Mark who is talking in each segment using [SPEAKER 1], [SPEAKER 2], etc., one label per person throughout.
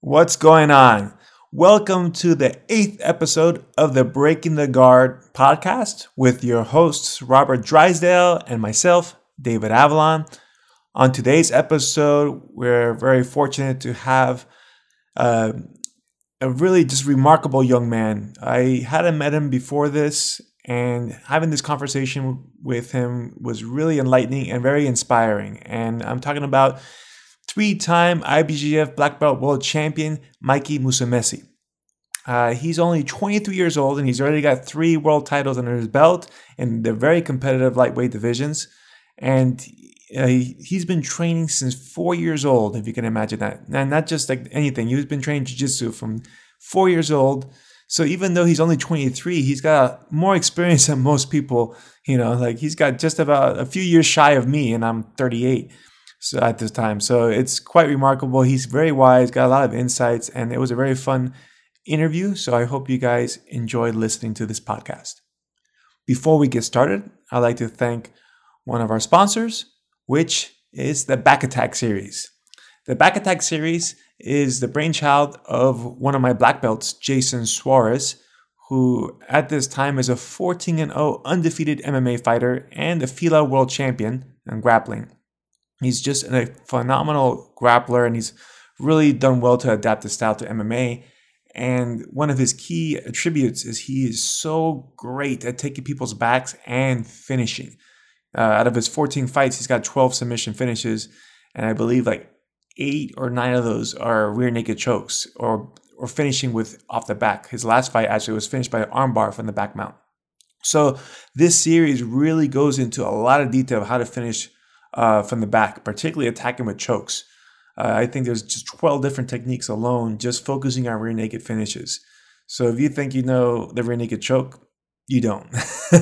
[SPEAKER 1] What's going on? Welcome to the eighth episode of the Breaking the Guard podcast with your hosts, Robert Drysdale and myself, David Avellan. On today's episode, we're very fortunate to have uh, a really just remarkable young man. I hadn't met him before this, and having this conversation with him was really enlightening and very inspiring. And I'm talking about three-time IBJJF black belt world champion Mikey Musumeci. Uh, he's only 23 years old and he's already got three world titles under his belt in the very competitive lightweight divisions. And uh, he's been training since four years old, if you can imagine that. And not just like anything, he's been training jiu-jitsu from four years old. So even though he's only 23, he's got more experience than most people. You know, like he's got just about a few years shy of me, and I'm 38 at this time. So it's quite remarkable. He's very wise, got a lot of insights, and it was a very fun interview. So I hope you guys enjoyed listening to this podcast. Before we get started, I'd like to thank one of our sponsors, which is the Back Attack series. The Back Attack series is the brainchild of one of my black belts, Jason Soares, who at this time is a 14 0 undefeated MMA fighter and a FILA world champion in grappling. He's just a phenomenal grappler and he's really done well to adapt his style to MMA. And one of his key attributes is he is so great at taking people's backs and finishing. Uh, out of his 14 fights, he's got 12 submission finishes, and I believe like eight or nine of those are rear naked chokes or or finishing with off the back. His last fight actually was finished by an armbar from the back mount. So this series really goes into a lot of detail of how to finish uh, from the back, particularly attacking with chokes. Uh, I think there's just 12 different techniques alone, just focusing on rear naked finishes. So if you think you know the rear naked choke, you don't.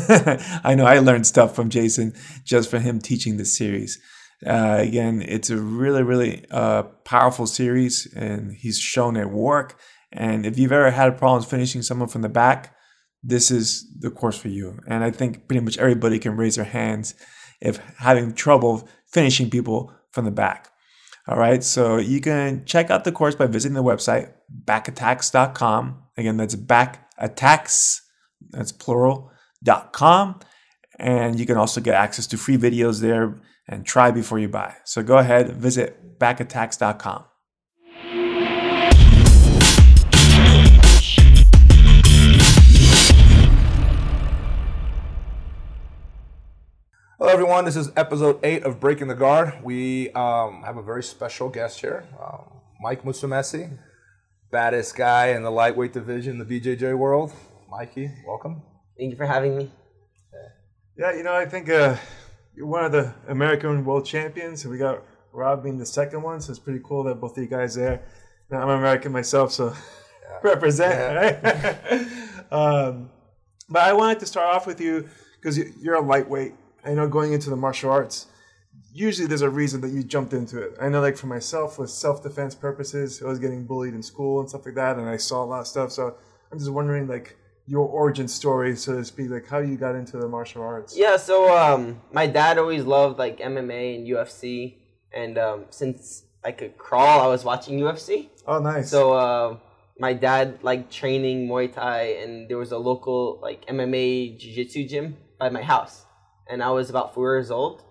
[SPEAKER 1] I know I learned stuff from Jason just from him teaching this series. Uh, again, it's a really, really uh, powerful series, and he's shown it work. And if you've ever had problems finishing someone from the back, this is the course for you. And I think pretty much everybody can raise their hands if having trouble finishing people from the back. All right, so you can check out the course by visiting the website backattacks.com. Again, that's backattacks, that's plural, dot com. And you can also get access to free videos there and try before you buy. So go ahead, visit backattacks.com.
[SPEAKER 2] everyone. This is episode eight of Breaking the Guard. We um, have a very special guest here, um, Mike Musumeci, baddest guy in the lightweight division, the BJJ world. Mikey, welcome.
[SPEAKER 3] Thank you for having me.
[SPEAKER 1] Yeah, you know, I think uh, you're one of the American world champions, and we got Rob being the second one, so it's pretty cool that both of you guys there. Now, I'm American myself, so yeah. represent, yeah. right? um, but I wanted to start off with you because you're a lightweight I know going into the martial arts, usually there's a reason that you jumped into it. I know, like for myself, with self defense purposes, I was getting bullied in school and stuff like that, and I saw a lot of stuff. So I'm just wondering, like, your origin story, so to speak, like how you got into the martial arts.
[SPEAKER 3] Yeah, so um, my dad always loved like MMA and UFC, and um, since I could crawl, I was watching UFC.
[SPEAKER 1] Oh, nice.
[SPEAKER 3] So uh, my dad liked training Muay Thai, and there was a local like MMA jiu-jitsu gym by my house and I was about four years old.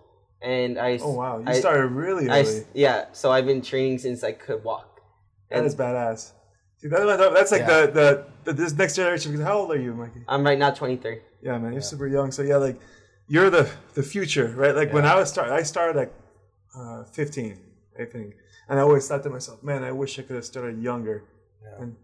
[SPEAKER 3] And I
[SPEAKER 1] oh wow, you I, started really early.
[SPEAKER 3] I, yeah, so I've been training since I could walk.
[SPEAKER 1] That and, is badass. See, that, that's like yeah. the, the, the this next generation. Because how old are you, Mikey?
[SPEAKER 3] I'm right now 23.
[SPEAKER 1] Yeah, man, you're yeah. super young. So yeah, like you're the the future, right? Like yeah. when I was start, I started at uh, 15, I think, and I always thought to myself, man, I wish I could have started younger. And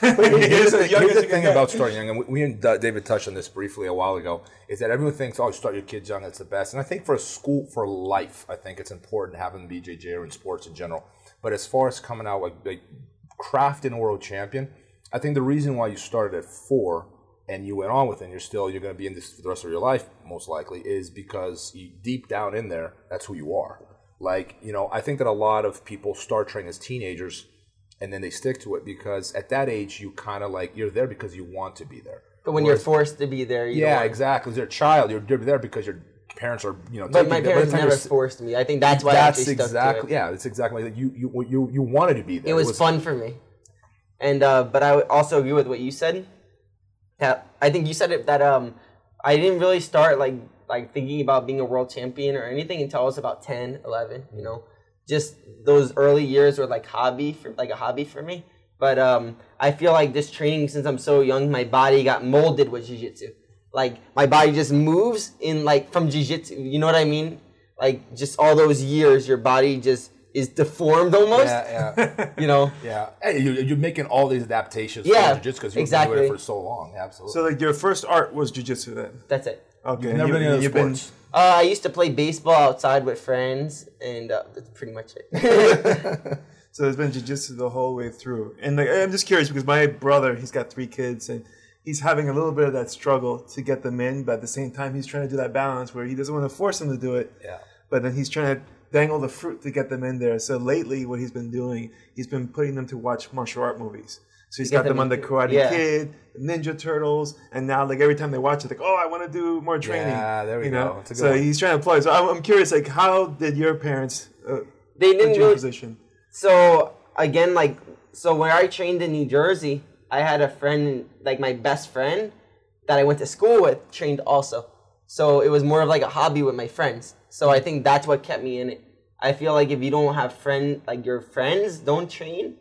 [SPEAKER 2] here's, the, here's the thing about starting young, and we and David touched on this briefly a while ago, is that everyone thinks, oh, start your kids young, that's the best. And I think for a school, for life, I think it's important them BJJ or in sports in general. But as far as coming out like, like crafting a world champion, I think the reason why you started at four and you went on with it, and you're still you're going to be in this for the rest of your life, most likely, is because you, deep down in there, that's who you are. Like you know, I think that a lot of people start training as teenagers and then they stick to it because at that age you kind of like you're there because you want to be there.
[SPEAKER 3] But when Whereas, you're forced to be there,
[SPEAKER 2] yeah, exactly. As you're a child, you're there because your parents are you know.
[SPEAKER 3] But my parents never forced me. I think that's why
[SPEAKER 2] that's
[SPEAKER 3] I
[SPEAKER 2] exactly
[SPEAKER 3] yeah.
[SPEAKER 2] It's exactly like you you you you wanted to be there.
[SPEAKER 3] It was, it was fun for me. And uh, but I also agree with what you said. That I think you said it that um I didn't really start like like thinking about being a world champion or anything until I was about 10, 11, you know. Just those early years were like hobby for like a hobby for me. But um I feel like this training since I'm so young, my body got molded with jiu-jitsu. Like my body just moves in like from jiu-jitsu, you know what I mean? Like just all those years your body just is deformed almost.
[SPEAKER 2] Yeah, yeah,
[SPEAKER 3] You know.
[SPEAKER 2] yeah. Hey, you, you're making all these adaptations
[SPEAKER 3] Yeah,
[SPEAKER 2] for jiu-jitsu because you've
[SPEAKER 3] exactly.
[SPEAKER 2] been doing it for so long. Absolutely.
[SPEAKER 1] So like your first art was jujitsu then.
[SPEAKER 3] That's it.
[SPEAKER 1] Okay.
[SPEAKER 2] You've never
[SPEAKER 1] you-
[SPEAKER 2] been into
[SPEAKER 1] you've been-
[SPEAKER 2] sports.
[SPEAKER 3] Uh, I used to play baseball outside with friends, and uh, that's pretty much it.
[SPEAKER 1] So it's been jujitsu the whole way through. And like, I'm just curious because my brother, he's got three kids and he's having a little bit of that struggle to get them in, but at the same time, he's trying to do that balance where he doesn't want to force them to do it.
[SPEAKER 2] Yeah.
[SPEAKER 1] But then he's trying to dangle the fruit to get them in there. So lately, what he's been doing, he's been putting them to watch martial art movies. So he's got them
[SPEAKER 3] them
[SPEAKER 1] on the Karate
[SPEAKER 3] yeah.
[SPEAKER 1] Kid, Ninja Turtles, and now like every time they watch it, like, oh, I want to do more training.
[SPEAKER 2] Yeah, there we
[SPEAKER 1] you know?
[SPEAKER 2] go. It's a good
[SPEAKER 1] So
[SPEAKER 2] one.
[SPEAKER 1] he's trying to play. So I'm, curious, like, how did your parents uh,
[SPEAKER 3] they didn't
[SPEAKER 1] you
[SPEAKER 3] really.
[SPEAKER 1] position?
[SPEAKER 3] So again, like, so where I trained in New Jersey, I had a friend, like my best friend, that I went to school with, trained also. So it was more of like a hobby with my friends. So I think that's what kept me in it. I feel like if you don't have friend, like your friends don't train,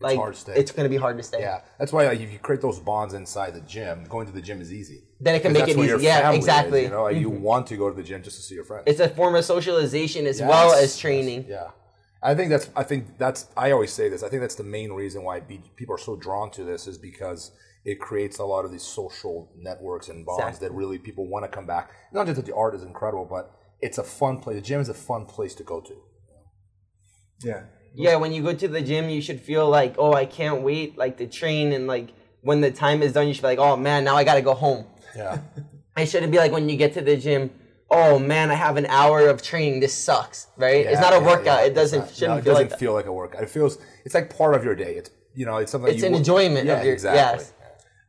[SPEAKER 3] like
[SPEAKER 2] hard to stay.
[SPEAKER 3] it's gonna be hard to stay.
[SPEAKER 2] Yeah, that's why like, if you create those bonds inside the gym, going to the gym is easy.
[SPEAKER 3] Then it can make
[SPEAKER 2] that's
[SPEAKER 3] it
[SPEAKER 2] where
[SPEAKER 3] easy. Yeah,
[SPEAKER 2] family is,
[SPEAKER 3] exactly.
[SPEAKER 2] you know, like, you mm-hmm. want to go to the gym just to see your friends.
[SPEAKER 3] It's a form of socialization as well as training.
[SPEAKER 2] yes, yeah, I think that's. I think that's. I always say this. I think that's the main reason why be, people are so drawn to this is because it creates a lot of these social networks and bonds
[SPEAKER 3] Exactly.
[SPEAKER 2] that really people want to come back. Not just that the art is incredible, but it's a fun place. The gym is a fun place to go to.
[SPEAKER 1] Yeah.
[SPEAKER 3] Yeah, when you go to the gym, you should feel like, oh, I can't wait, like to train, and like when the time is done, you should be like, oh man, now I gotta go home.
[SPEAKER 2] Yeah.
[SPEAKER 3] It shouldn't be like when you get to the gym, oh man, I have an hour of training. This sucks, right? it's not a
[SPEAKER 2] yeah,
[SPEAKER 3] workout.
[SPEAKER 2] yeah.
[SPEAKER 3] It doesn't
[SPEAKER 2] not-
[SPEAKER 3] shouldn't
[SPEAKER 2] no, it
[SPEAKER 3] feel
[SPEAKER 2] doesn't
[SPEAKER 3] like
[SPEAKER 2] feel like a workout. It feels it's like part of your day. It's you know it's something.
[SPEAKER 3] It's
[SPEAKER 2] you
[SPEAKER 3] an
[SPEAKER 2] wo-
[SPEAKER 3] enjoyment
[SPEAKER 2] Yeah,
[SPEAKER 3] of your
[SPEAKER 2] exactly.
[SPEAKER 3] yes.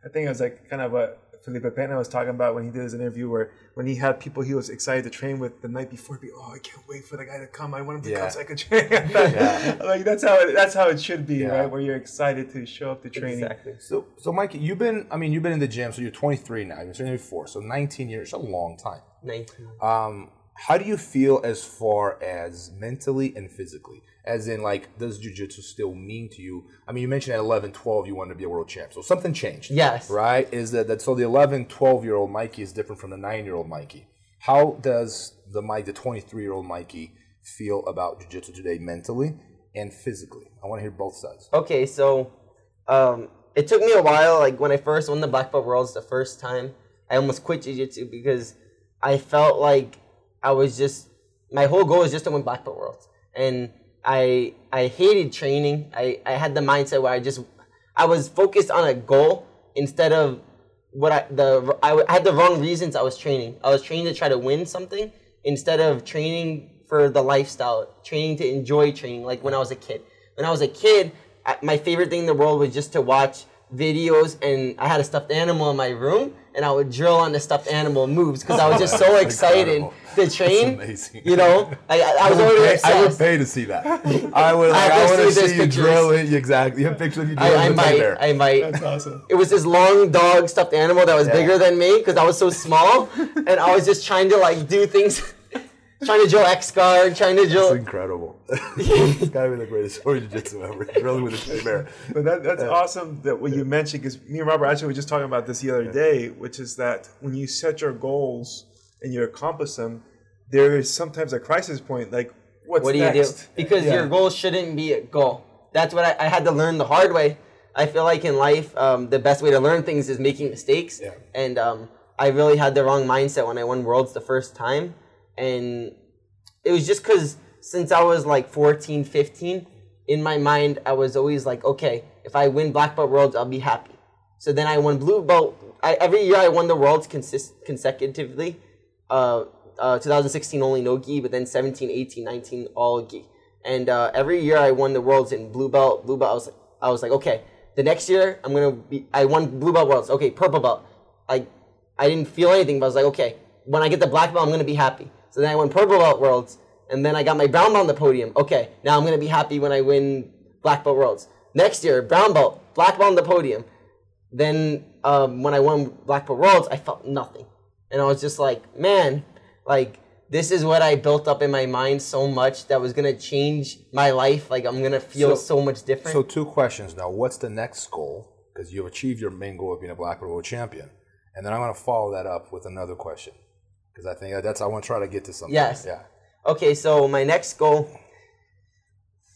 [SPEAKER 1] I think it was like kind of what Felipe Pena was talking about when he did his interview, where when he had people he was excited to train with the night before, he'd be, oh, I can't wait for the guy to come. I want him to
[SPEAKER 2] Yeah.
[SPEAKER 1] come so I can train. Like that's how it, that's how it should be,
[SPEAKER 2] Yeah.
[SPEAKER 1] right? Where you're excited to show up to training.
[SPEAKER 3] Exactly.
[SPEAKER 2] So, so Mike, you've been, I mean, you've been in the gym, so you're 23 now, you've been training before, so 19 years, a long time.
[SPEAKER 3] Nineteen.
[SPEAKER 2] Um, how do you feel as far as mentally and physically? As in, like, does jujitsu still mean to you? I mean, you mentioned at 11, 12, you wanted to be a world champ, so something changed.
[SPEAKER 3] Yes.
[SPEAKER 2] Right? Is that, that so the 11, 12 year old Mikey is different from the 9 year old Mikey? How does the Mike, the 23 year old Mikey, feel about jujitsu today mentally and physically? I want to hear both sides.
[SPEAKER 3] Okay, so um, it took me a while. Like when I first won the black belt worlds the first time, I almost quit jiu-jitsu because I felt like I was just my whole goal was just to win black belt worlds, and I I hated training. I I had the mindset where I just I was focused on a goal instead of what I the I had the wrong reasons I was training. I was training to try to win something instead of training for the lifestyle, training to enjoy training like when I was a kid. When I was a kid, my favorite thing in the world was just to watch videos and I had a stuffed animal in my room and I would drill on the stuffed animal moves because I was just so excited
[SPEAKER 2] incredible.
[SPEAKER 3] to train.
[SPEAKER 2] amazing.
[SPEAKER 3] You know, I, I, I was
[SPEAKER 2] I
[SPEAKER 3] already
[SPEAKER 2] would, pay, I would pay to see that. I would. Like,
[SPEAKER 3] have
[SPEAKER 2] I, want to
[SPEAKER 3] see
[SPEAKER 2] see you drill it. Exactly. You have pictures of you drilling
[SPEAKER 3] I, I
[SPEAKER 2] the
[SPEAKER 3] might,
[SPEAKER 2] bear.
[SPEAKER 3] I might.
[SPEAKER 1] That's awesome.
[SPEAKER 3] It was this long dog stuffed animal that was bigger than me because I was so small, and I was just trying to like do things, trying to drill X guard, trying to
[SPEAKER 2] It's incredible. it's gotta be the greatest sport of jiu-jitsu ever. Drilling with a teddy bear.
[SPEAKER 1] But that, that's awesome that what you mentioned because me and Robert actually were just talking about this the other day, which is that when you set your goals and you accomplish them, there is sometimes a crisis point. Like, what's
[SPEAKER 3] What do
[SPEAKER 1] next?
[SPEAKER 3] you do? Because
[SPEAKER 1] Yeah.
[SPEAKER 3] your goal shouldn't be a goal. That's what I, I had to learn the hard way. I feel like in life, um, the best way to learn things is making mistakes.
[SPEAKER 2] Yeah.
[SPEAKER 3] And um, I really had the wrong mindset when I won worlds the first time, and it was just because since I was like 14, 15, in my mind, I was always like, okay, if I win black belt worlds, I'll be happy. So then I won blue belt. I, every year I won the worlds consist- consecutively. Uh, uh, 2016 only no gi, but then 17, 18, 19 all gi. And uh, every year I won the worlds in blue belt. Blue belt. I was like, I was like, okay, the next year I'm gonna be. I won blue belt worlds. Okay, purple belt. Like I didn't feel anything, but I was like, okay, when I get the black belt, I'm gonna be happy. So then I won purple belt worlds, and then I got my brown belt on the podium. Okay, now I'm gonna be happy when I win black belt worlds. Next year, brown belt, black belt on the podium. Then um, when I won black belt worlds, I felt nothing, and I was just like, man, like this is what I built up in my mind so much that was gonna change my life. Like I'm gonna feel so,
[SPEAKER 2] So-
[SPEAKER 3] much different.
[SPEAKER 2] So two questions now. What's the next goal? Because you've achieved your main goal of being a black belt world champion, and then I'm going to follow that up with another question because I think that's I want to try to get to something.
[SPEAKER 3] Yes.
[SPEAKER 2] Yeah.
[SPEAKER 3] Okay, so my next goal.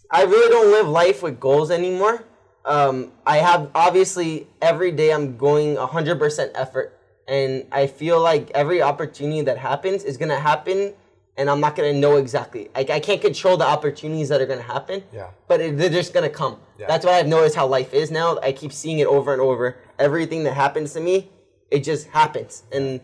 [SPEAKER 3] I really don't live life with goals anymore. Um, I have obviously every day I'm going 100% effort, and I feel like every opportunity that happens is gonna happen, and I'm not gonna know exactly. Like I can't control the opportunities that are gonna happen.
[SPEAKER 2] Yeah.
[SPEAKER 3] But it, they're just gonna come.
[SPEAKER 2] Yeah.
[SPEAKER 3] That's why I've noticed how life is now. I keep seeing it over and over. Everything that happens to me, it just happens, and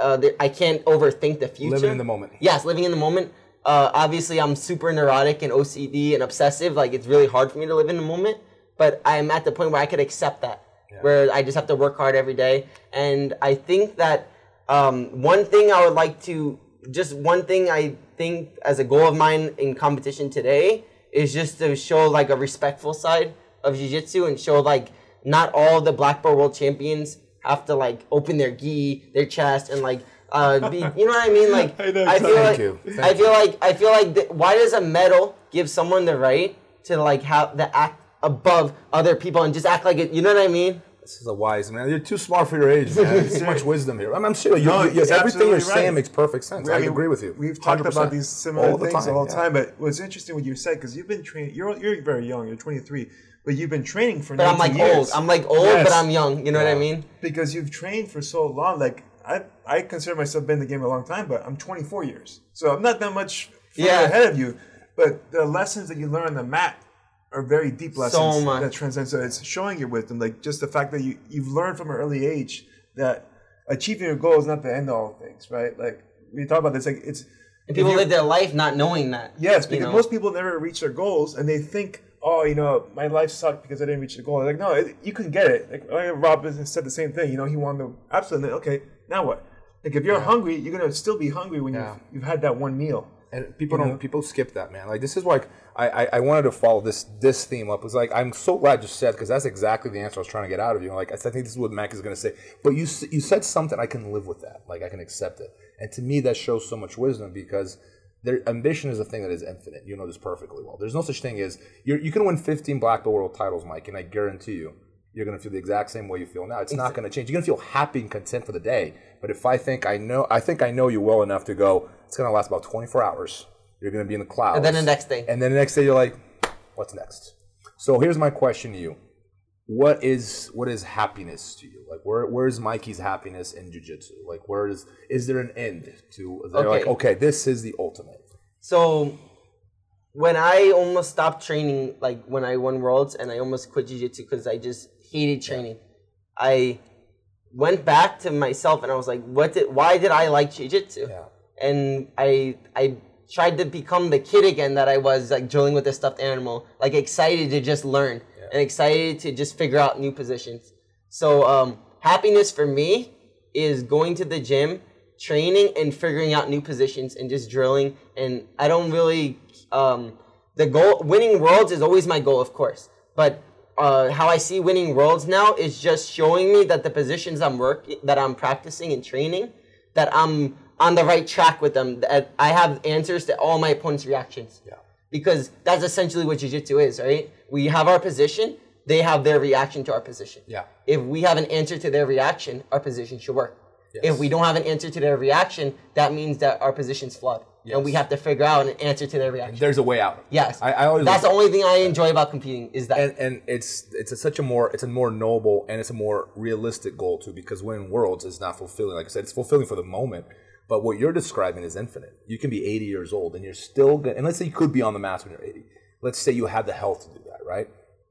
[SPEAKER 3] uh, there, I can't overthink the future.
[SPEAKER 2] Living in the moment.
[SPEAKER 3] Yes, living in the moment. Uh, obviously, I'm super neurotic and OCD and obsessive. Like, it's really hard for me to live in the moment. But I'm at the point where I could accept that, where I just have to work hard every day. And I think that um, one thing I would like to, just one thing I think as a goal of mine in competition today is just to show like a respectful side of jiu-jitsu and show like not all the black belt world champions have to like open their gi, their chest, and like uh, be, you know what I mean? Like
[SPEAKER 1] I know
[SPEAKER 3] I feel
[SPEAKER 1] exactly.
[SPEAKER 3] like
[SPEAKER 2] Thank you. Thank
[SPEAKER 3] I feel like I feel like th- why does a medal give someone the right to like have the act above other people and just act like it? You know what I mean?
[SPEAKER 2] This is a wise man. You're too smart for your age, man. There's too much wisdom here. I'm, I'm serious. You,
[SPEAKER 1] No,
[SPEAKER 2] you-
[SPEAKER 1] he's
[SPEAKER 2] everything you're
[SPEAKER 1] absolutely right.
[SPEAKER 2] saying makes perfect sense. I,
[SPEAKER 1] mean,
[SPEAKER 2] agree with you.
[SPEAKER 1] We've talked about these similar things
[SPEAKER 2] All
[SPEAKER 1] things the whole
[SPEAKER 2] yeah.
[SPEAKER 1] time. But what's interesting what you said because you've been training. You're you're very young. You're 23, but you've been training for.
[SPEAKER 3] But I'm like
[SPEAKER 1] years.
[SPEAKER 3] old. I'm like old,
[SPEAKER 1] Yes.
[SPEAKER 3] but I'm young. You know what I mean?
[SPEAKER 1] because you've trained for so long. Like I, I consider myself been in the game a long time, but I'm 24 years, so I'm not that much
[SPEAKER 3] Yeah.
[SPEAKER 1] ahead of you. But the lessons that you learn on the mat are very deep lessons
[SPEAKER 3] much.
[SPEAKER 1] that transcend. So it's showing your wisdom, like just the fact that you you've learned from an early age that achieving your goal is not the end of all things, right? Like we talk about this, like it's
[SPEAKER 3] And people live their life not knowing that.
[SPEAKER 1] Yes,
[SPEAKER 3] you
[SPEAKER 1] because
[SPEAKER 3] know?
[SPEAKER 1] most people never reach their goals, and they think, "Oh, you know, my life sucked because I didn't reach the goal." Like, no, it, you can get it. Like, oh, like Rob said the same thing. You know, he won the absolutely okay. Now what? Like, if you're hungry, you're gonna still be hungry when
[SPEAKER 2] Yeah.
[SPEAKER 1] you've, you've had that one meal.
[SPEAKER 2] And people
[SPEAKER 1] You
[SPEAKER 2] don't
[SPEAKER 1] know?
[SPEAKER 2] people skip that man. Like this is why I, I I wanted to follow this this theme up. It was like I'm so glad you said because that's exactly the answer I was trying to get out of you. Like I think this is what Mac is going to say. But you you said something I can live with that. Like I can accept it. And to me that shows so much wisdom because their ambition is a thing that is infinite. You know this perfectly well. There's no such thing as you're, you can win 15 black belt world titles, Mike, and I guarantee you you're going to feel the exact same way you feel now. It's not going to change. You're going to feel happy and content for the day. But if I think I know, I think I know you well enough to go, it's going to last about 24 hours. You're going to be in the clouds.
[SPEAKER 3] And then the next day.
[SPEAKER 2] And then the next day, you're like, what's next? So here's my question to you: What is what is happiness to you? Like, where where's Mikey's happiness in jujitsu? Like, where is is there an end to? Is there like,
[SPEAKER 3] Okay.
[SPEAKER 2] okay, this is the ultimate.
[SPEAKER 3] So when I almost stopped training, like when I won worlds and I almost quit jiu-jitsu because I just hated training, I went back to myself and I was like, what did why did I like jiu-jitsu?
[SPEAKER 2] Yeah.
[SPEAKER 3] And I I tried to become the kid again that I was like drilling with a stuffed animal, like excited to just learn and excited to just figure out new positions. So um, happiness for me is going to the gym, training and figuring out new positions and just drilling. And I don't really um, the goal winning worlds is always my goal, of course. But uh, how I see winning worlds now is just showing me that the positions I'm working, that I'm practicing and training, that I'm on the right track with them. That I have answers to all my opponent's reactions.
[SPEAKER 2] Yeah.
[SPEAKER 3] Because that's essentially what jiu-jitsu is, right? We have our position, they have their reaction to our position.
[SPEAKER 2] Yeah.
[SPEAKER 3] If we have an answer to their reaction, our position should work.
[SPEAKER 2] Yes.
[SPEAKER 3] If we don't have an answer to their reaction, that means that our position's flawed. And we have to figure out an answer to their reaction.
[SPEAKER 2] There's a way out.
[SPEAKER 3] Yes.
[SPEAKER 2] I, I always
[SPEAKER 3] That's the only thing I enjoy about competing is that.
[SPEAKER 2] and and it's it's a, such a more it's a more noble and it's a more realistic goal too because winning worlds is not fulfilling like i said it's fulfilling for the moment but what you're describing is infinite. You can be 80 years old and you're still good and let's say you could be on the mats when you're 80 let's say you had the health to do that right?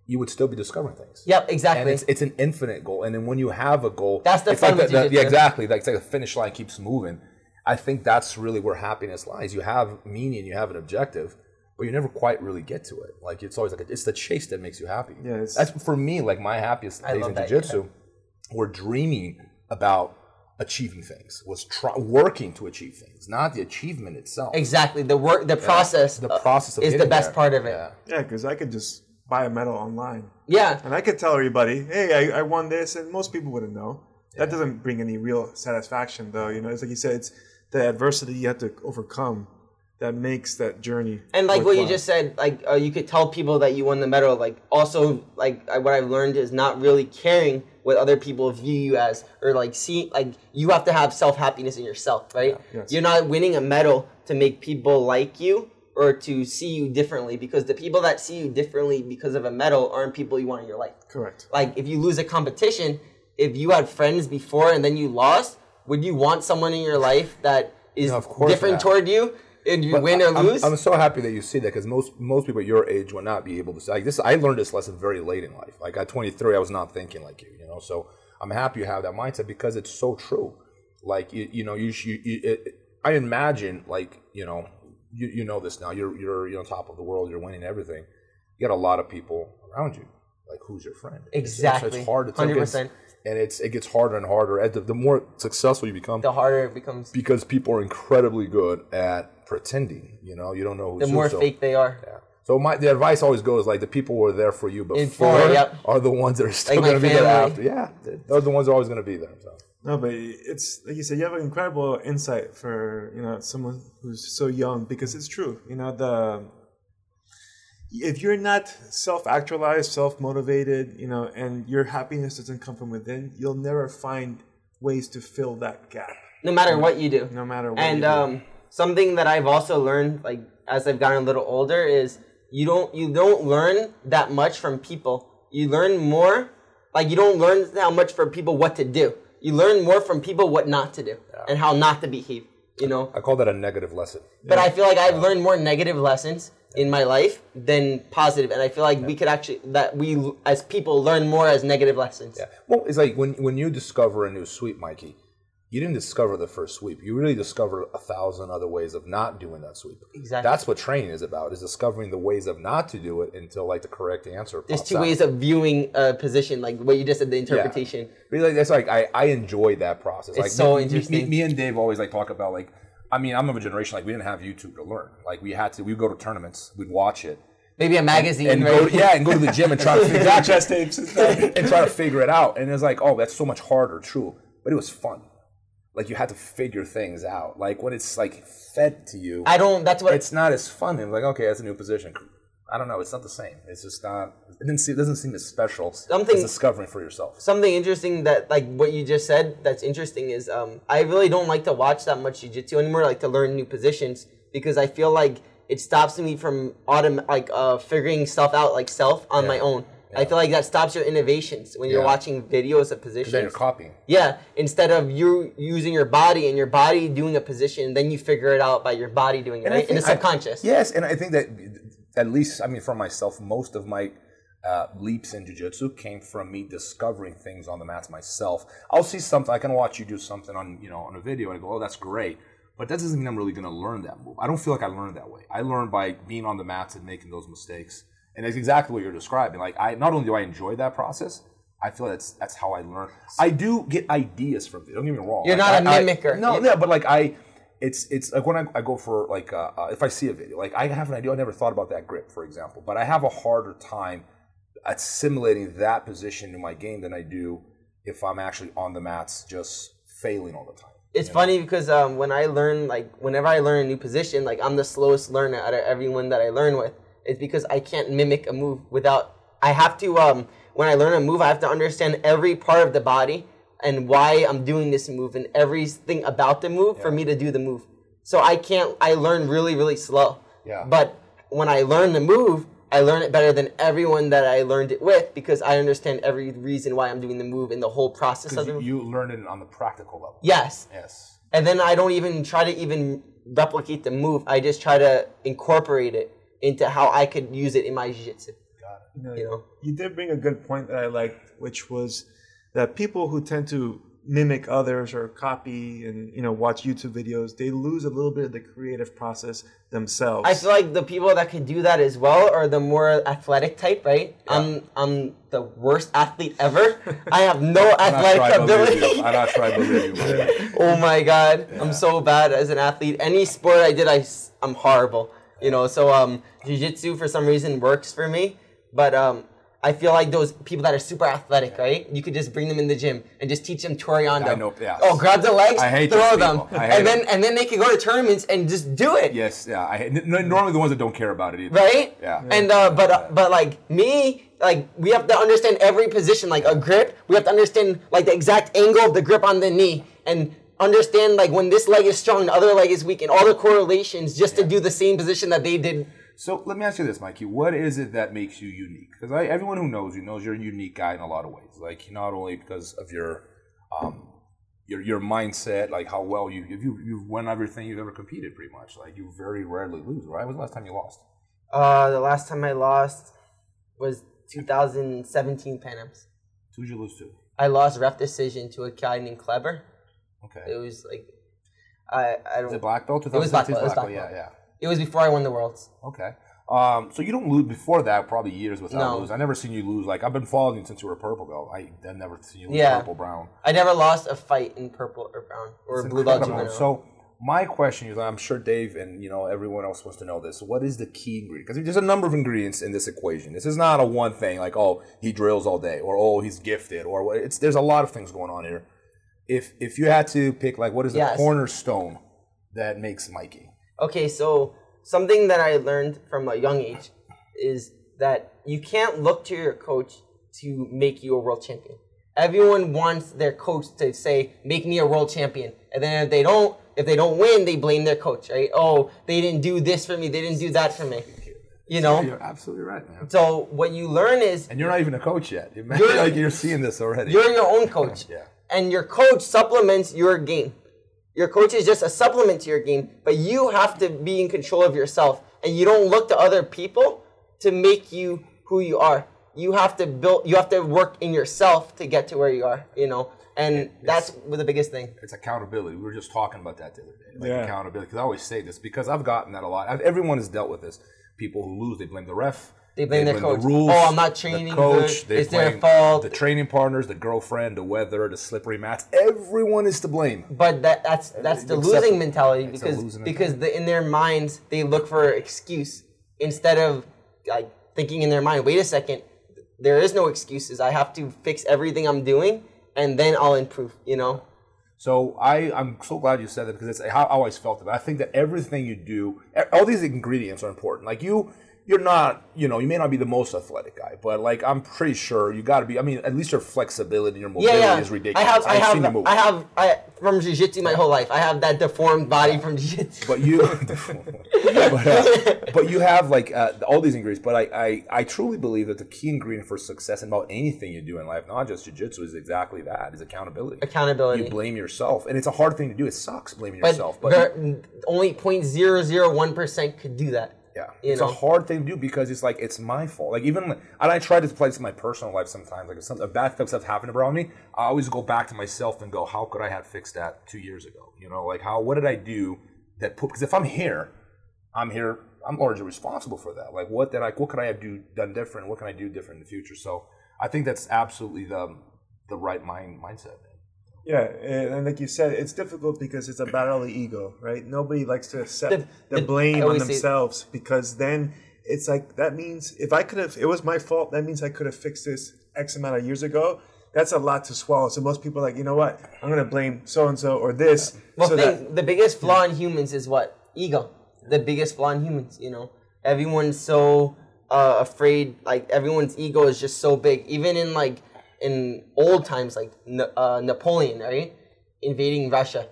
[SPEAKER 2] You would still be discovering things.
[SPEAKER 3] Yep, exactly.
[SPEAKER 2] and it's it's an infinite goal. And then when you have a goal
[SPEAKER 3] That's the
[SPEAKER 2] it's
[SPEAKER 3] fun
[SPEAKER 2] like the- the- yeah exactly. Like it's like the finish line keeps moving. I think that's really where happiness lies. You have meaning you have an objective but you never quite really get to it. Like it's always like a, it's the chase that makes you happy.
[SPEAKER 1] Yeah,
[SPEAKER 2] that's for me like my happiest days in
[SPEAKER 3] that,
[SPEAKER 2] jiu-jitsu were dreaming about achieving things was try, working to achieve things not the achievement itself
[SPEAKER 3] exactly. The work, the process,
[SPEAKER 2] the process of
[SPEAKER 3] is the best
[SPEAKER 2] there.
[SPEAKER 3] part of it.
[SPEAKER 2] yeah
[SPEAKER 1] Yeah, because I could just buy a medal online.
[SPEAKER 3] Yeah,
[SPEAKER 1] And I could tell everybody, hey, I, I won this, and most people wouldn't know. That doesn't bring any real satisfaction, though. You know, it's like you said, it's the adversity you have to overcome that makes that journey.
[SPEAKER 3] and like what you just said, like uh, you could tell people that you won the medal. Like also, like I, what I've learned is not really caring what other people view you as, or like see, like you have to have self happiness in yourself, right?
[SPEAKER 1] Yes.
[SPEAKER 3] You're not winning a medal to make people like you or to see you differently, because the people that see you differently because of a medal aren't people you want in your life.
[SPEAKER 1] Correct.
[SPEAKER 3] like if you lose a competition, if you had friends before and then you lost, would you want someone in your life that is
[SPEAKER 2] No,
[SPEAKER 3] different
[SPEAKER 2] not.
[SPEAKER 3] toward you and you
[SPEAKER 2] But
[SPEAKER 3] win or
[SPEAKER 2] I'm-
[SPEAKER 3] lose?
[SPEAKER 2] I'm, so happy that you see that because most most people your age would not be able to say like this. I learned this lesson very late in life. Like at 23, I was not thinking like you. You know, so I'm happy you have that mindset because it's so true. Like you, you know, you, you, you it, I imagine like you know, you, you know this now. You're you're you know top of the world. You're winning everything. You got a lot of people around you. Like who's your friend?
[SPEAKER 3] Exactly.
[SPEAKER 2] It's, hard. It's like
[SPEAKER 3] 100%.
[SPEAKER 2] and it's it gets harder and harder. As the, the more successful you become,
[SPEAKER 3] the harder it becomes,
[SPEAKER 2] because people are incredibly good at pretending. You know, you don't know who's
[SPEAKER 3] the
[SPEAKER 2] who,
[SPEAKER 3] more
[SPEAKER 2] so-
[SPEAKER 3] fake they are.
[SPEAKER 2] Yeah. So my the advice always goes like the people who were there for you before
[SPEAKER 3] Before, yep.
[SPEAKER 2] are the ones that are still
[SPEAKER 3] Like
[SPEAKER 2] going to be there after. Yeah, they're the ones that are always going to be there. So.
[SPEAKER 1] No, but it's like you said, you have an incredible insight for you know someone who's so young because it's true. You know the if you're not self-actualized, self-motivated, you know, and your happiness doesn't come from within, you'll never find ways to fill that gap,
[SPEAKER 3] No matter what you do.
[SPEAKER 1] no matter what.
[SPEAKER 3] and
[SPEAKER 1] you do.
[SPEAKER 3] um, something that I've also learned, like as I've gotten a little older, is you don't you don't learn that much from people. You learn more, like you don't learn that much from people what to do. You learn more from people what not to do and how not to behave. You know.
[SPEAKER 2] I call that a negative lesson.
[SPEAKER 3] But I feel like I've learned more negative lessons in my life than positive, and I feel like we could actually that we as people learn more as negative lessons.
[SPEAKER 2] Yeah. Well, it's like when when you discover a new sweep Mikey, you didn't discover the first sweep. You really discover a thousand other ways of not doing that sweep.
[SPEAKER 3] Exactly.
[SPEAKER 2] That's what training is about: is discovering the ways of not to do it until like the correct answer.
[SPEAKER 3] There's
[SPEAKER 2] pops
[SPEAKER 3] two
[SPEAKER 2] out.
[SPEAKER 3] ways of viewing a position, like what you just said, the interpretation.
[SPEAKER 2] But like that's like I, I enjoy that process. like
[SPEAKER 3] so
[SPEAKER 2] me, me-
[SPEAKER 3] interesting.
[SPEAKER 2] Me, me and Dave always like talk about like I mean I'm of a generation like we didn't have YouTube to learn. Like we had to we would go to tournaments, we'd watch it,
[SPEAKER 3] Maybe a magazine,
[SPEAKER 2] and
[SPEAKER 3] right?
[SPEAKER 2] go yeah, and go to the gym and try to figure out
[SPEAKER 1] chest tapes and
[SPEAKER 2] and try to figure it out. And it's like oh that's so much harder, true, but it was fun. Like you had to figure things out. Like when it's like fed to you,
[SPEAKER 3] I don't. That's what.
[SPEAKER 2] it's not as fun. It's like okay, that's a new position. I don't know. It's not the same. It's just not. It didn't seem, it doesn't seem as special
[SPEAKER 3] Something-
[SPEAKER 2] as discovering for yourself.
[SPEAKER 3] something interesting that like what you just said. That's interesting is um I really don't like to watch that much jujitsu anymore. Like to learn new positions because I feel like it stops me from autom- like uh figuring stuff out like self on my own. I feel like that stops your innovations when you're
[SPEAKER 2] Yeah.
[SPEAKER 3] watching videos of positions.
[SPEAKER 2] Then you're copying.
[SPEAKER 3] Yeah, instead of you using your body and your body doing a position, then you figure it out by your body doing it, right? In the
[SPEAKER 2] think I-
[SPEAKER 3] subconscious.
[SPEAKER 2] yes, and I think that at least, I mean, for myself, most of my uh, leaps in jujitsu came from me discovering things on the mats myself. I'll see something, I can watch you do something on, you know, on a video and I go, oh, that's great. But that doesn't mean I'm really going to learn that move. I don't feel like I learned that way. I learned by being on the mats and making those mistakes. And that's exactly what you're describing. Like, I not only do I enjoy that process, I feel that's that's how I learn. I do get ideas from it. Don't get me wrong.
[SPEAKER 3] You're
[SPEAKER 2] Like,
[SPEAKER 3] not a
[SPEAKER 2] I- I-
[SPEAKER 3] mimicker.
[SPEAKER 2] no,
[SPEAKER 3] Yeah.
[SPEAKER 2] yeah, but like I, it's it's like when I, I go for like uh, uh, if I see a video, like I have an idea. I never thought about that grip, for example, but I have a harder time assimilating that position in my game than I do if I'm actually on the mats just failing all the time.
[SPEAKER 3] It's funny because um, when I learn, like, whenever I learn a new position, like, I'm the slowest learner out of everyone that I learn with. It's because I can't mimic a move without. I have to, um, when I learn a move, I have to understand every part of the body and why I'm doing this move and everything about the move for me to do the move. So I can't, I learn really, really slow.
[SPEAKER 2] Yeah.
[SPEAKER 3] But when I learn the move, I learn it better than everyone that I learned it with because I understand every reason why I'm doing the move and the whole process of the move.
[SPEAKER 2] you learn it on the practical level.
[SPEAKER 3] Yes
[SPEAKER 2] Yes.
[SPEAKER 3] and then I don't even try to even replicate the move. I just try to incorporate it into how I could use it in my jiu-jitsu.
[SPEAKER 1] You know,
[SPEAKER 3] You know?
[SPEAKER 1] you did bring a good point that I liked, which was that people who tend to mimic others or copy and you know watch YouTube videos, they lose a little bit of the creative process themselves.
[SPEAKER 3] I feel like the people that can do that as well are the more athletic type, right? I'm I'm the worst athlete ever. I have no athletic ability.
[SPEAKER 2] I'm not trying to believe you.
[SPEAKER 3] oh my god, I'm so bad as an athlete. Any sport I did, I I am horrible. You know, so um, jiu-jitsu for some reason works for me, But um, I feel like those people that are super athletic, right? You could just bring them in the gym and just teach them toreando.
[SPEAKER 2] I know, yeah.
[SPEAKER 3] Oh, grab the legs,
[SPEAKER 2] I hate
[SPEAKER 3] throw them. And then
[SPEAKER 2] them.
[SPEAKER 3] and then they can go to tournaments and just do it.
[SPEAKER 2] Yes, yeah. I hate, normally the ones that don't care about it either.
[SPEAKER 3] right?
[SPEAKER 2] Yeah.
[SPEAKER 3] And uh, but uh, but like me, like we have to understand every position, like a grip. We have to understand like the exact angle of the grip on the knee, and understand like when this leg is strong, the other leg is weak, and all the correlations just to do the same position that they did.
[SPEAKER 2] So let me ask you this, Mikey. What is it that makes you unique? Because everyone who knows you knows you're a unique guy in a lot of ways. Like not only because of your um, your your mindset, like how well you you you've won everything you've ever competed, pretty much. Like you very rarely lose, right? When was the last time you lost?
[SPEAKER 3] Uh, the last time I lost was 2017 Pan Ams.
[SPEAKER 2] Who'd you lose to?
[SPEAKER 3] I lost ref decision to a guy named Kleber.
[SPEAKER 2] Okay.
[SPEAKER 3] It was like I I don't.
[SPEAKER 2] Is it black belt?
[SPEAKER 3] was black belt, it was black
[SPEAKER 2] Yeah,
[SPEAKER 3] belt.
[SPEAKER 2] yeah. yeah.
[SPEAKER 3] It was before I won the worlds.
[SPEAKER 2] Okay. Um, so you don't lose before that, probably years without
[SPEAKER 3] No.
[SPEAKER 2] lose. I never seen you lose. Like I've been following you since you were purple belt. I I've never seen you lose
[SPEAKER 3] Yeah.
[SPEAKER 2] purple brown.
[SPEAKER 3] I never lost a fight in purple or brown or
[SPEAKER 2] It's
[SPEAKER 3] blue belt
[SPEAKER 2] So my question is, I'm sure Dave and you know everyone else wants to know this. What is the key ingredient? Because there's a number of ingredients in this equation. This is not a one thing like oh he drills all day or oh he's gifted or. It's there's a lot of things going on here. If if you had to pick like what is the
[SPEAKER 3] Yes.
[SPEAKER 2] cornerstone that makes Mikey?
[SPEAKER 3] Okay, so something that I learned from a young age is that you can't look to your coach to make you a world champion. Everyone wants their coach to say, "Make me a world champion," and then if they don't, if they don't win, they blame their coach, right? Oh, they didn't do this for me, they didn't do that for me. You know.
[SPEAKER 2] You're absolutely right, man.
[SPEAKER 3] So what you learn is
[SPEAKER 2] And you're not even a coach yet. You're- like you're seeing this already.
[SPEAKER 3] You're your own coach.
[SPEAKER 2] Yeah.
[SPEAKER 3] And your coach supplements your game. Your coach is just a supplement to your game, but you have to be in control of yourself. And you don't look to other people to make you who you are. You have to build you have to work in yourself to get to where you are, you know. And that's the biggest thing.
[SPEAKER 2] it's accountability. We were just talking about that the other day. Like
[SPEAKER 1] Yeah.
[SPEAKER 2] accountability. Because I always say this because I've gotten that a lot. I've, everyone has dealt with this. People who lose, they blame the ref.
[SPEAKER 3] They blame their
[SPEAKER 2] the
[SPEAKER 3] coach.
[SPEAKER 2] rules.
[SPEAKER 3] Oh, I'm not training.
[SPEAKER 2] the coach.
[SPEAKER 3] good.
[SPEAKER 2] They
[SPEAKER 3] It's their fault.
[SPEAKER 2] The training partners, the girlfriend, the weather, the slippery mats. Everyone is to blame.
[SPEAKER 3] But that that's that's the
[SPEAKER 2] Except-
[SPEAKER 3] losing mentality because
[SPEAKER 2] losing
[SPEAKER 3] because the, in their minds they look for excuse instead of like thinking in their mind. Wait a second, there is no excuses. I have to fix everything I'm doing and then I'll improve. You know.
[SPEAKER 2] So I, I'm so glad you said that because it's how I always felt about. it. I think that everything you do, all these ingredients are important. Like you, you're not, you know, you may not be the most athletic guy, but like I'm pretty sure you got to be. I mean, at least your flexibility, your mobility
[SPEAKER 3] yeah.
[SPEAKER 2] is ridiculous.
[SPEAKER 3] I have, I
[SPEAKER 2] you
[SPEAKER 3] have. I have, I from jiu-jitsu my whole life. I have that deformed body from jiu-jitsu.
[SPEAKER 2] but you but, uh, but you have like uh, all these ingredients but I, I i truly believe that the key ingredient for success in about anything you do in life not just jiu-jitsu is exactly that is accountability
[SPEAKER 3] Accountability.
[SPEAKER 2] you blame yourself and it's a hard thing to do it sucks blaming
[SPEAKER 3] but
[SPEAKER 2] yourself but
[SPEAKER 3] there, only 0.001 percent could do that.
[SPEAKER 2] Yeah it's
[SPEAKER 3] know.
[SPEAKER 2] a hard thing to do because it's like it's my fault like even and i try to apply this in my personal life sometimes like if some a bad stuff happened around me i always go back to myself and go how could i have fixed that two years ago you know like how what did i do that put because if i'm here I'm here. I'm largely responsible for that. Like, what did I? What could I have do done different? What can I do different in the future? So, I think that's absolutely the the right mind mindset.
[SPEAKER 1] Yeah, and, like you said, it's difficult because it's a battle of ego, right? Nobody likes to accept
[SPEAKER 3] The-
[SPEAKER 1] the,
[SPEAKER 3] the-
[SPEAKER 1] blame on themselves because then it's like that means if I could have, it was my fault. That means I could have fixed this X amount of years ago. That's a lot to swallow. So most people are like, you know what? I'm gonna blame so and so or this.
[SPEAKER 3] Well,
[SPEAKER 1] so
[SPEAKER 3] thing,
[SPEAKER 1] that
[SPEAKER 3] the biggest flaw in humans is what ego. The biggest flaw in humans, you know, everyone's so uh, afraid. Like everyone's ego is just so big. Even in like in old times, like uh, Napoleon, right, invading Russia,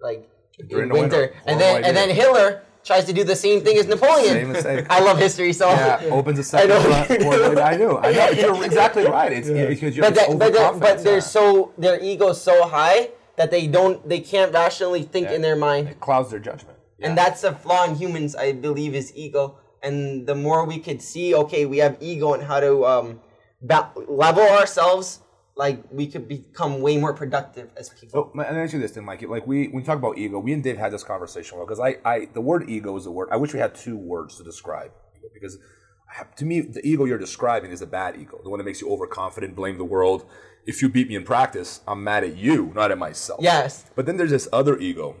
[SPEAKER 3] like
[SPEAKER 2] During
[SPEAKER 3] in winter,
[SPEAKER 2] winter.
[SPEAKER 3] and
[SPEAKER 2] Horrible
[SPEAKER 3] then and then. Hitler tries to do the same thing as Napoleon.
[SPEAKER 2] Same mistake.
[SPEAKER 3] I love history, so
[SPEAKER 2] Yeah, opens a second
[SPEAKER 3] know.
[SPEAKER 2] front. Or, I know, I know. You're exactly right. It's because you're
[SPEAKER 3] but that, but, that,
[SPEAKER 2] overconfident.
[SPEAKER 3] but they're so their ego's so high that they don't they can't rationally think in their mind.
[SPEAKER 2] it clouds their judgment. Yeah.
[SPEAKER 3] And that's a flaw in humans, I believe, is ego. And the more we could see, okay, we have ego and how to um, ba- level ourselves, like we could become way more productive as people.
[SPEAKER 2] So, me ask you this then, Mike. Like we, when we talk about ego, we and Dave had this conversation because I, I, the word ego is a word. I wish we had two words to describe ego because to me, the ego you're describing is a bad ego, the one that makes you overconfident, blame the world. If you beat me in practice, I'm mad at you, not at myself.
[SPEAKER 3] Yes,
[SPEAKER 2] But then there's this other ego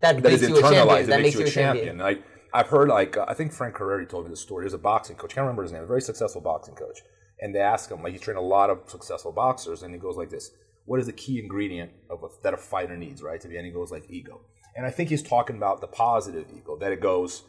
[SPEAKER 3] that,
[SPEAKER 2] that
[SPEAKER 3] champion.
[SPEAKER 2] internalized.
[SPEAKER 3] That
[SPEAKER 2] That makes you a champion. Like I've heard like uh, I think Frank Carreri told me this story. There's a boxing coach. I Can't remember his name. A very successful boxing coach. And they ask him like he's trained a lot of successful boxers, and he goes like this: What is the key ingredient of a, that a fighter needs, right? To be, and he goes like ego. And I think he's talking about the positive ego that it goes.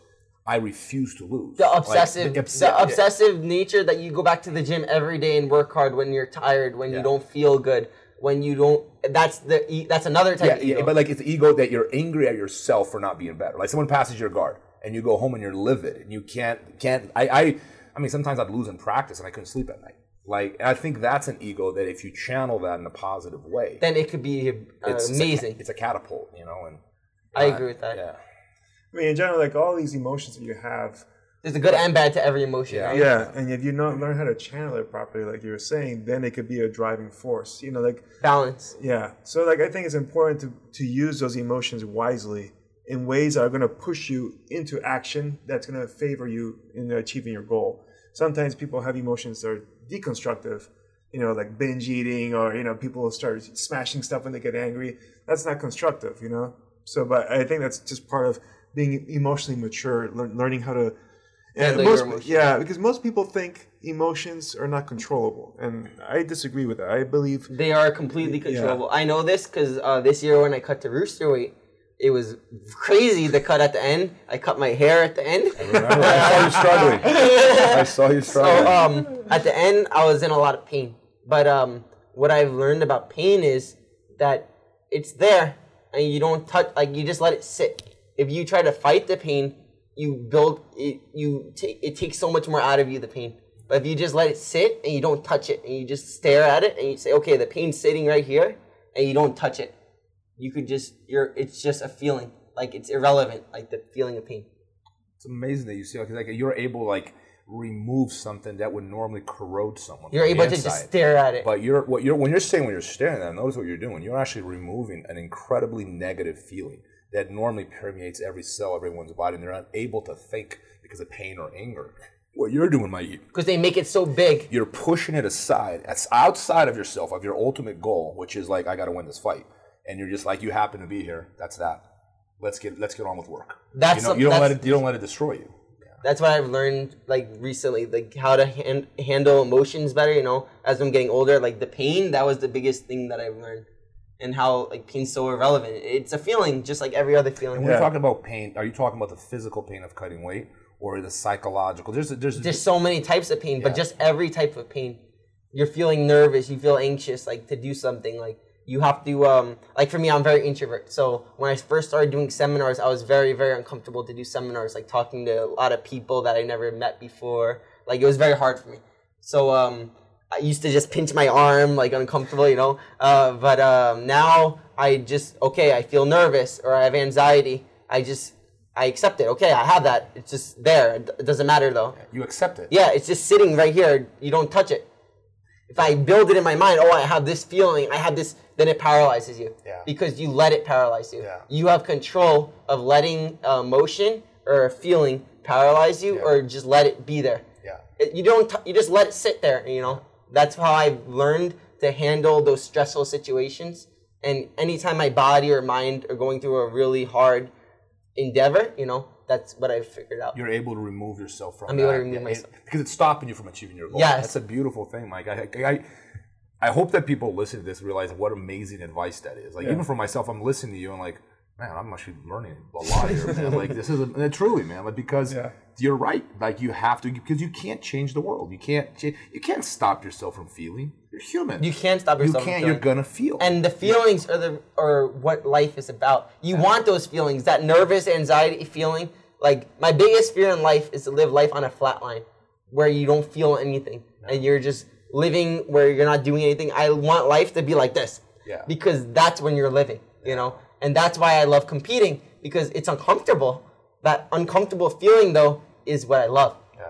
[SPEAKER 2] I refuse to lose.
[SPEAKER 3] The obsessive,
[SPEAKER 2] the
[SPEAKER 3] the,
[SPEAKER 2] obs- yeah, yeah.
[SPEAKER 3] obsessive nature that you go back to the gym every day and work hard when you're tired, when
[SPEAKER 2] Yeah.
[SPEAKER 3] you don't feel good, when you don't. That's the. That's another type
[SPEAKER 2] Yeah,
[SPEAKER 3] of ego.
[SPEAKER 2] yeah, but like it's ego that you're angry at yourself for not being better. Like someone passes your guard and you go home and you're livid and you can't can't. I I, I mean sometimes I'd lose in practice and I couldn't sleep at night. Like I think that's an ego that if you channel that in a positive way,
[SPEAKER 3] then it could be uh,
[SPEAKER 2] it's, it's a
[SPEAKER 3] amazing.
[SPEAKER 2] It's a, catapult, you know. And
[SPEAKER 3] I agree with that.
[SPEAKER 2] yeah,
[SPEAKER 1] I mean, in general, like all these emotions that you have,
[SPEAKER 3] There's a good and bad to every emotion.
[SPEAKER 2] Yeah.
[SPEAKER 3] right?
[SPEAKER 1] yeah, and if you not learn how to channel it properly, like you were saying, then it could be a driving force. You know, like
[SPEAKER 3] Balance.
[SPEAKER 1] yeah. So like I think it's important to to use those emotions wisely in ways that are going to push you into action that's going to favor you in achieving your goal. Sometimes people have emotions that are deconstructive, you know, like binge eating or you know people start smashing stuff when they get angry. That's not constructive, you know. So, but I think that's just part of being emotionally mature, lear- learning how to. And
[SPEAKER 3] Handle
[SPEAKER 1] most, yeah, because most people think emotions are not controllable, and I disagree with that. I believe
[SPEAKER 3] They are completely controllable. I know this because uh, this year when I cut to rooster weight, it was crazy the cut at the end. I cut my hair at the end.
[SPEAKER 2] I saw you struggling. I saw you struggling.
[SPEAKER 3] So um, at the end, I was in a lot of pain. But um, what I've learned about pain is that it's there, and you don't touch. Like you just let it sit. If you try to fight the pain, you build it. You take it takes so much more out of you the pain. But if you just let it sit and you don't touch it, and you just stare at it, and you say, "Okay, the pain's sitting right here," and you don't touch it, you could just you're. It's just a feeling. Like it's irrelevant. Like the feeling of pain.
[SPEAKER 2] it's amazing that you see like, like you're able like remove something that would normally corrode someone.
[SPEAKER 3] You're able to just stare at it.
[SPEAKER 2] But you're what you're when you're saying when you're staring at it, notice what you're doing. You're actually removing an incredibly negative feeling that normally permeates every cell, everyone's body, and they're unable to think because of pain or anger. What you're doing, Mike,
[SPEAKER 3] because they make it so big.
[SPEAKER 2] you're pushing it aside. That's outside of yourself, of your ultimate goal, which is like I got to win this fight, and you're just like you happen to be here. That's that. Let's get let's get on with work.
[SPEAKER 3] That's
[SPEAKER 2] you, know,
[SPEAKER 3] some-
[SPEAKER 2] you don't let it you don't let it destroy you.
[SPEAKER 3] that's what I've learned like recently, like how to han- handle emotions better. You know, as I'm getting older, like the pain that was the biggest thing that I've learned, and how like pain's so irrelevant. It's a feeling, just like every other feeling.
[SPEAKER 2] When you're talking about pain, are you talking about the physical pain of cutting weight or the psychological? There's there's
[SPEAKER 3] There's so many types of pain, but just every type of pain. You're feeling nervous, you feel anxious, like to do something. Like you have to, um, like for me, I'm very introvert. So when I first started doing seminars, I was very, very uncomfortable to do seminars, like talking to a lot of people that I never met before. Like it was very hard for me. So um, I used to just pinch my arm, like uncomfortable, you know. Uh, but um, now I just okay, I feel nervous or I have anxiety. I just I accept it. Okay, I have that. It's just there. It it doesn't matter though.
[SPEAKER 2] you accept it.
[SPEAKER 3] Yeah, it's just sitting right here. You don't touch it. If I build it in my mind, oh, I have this feeling, I have this, then it paralyzes you.
[SPEAKER 2] Yeah.
[SPEAKER 3] Because you let it paralyze you.
[SPEAKER 2] Yeah.
[SPEAKER 3] You have control of letting uh, emotion or a feeling paralyze you,
[SPEAKER 2] Yeah.
[SPEAKER 3] or just let it be there.
[SPEAKER 2] Yeah.
[SPEAKER 3] It- you don't. T- you just let it sit there. You know. That's how I've learned to handle those stressful situations. And anytime my body or mind are going through a really hard endeavor, you know, that's what I've figured out.
[SPEAKER 2] You're able to remove yourself from
[SPEAKER 3] I'm
[SPEAKER 2] that.
[SPEAKER 3] able to remove
[SPEAKER 2] Yeah, it-
[SPEAKER 3] myself.
[SPEAKER 2] because it's stopping you from achieving your goal.
[SPEAKER 3] Yes.
[SPEAKER 2] That's a beautiful thing, Mike. I, I, I hope that people listen to this realize what amazing advice that is. Like even for myself, I'm listening to you and like, man, I'm actually learning a lot here, man. Like this is a, and truly, man. Like because
[SPEAKER 1] Yeah.
[SPEAKER 2] you're right. Like you have to because you can't change the world. You can't. cha- You can't stop yourself from feeling. You're human.
[SPEAKER 3] You can't stop yourself. from
[SPEAKER 2] can't.
[SPEAKER 3] feeling.
[SPEAKER 2] You're gonna feel.
[SPEAKER 3] and the feelings are the are what life is about. You want those feelings, that nervous anxiety feeling. Like my biggest fear in life is to live life on a flat line, where you don't feel anything and you're just living where you're not doing anything. I want life to be like this,
[SPEAKER 2] Yeah.
[SPEAKER 3] because that's when you're living, you know. And that's why I love competing because it's uncomfortable. That uncomfortable feeling though is what I love.
[SPEAKER 2] yeah.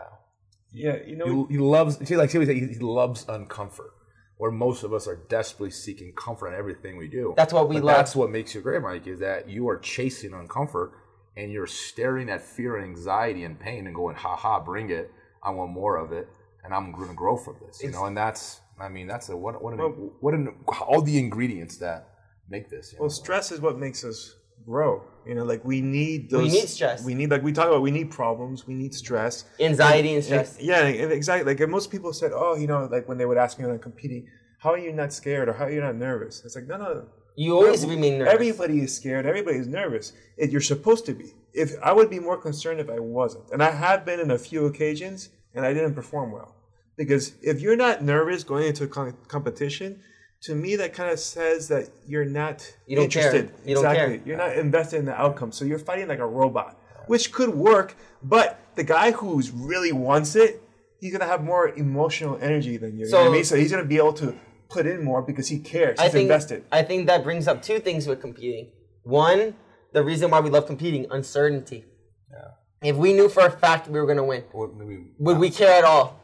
[SPEAKER 1] Yeah, you know,
[SPEAKER 2] He, he loves. See, like see what he, he loves uncomfort. Where most of us are desperately seeking comfort in everything we do.
[SPEAKER 3] That's what we
[SPEAKER 2] But
[SPEAKER 3] love.
[SPEAKER 2] That's what makes you great, Mike. Is that you are chasing uncomfort and you're staring at fear and anxiety and pain and going, "Ha ha, bring it! I want more of it, and I'm going to grow from this." You know, and that's. I mean, that's a what what an, what an all the ingredients that make this. You know?
[SPEAKER 1] well, stress is what makes us grow. You know, like we need those.
[SPEAKER 3] We need stress.
[SPEAKER 1] We need like we talk about. We need problems. We need stress.
[SPEAKER 3] Anxiety and stress.
[SPEAKER 1] And- yeah, exactly. Like most people said, oh, you know, like when they would ask me when I'm competing, how are you not scared or how are you not nervous? It's like no, no.
[SPEAKER 3] You always
[SPEAKER 1] We're-
[SPEAKER 3] remain nervous.
[SPEAKER 1] Everybody is scared. Everybody is nervous. It, you're supposed to be. If I would be more concerned if I wasn't, and I have been in a few occasions, and I didn't perform well, because if you're not nervous going into a com- competition, to me that kind of says that you're not
[SPEAKER 3] You don't care.
[SPEAKER 1] interested.
[SPEAKER 3] You don't
[SPEAKER 1] exactly.
[SPEAKER 3] care.
[SPEAKER 1] You're not invested in the outcome, so you're fighting like a robot, which could work. But the guy who's really wants it, he's gonna have more emotional energy than you. you know what I
[SPEAKER 3] So-
[SPEAKER 1] mean? So he's gonna be able to put in more because he cares.
[SPEAKER 3] I
[SPEAKER 1] He's
[SPEAKER 3] think
[SPEAKER 1] invested.
[SPEAKER 3] I think that brings up two things with competing. One, the reason why we love competing, uncertainty.
[SPEAKER 2] Yeah.
[SPEAKER 3] If we knew for a fact we were gonna win,
[SPEAKER 2] What, maybe,
[SPEAKER 3] would we care at all?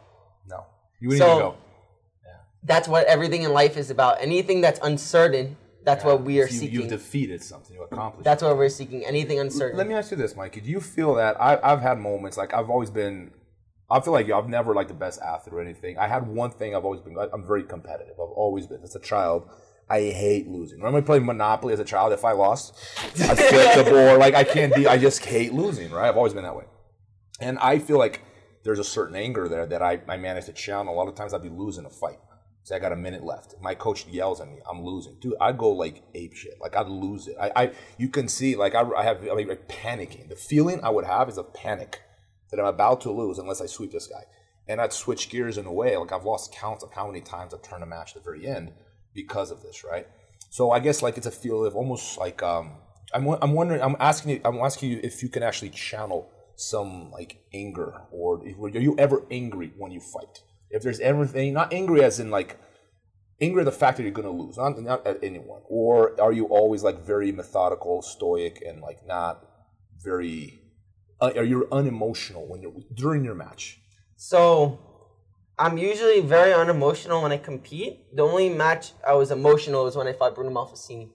[SPEAKER 2] You wouldn't
[SPEAKER 3] So-
[SPEAKER 2] even go.
[SPEAKER 3] That's what everything in life is about. Anything that's uncertain, that's what we are
[SPEAKER 2] So you,
[SPEAKER 3] seeking.
[SPEAKER 2] You've defeated something. You accomplished.
[SPEAKER 3] that's what we're seeking. Anything uncertain.
[SPEAKER 2] Let me ask you this, Mikey. Do you feel that I, I've had moments like I've always been. I feel like I've never like the best athlete or anything. I had one thing I've always been. I'm very competitive. I've always been. As a child, I hate losing. Remember playing Monopoly as a child? If I lost, I flip the board. Like I can't be. I just hate losing. Right? I've always been that way. And I feel like there's a certain anger there that I, I managed to channel. A lot of times I'd be losing a fight. Say I got a minute left. My coach yells at me. I'm losing, dude. I'd go like ape shit. Like I'd lose it. I, I you can see like I, I have I mean, like panicking. The feeling I would have is of panic that I'm about to lose unless I sweep this guy. And I'd switch gears in a way. Like I've lost counts of how many times I've turned a match at the very end because of this, right? So I guess like it's a feel of almost like um I'm I'm wondering I'm asking you I'm asking you if you can actually channel some like anger or are you ever angry when you fight? If there's everything not angry as in like angry at the fact that you're gonna lose, not not at anyone, or are you always like very methodical, stoic, and like not very? Uh, are you unemotional when you're during your match?
[SPEAKER 3] So, I'm usually very unemotional when I compete. The only match I was emotional was when I fought Bruno Malfacini,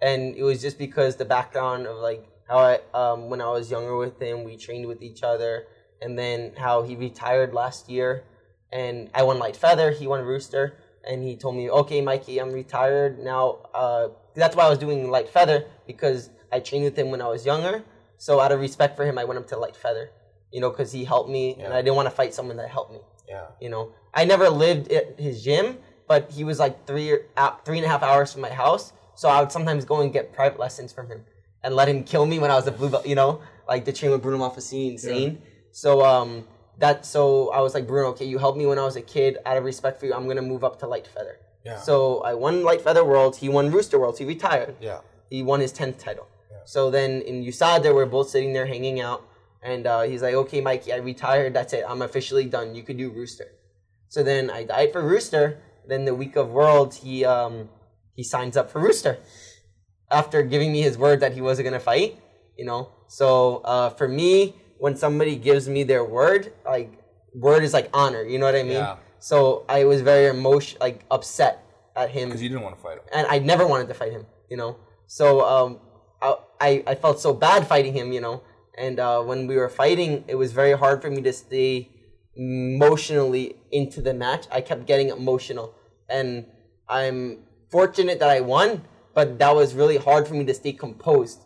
[SPEAKER 3] and it was just because the background of like how I um, when I was younger with him, we trained with each other, and then how he retired last year, and I won light feather, he won rooster, and he told me, "Okay, Mikey, I'm retired now." Uh, that's why I was doing light feather because I trained with him when I was younger. So out of respect for him, I went up to light feather, you know, because he helped me, and I didn't want to fight someone that helped me.
[SPEAKER 2] Yeah.
[SPEAKER 3] You know, I never lived at his gym, but he was like three or out three and a half hours from my house. So I would sometimes go and get private lessons from him and let him kill me when I was a blue belt. You know, like the train with Bruno Malfacini, insane. So um, that so I was like Bruno, okay, you helped me when I was a kid. Out of respect for you, I'm gonna move up to light feather.
[SPEAKER 2] Yeah.
[SPEAKER 3] So I won light feather worlds. He won rooster worlds. He retired
[SPEAKER 2] Yeah.
[SPEAKER 3] he won his 10th title. Yeah. So then in USADA, we're both sitting there hanging out. And uh, he's like, okay, Mikey, I retired. That's it. I'm officially done. You could do Rooster. So then I died for Rooster. Then the week of Worlds, he, um, he signs up for Rooster after giving me his word that he wasn't going to fight, you know? So uh, for me, when somebody gives me their word, like, word is like honor. You know what I mean?
[SPEAKER 2] Yeah.
[SPEAKER 3] So I was very emotion, like upset at him
[SPEAKER 2] Because you didn't want to fight him.
[SPEAKER 3] and I never wanted to fight him, you know. So um, I, I I felt so bad fighting him, you know. And uh, when we were fighting, it was very hard for me to stay emotionally into the match. I kept getting emotional, and I'm fortunate that I won. But that was really hard for me to stay composed,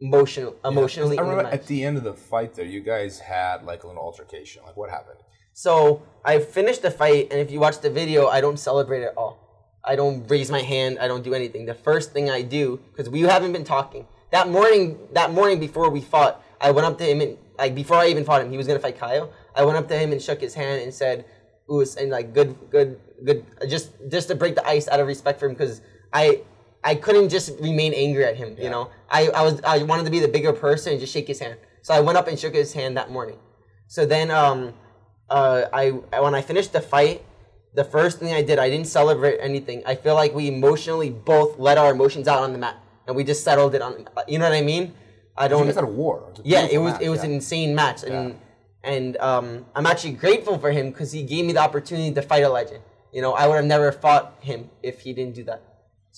[SPEAKER 3] emotional, emotionally
[SPEAKER 2] I
[SPEAKER 3] in the
[SPEAKER 2] at the end of the fight there, you guys had like a little altercation. Like what happened?
[SPEAKER 3] So I finished the fight, and if you watch the video, I don't celebrate at all. I don't raise my hand. I don't do anything. The first thing I do, because we haven't been talking. That morning, that morning before we fought, I went up to him and like before I even fought him, he was gonna fight Caio. I went up to him and shook his hand and said, "Ooh," and like good, good, good. Just just to break the ice out of respect for him, because I I couldn't just remain angry at him. You know, I I was I wanted to be the bigger person and just shake his hand. So I went up and shook his hand that morning. So then um uh, I when I finished the fight, the first thing I did, I didn't celebrate anything. I feel like we emotionally both let our emotions out on the mat, and we just settled it on. You know what I mean? I don't.
[SPEAKER 2] guys had a war. a
[SPEAKER 3] yeah, it was
[SPEAKER 2] match,
[SPEAKER 3] it was
[SPEAKER 2] yeah.
[SPEAKER 3] an insane match, and and um, I'm actually grateful for him because he gave me the opportunity to fight a legend. You know, I would have never fought him if he didn't do that.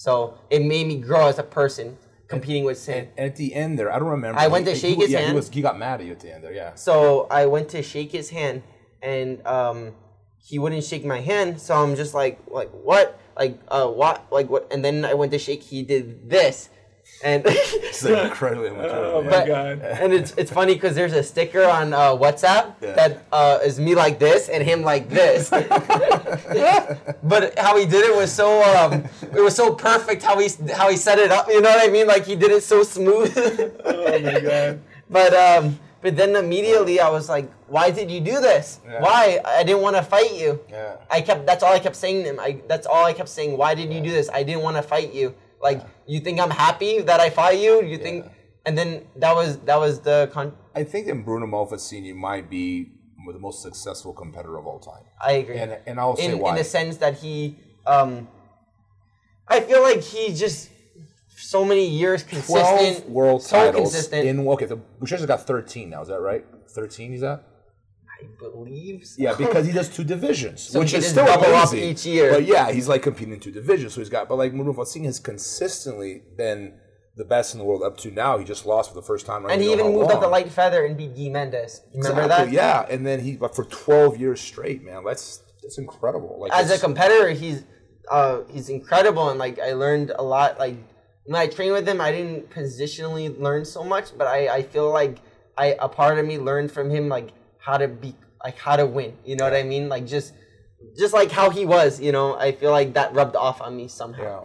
[SPEAKER 3] So it made me grow as a person competing with him.
[SPEAKER 2] And, at the end there, I don't remember.
[SPEAKER 3] I went to
[SPEAKER 2] he-
[SPEAKER 3] shake his
[SPEAKER 2] yeah, He
[SPEAKER 3] hand.
[SPEAKER 2] was. He got mad at you at the end there. Yeah.
[SPEAKER 3] So I went to shake his hand, and um, he wouldn't shake my hand. So I'm just like, like what, like uh, what, like what? And then I went to shake. He did this, and
[SPEAKER 2] It's like incredibly immature.
[SPEAKER 1] Oh my
[SPEAKER 3] But-
[SPEAKER 1] god.
[SPEAKER 3] and it's it's funny because there's a sticker on uh, WhatsApp
[SPEAKER 2] Yeah.
[SPEAKER 3] that uh, is me like this and him like this. but how he did it was so um, it was so perfect how he how he set it up. You know what I mean? Like he did it so smooth.
[SPEAKER 1] Oh my god.
[SPEAKER 3] but um, but then immediately I was like, why did you do this?
[SPEAKER 2] Yeah.
[SPEAKER 3] Why? I didn't want to fight you.
[SPEAKER 2] Yeah.
[SPEAKER 3] I kept. That's all I kept saying to him. I. That's all I kept saying. Why did you do this? I didn't want to fight you. Like you think I'm happy that I fight you? You think? And then that was that was the con.
[SPEAKER 2] I think that Bruno Malfacini might be the most successful competitor of all time.
[SPEAKER 3] I agree.
[SPEAKER 2] And and I'll say
[SPEAKER 3] in
[SPEAKER 2] why.
[SPEAKER 3] in the sense that he, um, I feel like he just so many years consistent,
[SPEAKER 2] world
[SPEAKER 3] so
[SPEAKER 2] titles
[SPEAKER 3] consistent.
[SPEAKER 2] in okay. The Buchecha's got thirteen now. Is that right? Thirteen. He's at.
[SPEAKER 3] I believe. So.
[SPEAKER 2] Yeah, because he does two divisions,
[SPEAKER 3] So
[SPEAKER 2] which is still
[SPEAKER 3] double up
[SPEAKER 2] amazing.
[SPEAKER 3] each year.
[SPEAKER 2] But yeah, he's like competing in two divisions. So he's got, but like Bruno Fassini has consistently been the best in the world up to now. He just lost for the first time.
[SPEAKER 3] And he even moved up the light feather and beat Guy Mendes. Remember
[SPEAKER 2] Exactly,
[SPEAKER 3] that?
[SPEAKER 2] Yeah, and then he, but for twelve years straight, man, that's that's incredible. Like
[SPEAKER 3] As a competitor, he's uh, he's incredible, and like I learned a lot. Like when I trained with him, I didn't positionally learn so much, but I, I feel like I a part of me learned from him like how to be like how to win. You know what I mean? Like just just like how he was. You know, I feel like that rubbed off on me somehow.
[SPEAKER 2] Yeah.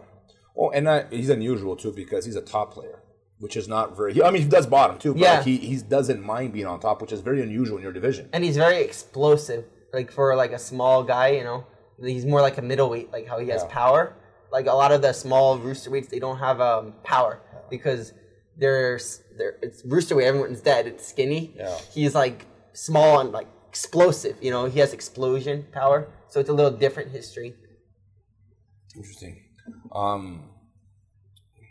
[SPEAKER 2] Well, and he's unusual too because he's a top player, which is not very. I mean, he does bottom too, but
[SPEAKER 3] Yeah.
[SPEAKER 2] like he he doesn't mind being on top, which is very unusual in your division.
[SPEAKER 3] and he's very explosive. Like for like a small guy, you know, he's more like a middleweight. Like how he has
[SPEAKER 2] Yeah.
[SPEAKER 3] power. Like a lot of the small rooster weights, they don't have um, power because they're they're it's rooster weight. Everyone's dead. It's skinny.
[SPEAKER 2] Yeah.
[SPEAKER 3] He's like small and like explosive. You know, he has explosion power. So it's a little different history.
[SPEAKER 2] Interesting. Um,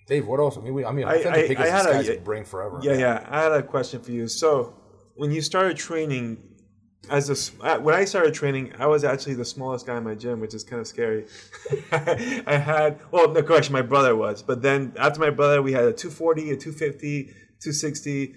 [SPEAKER 2] Dave, what else? I mean, we, I mean, I,
[SPEAKER 1] I-
[SPEAKER 2] think
[SPEAKER 1] I-
[SPEAKER 2] the pick
[SPEAKER 1] I had
[SPEAKER 2] this
[SPEAKER 1] a-
[SPEAKER 2] guy's
[SPEAKER 1] yeah,
[SPEAKER 2] bring forever.
[SPEAKER 1] Yeah, yeah. I had a question for you. So, when you started training, as a s- uh, when I started training, I was actually the smallest guy in my gym, which is kind of scary. I had well, no correction, my brother was, but then after my brother, we had a 240, a 250, 260.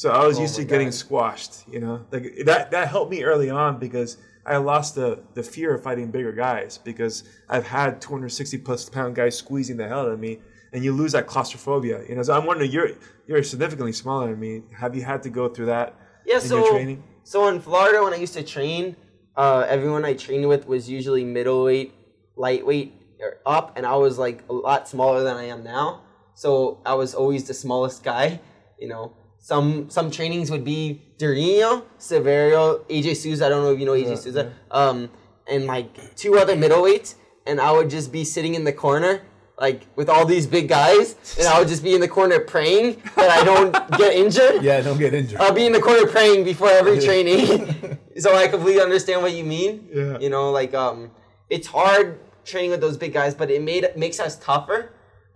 [SPEAKER 1] So I was used to
[SPEAKER 3] my
[SPEAKER 1] getting squashed. You know, like that that helped me early on because I lost the the fear of fighting bigger guys because I've had 260 plus pound guys squeezing the hell out of me, and you lose that claustrophobia. You know, so I'm wondering, you're you're significantly smaller than me. Have you had to go through that
[SPEAKER 3] Yeah,
[SPEAKER 1] in
[SPEAKER 3] so
[SPEAKER 1] your training?
[SPEAKER 3] so in Florida when I used to train, uh, everyone I trained with was usually middleweight, lightweight, or up, and I was like a lot smaller than I am now. So I was always the smallest guy. You know, some some trainings would be Durinho, Severio, AJ Souza. I don't know if you know AJ Souza. Um, and like two other middleweights, and I would just be sitting in the corner. Like with all these big guys, and I would just be in the corner praying that I don't get injured.
[SPEAKER 2] Yeah, don't get injured.
[SPEAKER 3] I'll be in the corner praying before every training. so I completely understand what you mean.
[SPEAKER 1] Yeah.
[SPEAKER 3] You know, like um it's hard training with those big guys, but it made makes us tougher.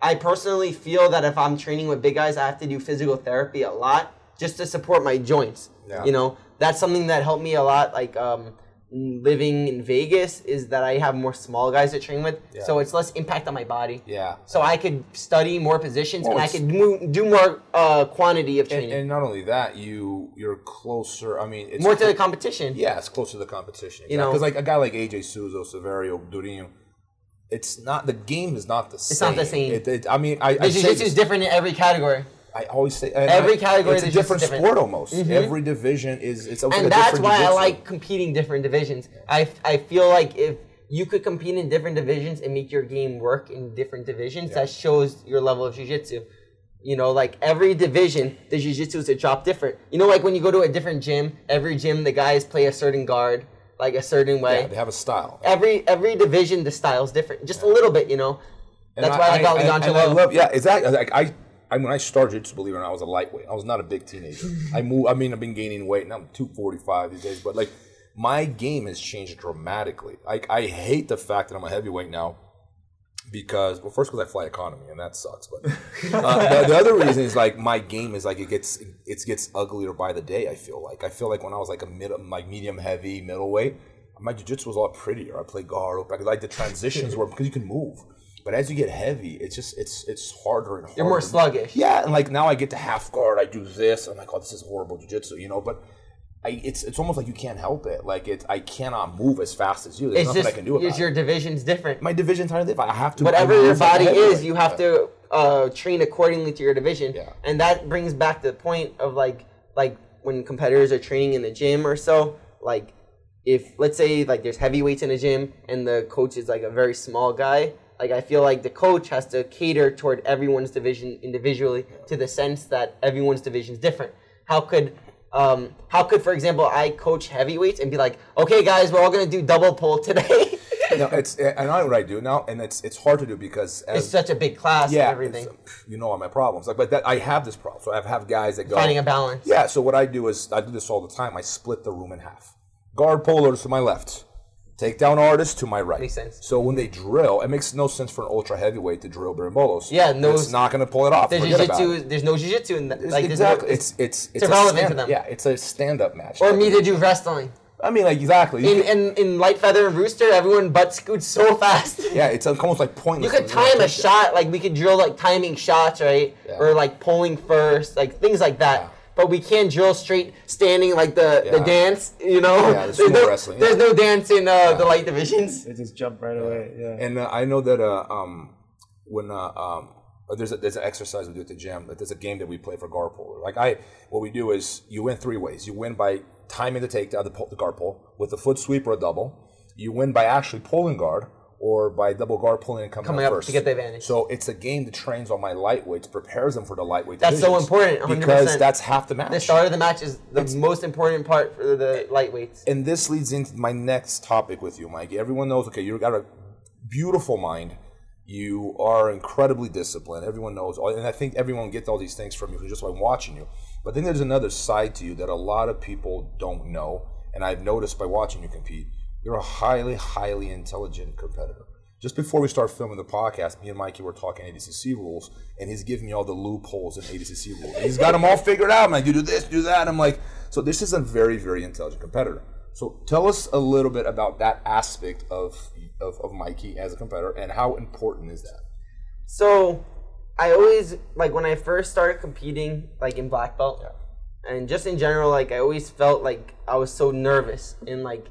[SPEAKER 3] I personally feel that if I'm training with big guys, I have to do physical therapy a lot just to support my joints.
[SPEAKER 2] Yeah.
[SPEAKER 3] You know, that's something that helped me a lot like um living in Vegas is that I have more small guys to train with, so it's less impact on my body.
[SPEAKER 2] yeah.
[SPEAKER 3] So I could study more positions
[SPEAKER 2] Well,
[SPEAKER 3] and I could do more uh, quantity of training.
[SPEAKER 2] and not only that, you you're closer. I mean, it's
[SPEAKER 3] more to the competition.
[SPEAKER 2] Yeah, it's closer to the competition.
[SPEAKER 3] You know-
[SPEAKER 2] because like a guy like AJ Souza, Severio, Durinho, it's not the game is not the same.
[SPEAKER 3] It's not the same.
[SPEAKER 2] It, it, I mean, I, I, say
[SPEAKER 3] jiu-jitsu is different in every category.
[SPEAKER 2] I always say
[SPEAKER 3] Every
[SPEAKER 2] I-
[SPEAKER 3] category
[SPEAKER 2] It's a
[SPEAKER 3] the
[SPEAKER 2] different sport
[SPEAKER 3] different.
[SPEAKER 2] almost.
[SPEAKER 3] Mhm.
[SPEAKER 2] Every division is it's
[SPEAKER 3] And
[SPEAKER 2] like
[SPEAKER 3] that's
[SPEAKER 2] different
[SPEAKER 3] why I like competing different divisions. I, I feel like if you could compete in different divisions and make your game work in different divisions, that shows your level of jiu-jitsu. You know, like every division, the jiu-jitsu is a drop different. You know, like when you go to a different gym, every gym the guys play a certain guard, like a certain way.
[SPEAKER 2] Yeah, they have a style.
[SPEAKER 3] every every division the style's different, just a little bit. You know,
[SPEAKER 2] And
[SPEAKER 3] that's why I, got
[SPEAKER 2] and- I love, yeah, exactly. Like I, I when I started, believe it or not, I was a lightweight. I was not a big teenager. I move. I mean, I've been gaining weight, and I'm 245 these days. But like, my game has changed dramatically. Like, I hate the fact that I'm a heavyweight now. Because well, first because I fly economy and that sucks. But uh, the, the other reason is like my game is like it gets it gets uglier by the day. I feel like I feel like when I was like a mid like medium heavy middleweight, my jiu-jitsu was a lot prettier. I played guard, I like the transitions were because you can move. But as you get heavy, it's just it's it's harder and harder.
[SPEAKER 3] You're more sluggish.
[SPEAKER 2] Yeah, and like now I get to half guard, I do this. I'm like, oh, this is horrible jiu-jitsu, you know. But I, it's it's almost like you can't help it. Like it, I cannot move as fast as you. There's
[SPEAKER 3] It's
[SPEAKER 2] nothing
[SPEAKER 3] just
[SPEAKER 2] I can do about
[SPEAKER 3] it's your division's different.
[SPEAKER 2] My division's hard to live. I have to.
[SPEAKER 3] Whatever your
[SPEAKER 2] move like a
[SPEAKER 3] body is, you have to uh, train accordingly to your division.
[SPEAKER 2] Yeah.
[SPEAKER 3] And that brings back the point of like like when competitors are training in the gym or so, like if let's say like there's heavyweights in a gym and the coach is like a very small guy, like I feel like the coach has to cater toward everyone's division individually to the sense that everyone's division is different. How could um, how could, for example, I coach heavyweights and be like, okay, guys, we're all gonna do double pull today.
[SPEAKER 2] no, it's I know what I do now, and it's it's hard to do because as,
[SPEAKER 3] it's such a big class
[SPEAKER 2] yeah,
[SPEAKER 3] and everything.
[SPEAKER 2] you know all my problems. Like, but that I have this problem. So I have guys that go
[SPEAKER 3] Finding a balance.
[SPEAKER 2] Yeah. So what I do is I do this all the time. I split the room in half. Guard pullers to my left, takedown artists to my right.
[SPEAKER 3] Makes sense.
[SPEAKER 2] So when they drill, it makes no sense for an ultra heavyweight to drill berimbolos.
[SPEAKER 3] Yeah, no-
[SPEAKER 2] it's not going to pull it off.
[SPEAKER 3] The
[SPEAKER 2] Forget about it.
[SPEAKER 3] there's no jiu-jitsu in that.
[SPEAKER 2] It's-
[SPEAKER 3] Like, there's no-
[SPEAKER 2] exactly. it's it's it's,
[SPEAKER 3] irrelevant to them.
[SPEAKER 2] Yeah, it's a stand-up match.
[SPEAKER 3] or me to do wrestling.
[SPEAKER 2] I mean, like exactly.
[SPEAKER 3] In, in in light feather and rooster, everyone butt scoots so fast.
[SPEAKER 2] yeah, it's almost like pointless.
[SPEAKER 3] You
[SPEAKER 2] could
[SPEAKER 3] time a shot, like we could drill like timing shots, right?
[SPEAKER 2] Yeah.
[SPEAKER 3] Or like pulling first, like things like that.
[SPEAKER 2] Yeah.
[SPEAKER 3] But we can't drill straight standing like the, the dance, you know?
[SPEAKER 2] Yeah, the
[SPEAKER 3] there's no,
[SPEAKER 2] wrestling,
[SPEAKER 3] There's no dance in uh, the light divisions.
[SPEAKER 1] They just jump right away. Yeah.
[SPEAKER 2] And uh, I know that uh, um, when uh, um, there's a, there's an exercise we do at the gym. That there's a game that we play for guard puller. Like I, what we do is you win three ways. You win by timing the takedown, the, pull, the guard pull with a foot sweep or a double. You win by actually pulling guard or by double guard pulling and coming,
[SPEAKER 3] Coming
[SPEAKER 2] up
[SPEAKER 3] up
[SPEAKER 2] first
[SPEAKER 3] to get the advantage.
[SPEAKER 2] So it's a game that trains all my lightweights, prepares them for the lightweight.
[SPEAKER 3] That's so important, 100%.
[SPEAKER 2] because that's half the match.
[SPEAKER 3] The start of the match is the most important part for the lightweights.
[SPEAKER 2] and this leads into my next topic with you, Mike. Everyone knows, okay, you've got a beautiful mind. You are incredibly disciplined. Everyone knows, and I think everyone gets all these things from you just by watching you. But then there's another side to you that a lot of people don't know, and I've noticed by watching you compete. You're a highly, highly intelligent competitor. Just before we start filming the podcast, me and Mikey were talking ADCC rules, and he's giving me all the loopholes in ADCC rules. And he's got them all figured out. I'm like, you do this, do that. I'm like, so this is a very, very intelligent competitor. So tell us a little bit about that aspect of, of, of Mikey as a competitor, and how important is that?
[SPEAKER 3] So, I always like when I first started competing, like in black belt, and just in general, like I always felt like I was so nervous and like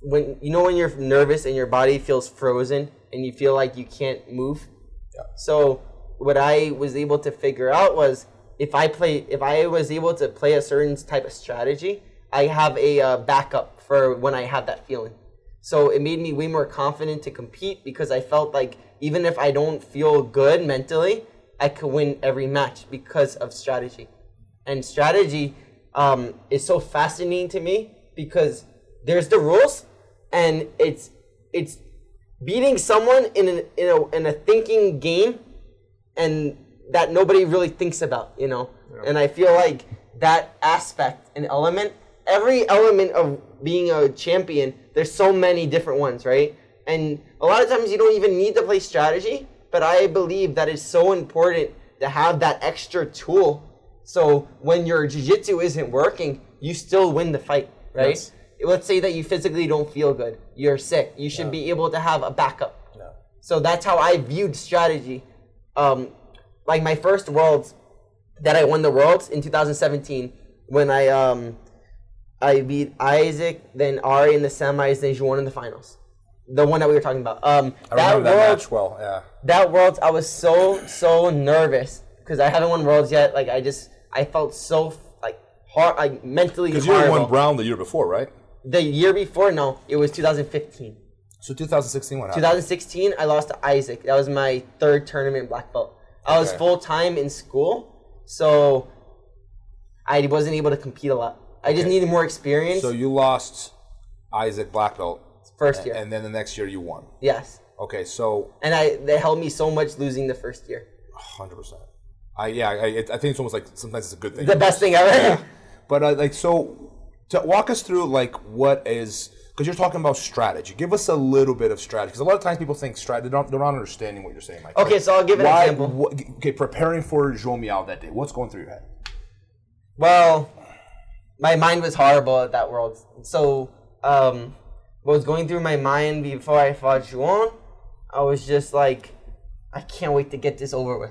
[SPEAKER 3] when you know when you're nervous and your body feels frozen and you feel like you can't move.
[SPEAKER 2] Yeah.
[SPEAKER 3] So what I was able to figure out was if I play, if I was able to play a certain type of strategy, I have a uh, backup for when I have that feeling. So it made me way more confident to compete because I felt like even if I don't feel good mentally, I could win every match because of strategy. And strategy um, is so fascinating to me because there's the rules, and it's it's beating someone in an, in a in a thinking game, and that nobody really thinks about, you know. And I feel like that aspect and element, every element of being a champion, there's so many different ones, right? And a lot of times you don't even need to play strategy, but I believe that it's so important to have that extra tool. So when your jiu-jitsu isn't working, you still win the fight, right?
[SPEAKER 2] Yes.
[SPEAKER 3] Let's say that you physically don't feel good, you're sick. You should be able to have a backup. So that's how I viewed strategy. Um, like my first worlds that I won the worlds in 2017 when I um, I beat Isaac, then Ari in the semis, then Juan in the finals. The one that we were talking about. Um,
[SPEAKER 2] I remember that
[SPEAKER 3] world,
[SPEAKER 2] match well. Yeah.
[SPEAKER 3] that worlds, I was so so nervous because I haven't won worlds yet. Like I just I felt so like hard, like mentally
[SPEAKER 2] Because you one Brown the year before, right?
[SPEAKER 3] The year before, no, it was 2015.
[SPEAKER 2] So 2016 what happened?
[SPEAKER 3] 2016, I lost to Isaac. That was my third tournament black belt. I was
[SPEAKER 2] Okay.
[SPEAKER 3] full time in school, so I wasn't able to compete a lot. I just needed more experience.
[SPEAKER 2] So you lost Isaac Black Belt
[SPEAKER 3] first year,
[SPEAKER 2] and then the next year you won.
[SPEAKER 3] yes,
[SPEAKER 2] Okay, so
[SPEAKER 3] and I they helped me so much losing the first year.
[SPEAKER 2] hundred percent. I yeah, I, it, I think it's almost like sometimes it's a good thing.
[SPEAKER 3] The best thing ever.
[SPEAKER 2] But uh, like, so to walk us through like what is because you're talking about strategy. Give us a little bit of strategy because a lot of times people think strategy. They're not, they're not understanding what you're saying, Mike.
[SPEAKER 3] Okay, so I'll give an
[SPEAKER 2] Why-
[SPEAKER 3] example.
[SPEAKER 2] what- okay, preparing for João Miyao that day. What's going through your head?
[SPEAKER 3] Well, my mind was horrible at that world. So, um, what was going through my mind before I fought Juan, I was just like, I can't wait to get this over with.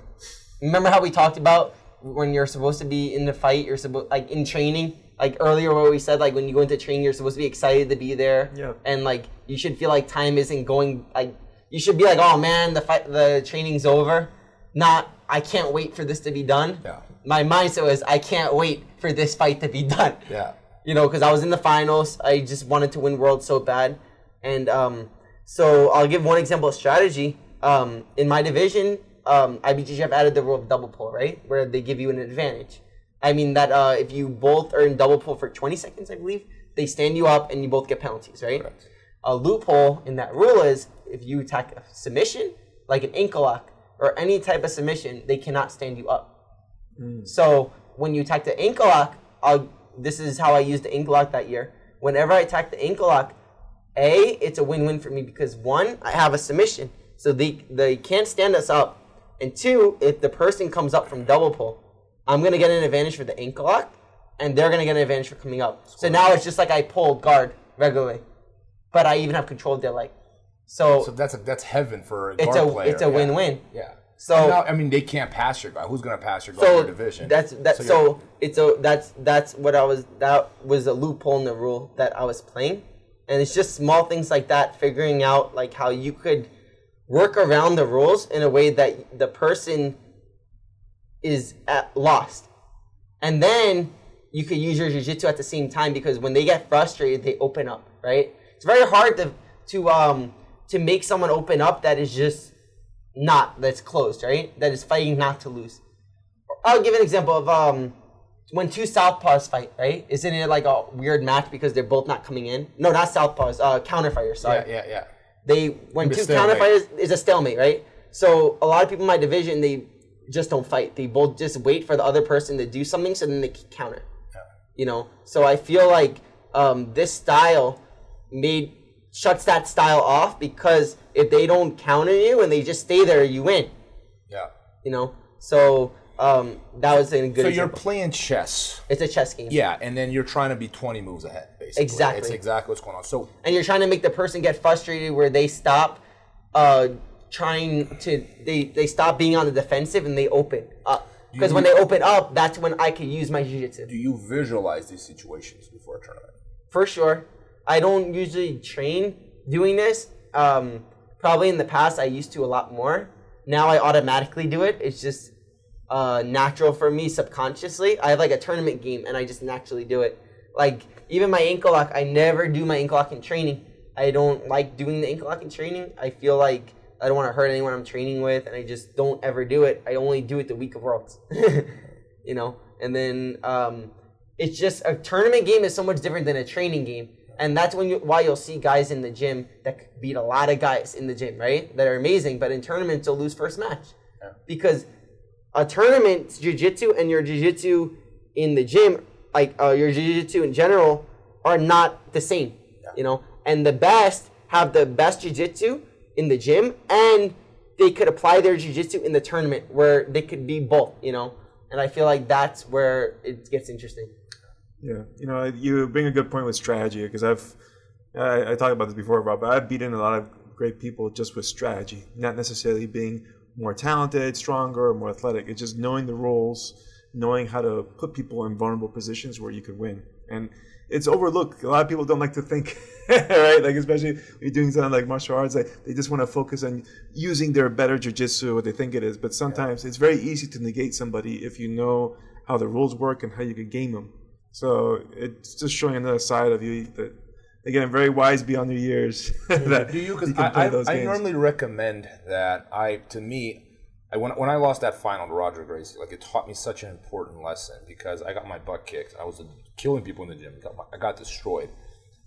[SPEAKER 3] Remember how we talked about when you're supposed to be in the fight, you're supposed like in training, like earlier where we said like when you go into training, you're supposed to be excited to be there,
[SPEAKER 1] Yep.
[SPEAKER 3] and like you should feel like time isn't going like you should be like, oh man, the fight, the training's over. not I can't wait for this to be done.
[SPEAKER 2] Yeah.
[SPEAKER 3] My mindset was I can't wait for this fight to be done.
[SPEAKER 2] Yeah.
[SPEAKER 3] You know, because I was in the finals. I just wanted to win world so bad, and um, so I'll give one example of strategy. Um, in my division, um, IBJJF added the rule of double pull, right, where they give you an advantage. I mean that uh, if you both are in double pull for 20 seconds, I believe, they stand you up and you both get penalties, right?
[SPEAKER 2] Correct.
[SPEAKER 3] A loophole in that rule is if you attack a submission, like an ankle lock or any type of submission, they cannot stand you up. So when you attack the ankle lock, I'll, this is how I used the ankle lock that year. Whenever I attack the ankle lock, A, it's a win-win for me because one, I have a submission, so they they can't stand us up, and two, if the person comes up from double pull, I'm gonna get an advantage for the ankle lock, and they're gonna get an advantage for coming up. So now it's just like I pull guard regularly, but I even have control of their leg. So,
[SPEAKER 2] So that's a, that's heaven for a
[SPEAKER 3] it's
[SPEAKER 2] guard
[SPEAKER 3] a
[SPEAKER 2] player.
[SPEAKER 3] it's a
[SPEAKER 2] yeah.
[SPEAKER 3] win-win.
[SPEAKER 2] Yeah.
[SPEAKER 3] So-
[SPEAKER 2] now, I mean, they can't pass your guy. Who's going to pass your guy in
[SPEAKER 3] so
[SPEAKER 2] your division?
[SPEAKER 3] that's that's
[SPEAKER 2] you're-
[SPEAKER 3] so, it's a that's that's what I was that was a loophole in the rule that I was playing, and it's just small things like that, figuring out like how you could work around the rules in a way that the person is at lost, and then you could use your jujitsu at the same time because when they get frustrated, they open up. Right? It's very hard to to um to make someone open up that is just not that's closed. Right? That is fighting not to lose. I'll give an example of um when two southpaws fight, right? Isn't it like a weird match because they're both not coming in? No, not southpaws. Uh, counterfighters. Sorry.
[SPEAKER 2] yeah, yeah, yeah.
[SPEAKER 3] They when two counterfighters is a stalemate, right? So a lot of people in my division they just don't fight. They both just wait for the other person to do something, so then they can counter. You know. So I feel like um, this style made shuts that style off because if they don't counter you and they just stay there, you win.
[SPEAKER 2] Yeah.
[SPEAKER 3] You know. So um, that was a good.
[SPEAKER 2] So you're playing chess.
[SPEAKER 3] It's a chess game.
[SPEAKER 2] Yeah, and then you're trying to be 20 moves ahead, basically.
[SPEAKER 3] Exactly.
[SPEAKER 2] It's exactly what's going on. So
[SPEAKER 3] and you're trying to make the person get frustrated where they stop uh, trying to they they stop being on the defensive and they open up. Because when they open up that's when i can use my jiu-jitsu.
[SPEAKER 2] Do you visualize these situations before a tournament?
[SPEAKER 3] for sure. I don't usually train doing this. Um, probably in the past i used to a lot more. Now i automatically do it. It's just uh, natural for me subconsciously. I have like a tournament game and i just naturally do it. Like even my ankle lock i never do my ankle lock in training. I don't like doing the ankle lock in training. I feel like i don't want to hurt anyone i'm training with and i just don't ever do it. I only do it the week of worlds you know? And then um, it's just a tournament game is so much different than a training game. And that's when you, why you'll see guys in the gym that beat a lot of guys in the gym right? That are amazing but in tournaments they'll lose first match. Because a tournament's jiu-jitsu and your jiu-jitsu in the gym like uh, your jiu-jitsu in general are not the same you know? And the best have the best jiu-jitsu in the gym and they could apply their jiu-jitsu in the tournament where they could be both you know and i feel like that's where it gets interesting
[SPEAKER 1] Yeah, you know, you bring a good point with strategy because I've I, I talked about this before, Rob. But I've beaten a lot of great people just with strategy, not necessarily being more talented, stronger, or more athletic. It's just knowing the rules, knowing how to put people in vulnerable positions where you could win, and it's overlooked. A lot of people don't like to think, right? Like especially when you're doing something like martial arts, like they just want to focus on using their better jujitsu, what they think it is. But sometimes it's very easy to negate somebody if you know how the rules work and how you could game them. So it's just showing another side of you that again very wise beyond your years. that
[SPEAKER 2] Do you? Because
[SPEAKER 1] can
[SPEAKER 2] I, I,
[SPEAKER 1] those
[SPEAKER 2] I normally recommend that. I to me, I when, when I lost that final to Roger Gracie, like it taught me such an important lesson because I got my butt kicked. I was killing people in the gym. Got my- I got destroyed,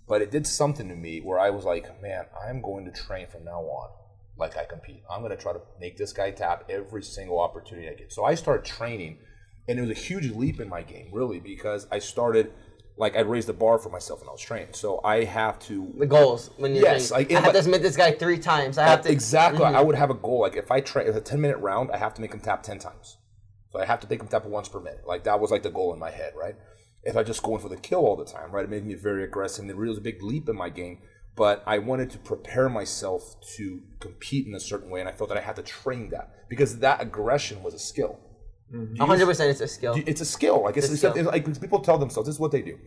[SPEAKER 2] but it did something to me where I was like, man, I'm going to train from now on like I compete. I'm going to try to make this guy tap every single opportunity I get. So I started training, and it was a huge leap in my game, really, because I started like I raised the bar for myself when I was training. So I have to
[SPEAKER 3] the goals when you're
[SPEAKER 2] Yes, like,
[SPEAKER 3] i have to submit this guy three times i have to
[SPEAKER 2] exactly. Mm-hmm. I would have a goal. Like if I train, a ten minute round, I have to make him tap ten times. So I have to make him tap once per minute. Like that was like the goal in my head, right? If I just go in for the kill all the time, right, it made me very aggressive. And it really was a big leap in my game. But I wanted to prepare myself to compete in a certain way, and I felt that I had to train that because that aggression was a skill.
[SPEAKER 3] 100% it's a skill
[SPEAKER 2] It's a skill. Like it's,
[SPEAKER 3] It's a skill.
[SPEAKER 2] like people tell themselves this is what they do.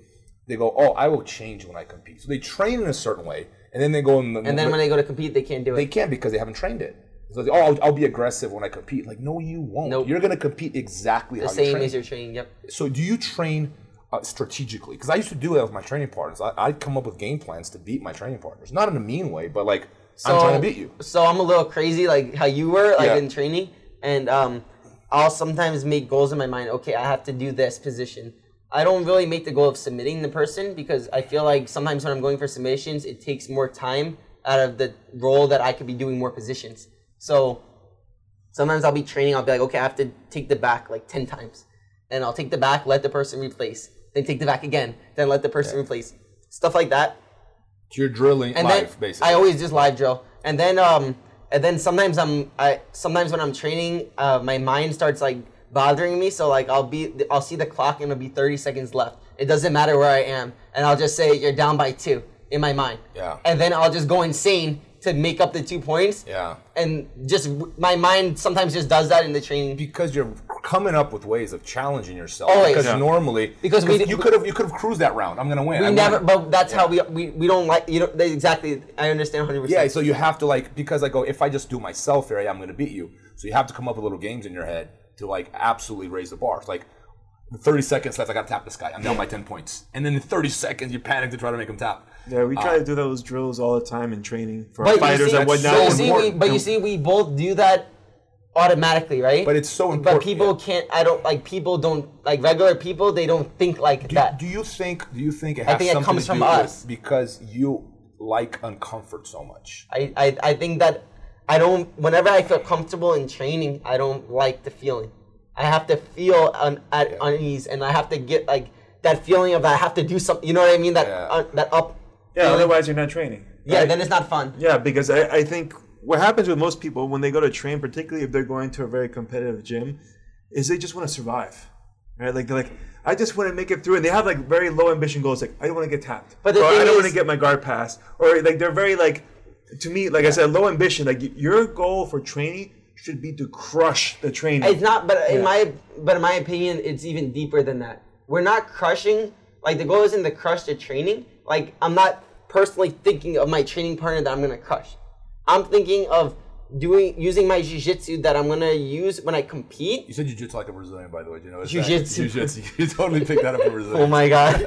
[SPEAKER 2] They go, "Oh, I will change when I compete." So they train in a certain way, and then they go in the,
[SPEAKER 3] and then when they go to compete they can't do it
[SPEAKER 2] they can't because they haven't trained it. So like, oh, I'll, I'll be aggressive when I compete. Like, no, you won't.
[SPEAKER 3] Nope.
[SPEAKER 2] You're gonna compete exactly
[SPEAKER 3] The
[SPEAKER 2] how you
[SPEAKER 3] same as your training. Yep.
[SPEAKER 2] So, do you train uh, strategically? Because I used to do that with my training partners. I, I'd come up with game plans to beat my training partners, not in a mean way, but like I'm trying to beat you.
[SPEAKER 3] So I'm a little crazy, like how you were, like
[SPEAKER 2] Yeah.
[SPEAKER 3] in training, and um, I'll sometimes make goals in my mind. Okay, I have to do this position. I don't really make the goal of submitting the person because I feel like sometimes when I'm going for submissions, it takes more time out of the role that I could be doing more positions. So sometimes I'll be training. I'll be like, okay, I have to take the back like ten times, and I'll take the back, let the person replace, then take the back again, then let the person replace, stuff like that
[SPEAKER 2] So you're drilling
[SPEAKER 3] and
[SPEAKER 2] live, basically.
[SPEAKER 3] I always just live drill, and then um, and then sometimes I'm I sometimes when I'm training, uh, my mind starts like bothering me. So like I'll be I'll see the clock and it'll be 30 seconds left. It doesn't matter where I am, and I'll just say you're down by two in my mind.
[SPEAKER 2] Yeah.
[SPEAKER 3] And then I'll just go insane to make up the two points.
[SPEAKER 2] yeah.
[SPEAKER 3] And just my mind sometimes just does that in the training.
[SPEAKER 2] because you're coming up with ways of challenging yourself.
[SPEAKER 3] Always.
[SPEAKER 2] Because
[SPEAKER 3] Yeah.
[SPEAKER 2] normally,
[SPEAKER 3] Because we-
[SPEAKER 2] you could have you could have cruised that round. I'm gonna win.
[SPEAKER 3] We
[SPEAKER 2] I
[SPEAKER 3] never,
[SPEAKER 2] win.
[SPEAKER 3] but that's how we, we we don't like you know they, exactly. I understand 100.
[SPEAKER 2] Yeah,
[SPEAKER 3] percent
[SPEAKER 2] so you have to like because I go oh, if I just do myself here, I'm gonna beat you. So you have to come up with little games in your head to like absolutely raise the bar. It's like 30 seconds left, I gotta tap this guy. I'm down by 10 points, and then in 30 seconds you panic to try to make him tap.
[SPEAKER 1] Yeah, we try uh, to do those drills all the time in training for
[SPEAKER 3] But
[SPEAKER 1] fighters
[SPEAKER 3] see-
[SPEAKER 1] and whatnot.
[SPEAKER 3] But you see, we, but you see, we both do that automatically, right?
[SPEAKER 2] But it's so important.
[SPEAKER 3] But
[SPEAKER 2] important,
[SPEAKER 3] people
[SPEAKER 2] yeah.
[SPEAKER 3] can't. I don't like people. Don't like regular people. They don't think like
[SPEAKER 2] Do,
[SPEAKER 3] that.
[SPEAKER 2] do you think? Do you think it has
[SPEAKER 3] think it comes
[SPEAKER 2] to
[SPEAKER 3] from
[SPEAKER 2] do
[SPEAKER 3] us.
[SPEAKER 2] with because you like uncomfort so much?
[SPEAKER 3] I, I I think that I don't. Whenever I feel comfortable in training, I don't like the feeling. I have to feel un, at unease, and I have to get like that feeling of I have to do something. You know what I mean? That
[SPEAKER 2] Yeah.
[SPEAKER 3] uh, that up.
[SPEAKER 1] yeah,
[SPEAKER 3] feeling.
[SPEAKER 1] otherwise you're not training.
[SPEAKER 3] Yeah,
[SPEAKER 1] right?
[SPEAKER 3] then it's not fun.
[SPEAKER 1] Yeah, because I, I think what happens with most people when they go to train, particularly if they're going to a very competitive gym, is they just want to survive. Right? Like they're like, I just want to make it through and they have like very low ambition goals, like I don't want to get tapped.
[SPEAKER 3] But
[SPEAKER 1] or I don't
[SPEAKER 3] is-
[SPEAKER 1] want to get my guard passed. Or like they're very like to me, like I said, low ambition. Like your goal for training should be to crush the training.
[SPEAKER 3] It's not, but in
[SPEAKER 1] Yeah.
[SPEAKER 3] my but in my opinion, it's even deeper than that. We're not crushing. Like the goal isn't to crush the training. Like I'm not personally thinking of my training partner that I'm gonna crush. I'm thinking of doing using my jiu-jitsu that I'm gonna use when I compete.
[SPEAKER 2] You said jiu-jitsu like a Brazilian, by the way. Do you know
[SPEAKER 3] Jiu-jitsu.
[SPEAKER 2] Jiu-jitsu. You totally picked that up from Brazilian.
[SPEAKER 3] Oh my god,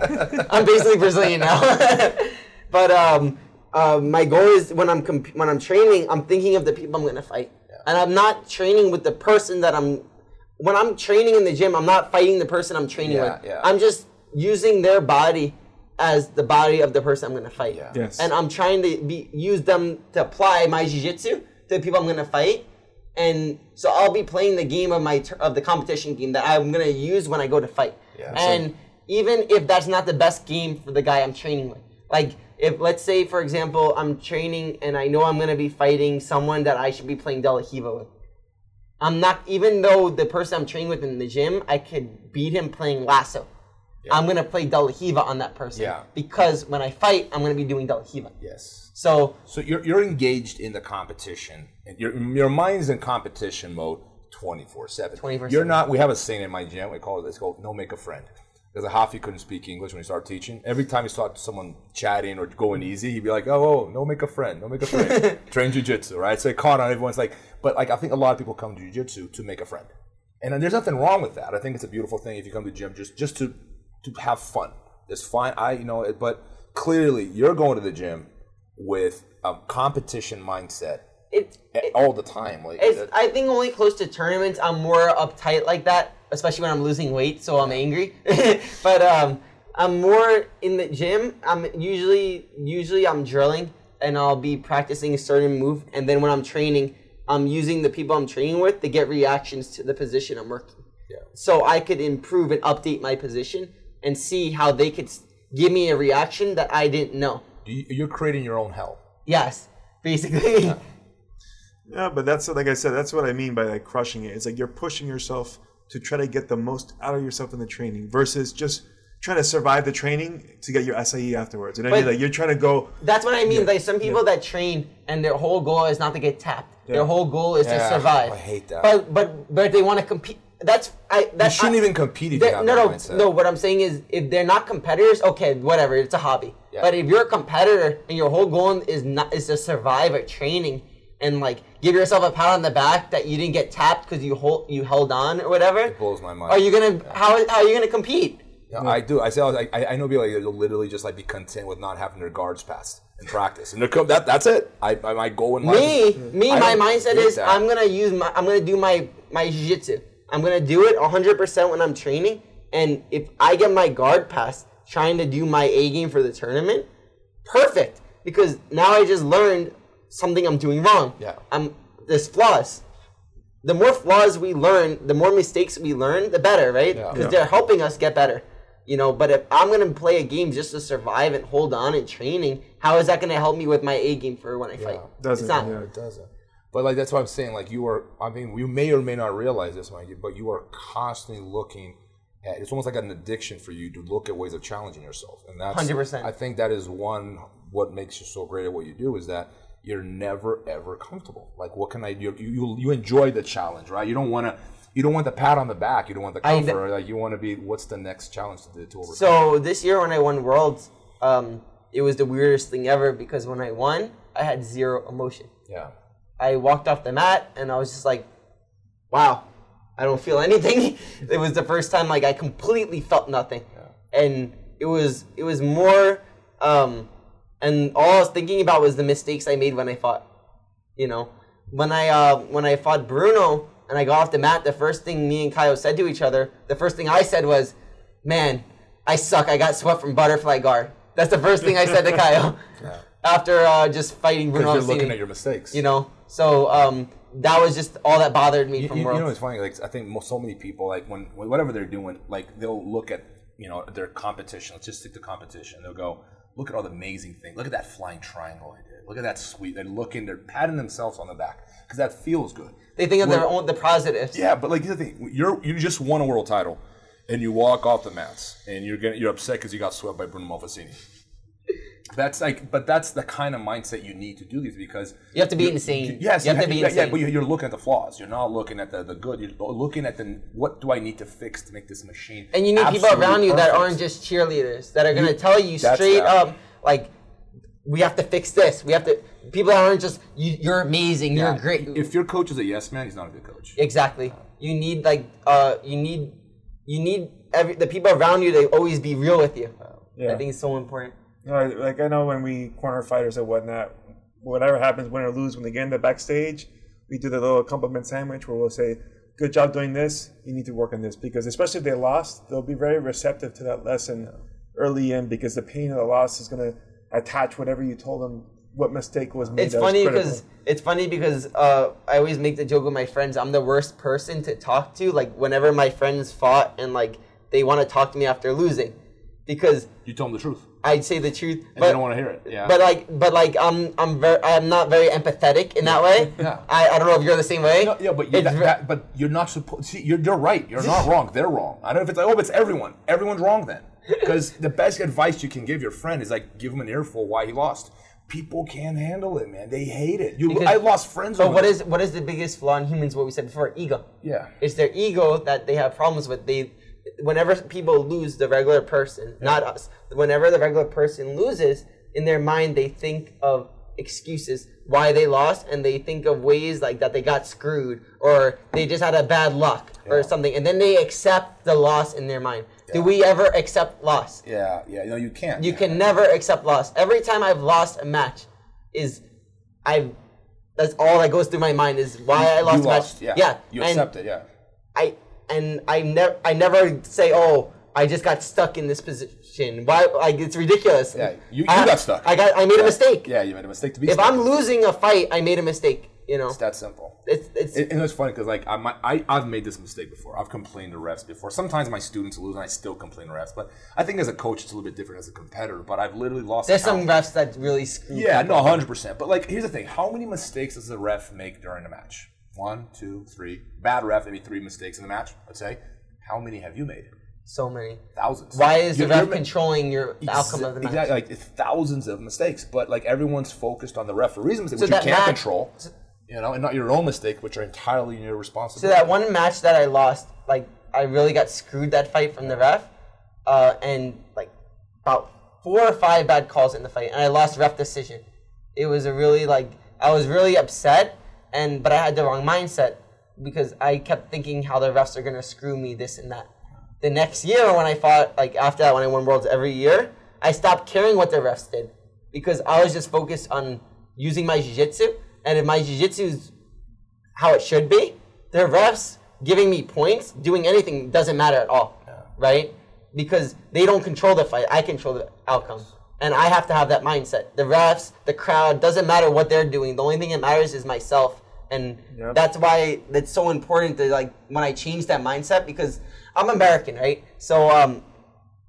[SPEAKER 3] I'm basically Brazilian now. but um, uh, my goal is when I'm comp- when I'm training, I'm thinking of the people I'm gonna fight, and I'm not training with the person that I'm. When I'm training in the gym, I'm not fighting the person I'm training
[SPEAKER 2] Yeah,
[SPEAKER 3] with.
[SPEAKER 2] yeah.
[SPEAKER 3] I'm just using their body as the body of the person I'm gonna fight.
[SPEAKER 2] Yeah.
[SPEAKER 1] Yes.
[SPEAKER 3] And I'm trying to be use them to apply my jiu-jitsu to the people I'm gonna fight. And so I'll be playing the game of my of the competition game that I'm gonna use when I go to fight.
[SPEAKER 2] Yeah.
[SPEAKER 3] And even if that's not the best game for the guy I'm training with, like if let's say for example I'm training and I know I'm gonna be fighting someone that I should be playing De La Riva with. I'm not even though the person I'm training with in the gym, I could beat him playing lasso. I'm gonna play De La Riva on that person.
[SPEAKER 2] Yeah.
[SPEAKER 3] Because when I fight, I'm gonna be doing De La Riva.
[SPEAKER 2] Yes.
[SPEAKER 3] So
[SPEAKER 2] So you're, you're engaged in the competition, and your your mind's in competition mode twenty four seven.
[SPEAKER 3] 24/7.
[SPEAKER 2] You're not. We have a saying in my gym. We call it. It's called "No make a friend." Because Hafi couldn't speak English when he started teaching. Every time he saw someone chatting or going easy, he'd be like, "Oh, oh no make a friend, no make a friend." Train jujitsu, right? So it caught on everyone's like, but like I think a lot of people come to jujitsu to make a friend, and there's nothing wrong with that. I think it's a beautiful thing if you come to the gym just just to to have fun. It's fine. I you know, but clearly you're going to the gym with a competition mindset
[SPEAKER 3] it,
[SPEAKER 2] a- all the time. Like
[SPEAKER 3] it's,
[SPEAKER 2] that-
[SPEAKER 3] I think only close to tournaments I'm more uptight like that, especially when I'm losing weight, so I'm angry. but um, I'm more in the gym. I'm usually usually I'm drilling and I'll be practicing a certain move, and then when I'm training, I'm using the people I'm training with to get reactions to the position I'm working.
[SPEAKER 2] Yeah.
[SPEAKER 3] So I could improve and update my position and see how they could give me a reaction that I didn't know.
[SPEAKER 2] you, you're creating your own hell.
[SPEAKER 3] Yes, basically.
[SPEAKER 1] Yeah, but that's like I said, that's what I mean by like crushing it. It's like you're pushing yourself to try to get the most out of yourself in the training versus just trying to survive the training to get your SIE afterwards. You know what I mean? Like you're trying to go
[SPEAKER 3] That's what I mean. Like some people that train and their whole goal is not to get tapped.
[SPEAKER 1] Yeah.
[SPEAKER 3] Their whole goal is
[SPEAKER 2] Yeah,
[SPEAKER 3] to survive.
[SPEAKER 2] I hate that.
[SPEAKER 3] But but but they want to compete. That's I. That,
[SPEAKER 2] You shouldn't
[SPEAKER 3] I-
[SPEAKER 2] even compete if
[SPEAKER 3] that-
[SPEAKER 2] you have
[SPEAKER 3] no, no,
[SPEAKER 2] mindset.
[SPEAKER 3] no. What I'm saying is, if they're not competitors, okay, whatever. It's a hobby.
[SPEAKER 2] Yeah.
[SPEAKER 3] But if you're a competitor and your whole goal is not is to survive at training and like give yourself a pat on the back that you didn't get tapped because you hold you held on or whatever,
[SPEAKER 2] It blows my mind.
[SPEAKER 3] are you gonna how how are you gonna compete?
[SPEAKER 2] Yeah, I do. I say I, I I know people like they'll literally just like be content with not having their guards passed in practice, and they're that that's it. I, I my goal in life.
[SPEAKER 3] Me, me,
[SPEAKER 2] I
[SPEAKER 3] my mindset is
[SPEAKER 2] that.
[SPEAKER 3] I'm gonna use my I'm gonna do my my jiu-jitsu. I'm gonna do it 100% when I'm training, and if I get my guard passed trying to do my A game for the tournament, perfect because now I just learned something I'm doing wrong.
[SPEAKER 2] Yeah.
[SPEAKER 3] I'm there's flaws. The more flaws we learn, the more mistakes we learn, the better, right?
[SPEAKER 2] Yeah.
[SPEAKER 3] Because
[SPEAKER 2] Yeah.
[SPEAKER 3] they're helping us get better. You know, but if I'm gonna play a game just to survive and hold on in training, how is that gonna help me with my A game for when I fight?
[SPEAKER 1] Doesn't,
[SPEAKER 3] it's not.
[SPEAKER 1] yeah.
[SPEAKER 2] It doesn't. But like that's what I'm saying. Like you are. I mean, you may or may not realize this, but you are constantly looking at. It's almost like an addiction for you to look at ways of challenging yourself, and that's
[SPEAKER 3] 100%.
[SPEAKER 2] I think that is one. What makes you so great at what you do is that you're never ever comfortable. Like, what can I do? You you, you enjoy the challenge, right? You don't want to. You don't want the pat on the back. You don't want the
[SPEAKER 3] I-
[SPEAKER 2] comfort. like you want to be. What's the next challenge to, to overcome?
[SPEAKER 3] So this year when I won Worlds, um, it was the weirdest thing ever because when I won, I had zero emotion.
[SPEAKER 2] yeah.
[SPEAKER 3] I walked off the mat and I was just like, wow, I don't feel anything. it was the first time like I completely felt nothing. And it was it was more um and all I was thinking about was the mistakes I made when I fought. You know, when I uh when I fought Bruno and I got off the mat, the first thing me and Kyle said to each other, the first thing I said was, "Man, I suck. I got swept from butterfly guard." That's the first thing I said to Kyle after uh, just fighting Bruno.
[SPEAKER 2] Because you're looking at your mistakes.
[SPEAKER 3] You know, so um, that was just all that bothered me
[SPEAKER 2] You,
[SPEAKER 3] from
[SPEAKER 2] you- you know, it's funny. Like I think mo- so many people, like when whatever they're doing, like they'll look at you know their competition. Let's just stick to competition. They'll go, look at all the amazing things. Look at that flying triangle I did. Look at that sweet. They're looking. They're patting themselves on the back because that feels good.
[SPEAKER 3] they think of their own the positives.
[SPEAKER 2] Yeah, but like the thing, you're you just won a world title, and you walk off the mats, and you're getting you're upset because you got swept by Bruno Malfacini. That's like, but that's the kind of mindset you need to do these because
[SPEAKER 3] You have to be insane.
[SPEAKER 2] Yes,
[SPEAKER 3] you have to be
[SPEAKER 2] yeah,
[SPEAKER 3] insane.
[SPEAKER 2] yeah, but you're- you're looking at the flaws. You're not looking at the, the good. You're looking at the what do I need to fix to make this machine.
[SPEAKER 3] and you need people around you that aren't just cheerleaders that are gonna tell you straight
[SPEAKER 2] that.
[SPEAKER 3] up like we have to fix this. We have to. People aren't just you, you're amazing.
[SPEAKER 2] Yeah,
[SPEAKER 3] You're great.
[SPEAKER 2] If your coach is a yes man, he's not a good coach.
[SPEAKER 3] exactly. You need like uh you need you need every the people around you to always be real with you.
[SPEAKER 1] Yeah.
[SPEAKER 3] I think it's so important.
[SPEAKER 1] You know, like I know when we corner fighters or whatnot, whatever happens, win or lose, when they get in the backstage, we do the little compliment sandwich where we'll say, "Good job doing this. You need to work on this." Because especially if they lost, they'll be very receptive to that lesson early in because the pain of the loss is going to attach whatever you told them what mistake was made.
[SPEAKER 3] It's
[SPEAKER 1] that
[SPEAKER 3] funny because it's funny because uh, I always make the joke with my friends. I'm the worst person to talk to. Like whenever my friends fought and like they want to talk to me after losing, because
[SPEAKER 2] You told them the truth,
[SPEAKER 3] I'd say the truth.
[SPEAKER 2] and
[SPEAKER 3] but,
[SPEAKER 2] they don't want to hear it. Yeah,
[SPEAKER 3] But like, but like, I'm I'm very I'm not very empathetic in that way.
[SPEAKER 2] Yeah.
[SPEAKER 3] I, I don't know if you're the same way.
[SPEAKER 2] No, yeah, but you,
[SPEAKER 3] It's
[SPEAKER 2] that,
[SPEAKER 3] ve-
[SPEAKER 2] that- but you're not supposed. See, you're, you're right. You're not wrong. They're wrong. I don't know if it's like, oh, but it's everyone. Everyone's wrong then. Because the best advice you can give your friend is like give him an earful why he lost. People can't handle it, man. They hate it. You,
[SPEAKER 3] Because-
[SPEAKER 2] I lost friends.
[SPEAKER 3] But what
[SPEAKER 2] it.
[SPEAKER 3] is what is the biggest flaw in humans? What we said before, ego.
[SPEAKER 2] Yeah.
[SPEAKER 3] It's their ego that they have problems with. They, whenever people lose, the regular person, not us. Whenever the regular person loses, in their mind they think of excuses why they lost, and they think of ways like that they got screwed or they just had a bad luck or something, and then they accept the loss in their mind. Do we ever accept loss?
[SPEAKER 2] Yeah, yeah. No, you can't.
[SPEAKER 3] You can never accept loss. Every time I've lost a match, is I've that's all that goes through my mind is why I lost
[SPEAKER 2] You
[SPEAKER 3] a
[SPEAKER 2] lost.
[SPEAKER 3] match.
[SPEAKER 2] Yeah.
[SPEAKER 3] yeah.
[SPEAKER 2] You
[SPEAKER 3] and
[SPEAKER 2] accept it. Yeah.
[SPEAKER 3] I and I never I never say oh I just got stuck in this position. Why like it's ridiculous.
[SPEAKER 2] Yeah, you- you
[SPEAKER 3] I-
[SPEAKER 2] got stuck.
[SPEAKER 3] I got I made a mistake.
[SPEAKER 2] Yeah, you made a mistake to be.
[SPEAKER 3] If
[SPEAKER 2] stuck.
[SPEAKER 3] I'm losing a fight, I made a mistake. You know,
[SPEAKER 2] it's that simple.
[SPEAKER 3] it's it's
[SPEAKER 2] It, and it's funny because like I, might, I I've made this mistake before. I've complained to refs before. Sometimes my students lose and I still complain to refs. But I think as a coach it's a little bit different as a competitor. But I've literally lost.
[SPEAKER 3] there's some refs that really screw.
[SPEAKER 2] Yeah,
[SPEAKER 3] people.
[SPEAKER 2] no, hundred percent. But like, here's the thing: how many mistakes does the ref make during a match? One, two, three. Bad ref, maybe three mistakes in the match. Let's say. How many have you made?
[SPEAKER 3] so many.
[SPEAKER 2] Thousands.
[SPEAKER 3] Why is the
[SPEAKER 2] You're-
[SPEAKER 3] ref controlling your the outcome of the match?
[SPEAKER 2] Exactly, like thousands of mistakes, but like everyone's focused on the referee's mistake,
[SPEAKER 3] So
[SPEAKER 2] which you can't
[SPEAKER 3] match-
[SPEAKER 2] control. You know, and not your own mistake, which are entirely your responsibility.
[SPEAKER 3] So that one match that I lost, like I really got screwed that fight from the ref, uh, and like about four or five bad calls in the fight, and I lost ref decision. It was a really like I was really upset, and but I had the wrong mindset because I kept thinking how the refs are gonna screw me this and that. The next year when I fought, like after that when I won worlds every year, I stopped caring what the refs did because I was just focused on using my jiu-jitsu, and if my jiu-jitsu is how it should be, the refs giving me points, doing anything doesn't matter at all, right? Because they don't control the fight. I control the outcome. And I have to have that mindset. The refs, the crowd, doesn't matter what they're doing. The only thing that matters is myself. And
[SPEAKER 1] Yep.
[SPEAKER 3] that's why it's so important to like when I change that mindset because I'm American, right? So um,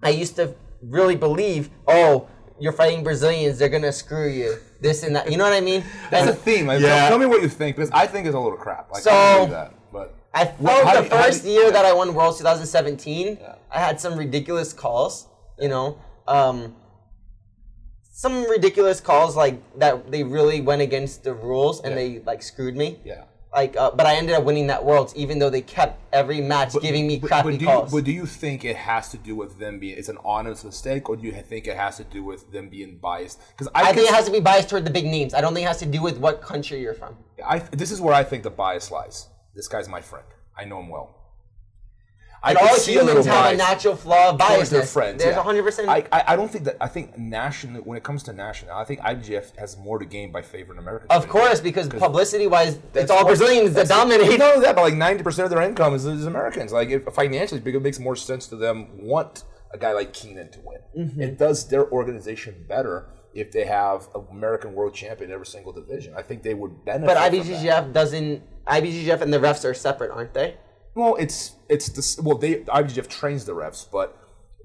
[SPEAKER 3] I used to really believe, oh, you're fighting Brazilians, they're gonna screw you, this and that. You know what I mean?
[SPEAKER 2] That's a theme. Like,
[SPEAKER 1] Yeah.
[SPEAKER 2] Tell me what you think because I think it's a little crap. Like,
[SPEAKER 3] So-
[SPEAKER 2] I believe that, but
[SPEAKER 3] I
[SPEAKER 2] What-
[SPEAKER 3] felt
[SPEAKER 2] how
[SPEAKER 3] the
[SPEAKER 2] you-
[SPEAKER 3] first
[SPEAKER 2] you-
[SPEAKER 3] year
[SPEAKER 2] yeah.
[SPEAKER 3] that I won Worlds 2017,
[SPEAKER 2] Yeah.
[SPEAKER 3] I had some ridiculous calls. You know, um, some ridiculous calls like that. They really went against the rules and
[SPEAKER 2] Yeah.
[SPEAKER 3] they like screwed me.
[SPEAKER 2] yeah.
[SPEAKER 3] Like, uh, but I ended up winning that Worlds, even though they kept every match giving me
[SPEAKER 2] but,
[SPEAKER 3] crappy
[SPEAKER 2] but do
[SPEAKER 3] calls.
[SPEAKER 2] You, but do you think it has to do with them being it's an honest mistake, or do you think it has to do with them being biased? Because I,
[SPEAKER 3] I think it has to be biased toward the big names. I don't think it has to do with what country you're from.
[SPEAKER 2] I, this is where I think the bias lies. This guy's my friend. I know him well. I could
[SPEAKER 3] all
[SPEAKER 2] see a little
[SPEAKER 3] have a natural flaw of
[SPEAKER 2] Of course,
[SPEAKER 3] bias.
[SPEAKER 2] they're friends.
[SPEAKER 3] There's
[SPEAKER 2] yeah.
[SPEAKER 3] 100%.
[SPEAKER 2] I, I I don't think that. I think national. When it comes to national, I think IBJJF has more to gain by favoring Americans.
[SPEAKER 3] of course, because publicity wise, it's all Brazilians that dominate.
[SPEAKER 2] Not only that, but like ninety percent of their income is, is Americans. Like if financially, it makes more sense to them want a guy like Keenan to win.
[SPEAKER 3] Mm-hmm.
[SPEAKER 2] It does their organization better if they have an American world champion in every single division. I think they would benefit.
[SPEAKER 3] But. IBJJF doesn't. IBJJF and the refs are separate, aren't they?
[SPEAKER 2] Well, it's it's this. Well, they IBJJF trains the refs, but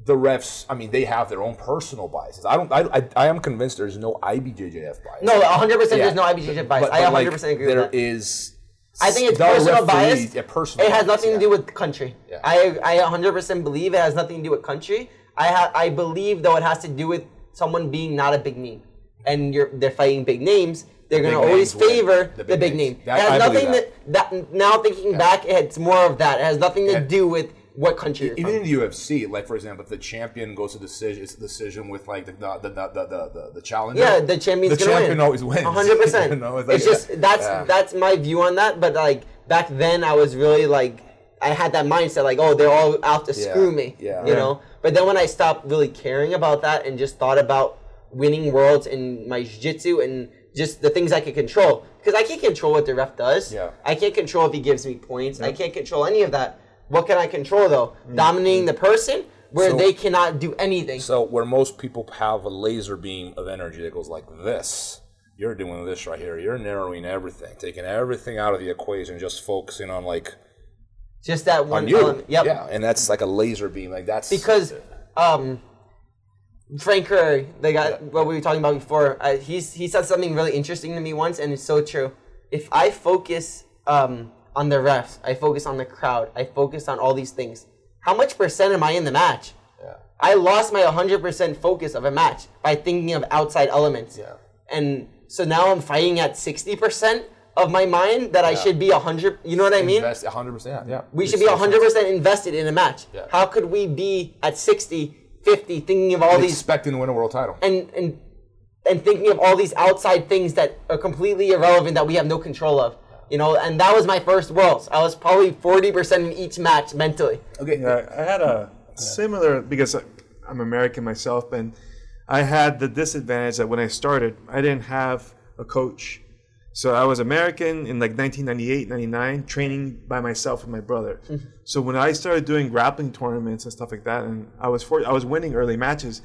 [SPEAKER 2] the refs. I mean, they have their own personal biases. I don't. I, I, I am convinced there's no IBJJF bias.
[SPEAKER 3] No, 100 percent. There's no IBJJF bias.
[SPEAKER 2] But-
[SPEAKER 3] I 100
[SPEAKER 2] like,
[SPEAKER 3] percent agree with
[SPEAKER 2] There is.
[SPEAKER 3] I think it's personal bias.
[SPEAKER 2] Yeah, personal.
[SPEAKER 3] It has nothing
[SPEAKER 2] yeah.
[SPEAKER 3] to do with country.
[SPEAKER 2] Yeah.
[SPEAKER 3] I I 100 percent believe it has nothing to do with country. I ha- I believe though it has to do with someone being not a big name, and you're they're fighting big names. They're
[SPEAKER 2] big
[SPEAKER 3] gonna always favor
[SPEAKER 2] The
[SPEAKER 3] the
[SPEAKER 2] big
[SPEAKER 3] big, name.
[SPEAKER 2] That-
[SPEAKER 3] it has
[SPEAKER 2] I
[SPEAKER 3] nothing
[SPEAKER 2] that.
[SPEAKER 3] that. that now thinking back, it's more of that. It has nothing to
[SPEAKER 2] Yeah.
[SPEAKER 3] do with what country you're
[SPEAKER 2] Even
[SPEAKER 3] from.
[SPEAKER 2] in the UFC, like for example, if the champion goes to decision, it's a decision with like the the the the, the, the, challenger.
[SPEAKER 3] Yeah, the champion's
[SPEAKER 2] the champion
[SPEAKER 3] win.
[SPEAKER 2] always wins.
[SPEAKER 3] hundred percent. It's just that's
[SPEAKER 2] yeah.
[SPEAKER 3] that's my view on that. But like back then, I was really like I had that mindset like, oh, they're all out to
[SPEAKER 2] Yeah,
[SPEAKER 3] screw me.
[SPEAKER 2] yeah.
[SPEAKER 3] You
[SPEAKER 2] Yeah.
[SPEAKER 3] know. But then when I stopped really caring about that and just thought about winning worlds in my jiu-jitsu and just the things I can control, because I can't control what the ref does.
[SPEAKER 2] Yeah.
[SPEAKER 3] I can't control if he gives me points. I can't control any of that. What can I control though? Dominating the person where.
[SPEAKER 2] So-
[SPEAKER 3] they cannot do anything.
[SPEAKER 2] So where most people have a laser beam of energy that goes like this, you're doing this right here. You're narrowing everything, taking everything out of the equation, just focusing on like
[SPEAKER 3] just that one
[SPEAKER 2] on you.
[SPEAKER 3] element. Yep.
[SPEAKER 2] Yeah, and that's like a laser beam. Like that's
[SPEAKER 3] because um, Frank Curry, the guy what we were talking about before, uh, he's he said something really interesting to me once, and it's so true. If I focus um, on the refs, I focus on the crowd, I focus on all these things. How much percent am I in the match?
[SPEAKER 2] Yeah.
[SPEAKER 3] I lost my 100% focus of a match by thinking of outside elements.
[SPEAKER 2] Yeah.
[SPEAKER 3] And so now I'm fighting at 60% of my mind that I should be 100. You know what I mean?
[SPEAKER 2] invest 100. percent Yeah,
[SPEAKER 3] We should be 100% invested in a match.
[SPEAKER 2] Yeah.
[SPEAKER 3] How could we be at 60, 50 thinking of all these
[SPEAKER 2] expecting to win a world title.
[SPEAKER 3] and and and thinking of all these outside things that are completely irrelevant that we have no control of. You know, and that was my first worlds. I was probably 40% in each match mentally.
[SPEAKER 2] Okay,
[SPEAKER 1] Yeah, I had a similar because I'm American myself, and I had the disadvantage that when I started, I didn't have a coach. So I was American in like 1998, 99, training by myself and my brother. So when I started doing grappling tournaments and stuff like that, and I was for, I was winning early matches,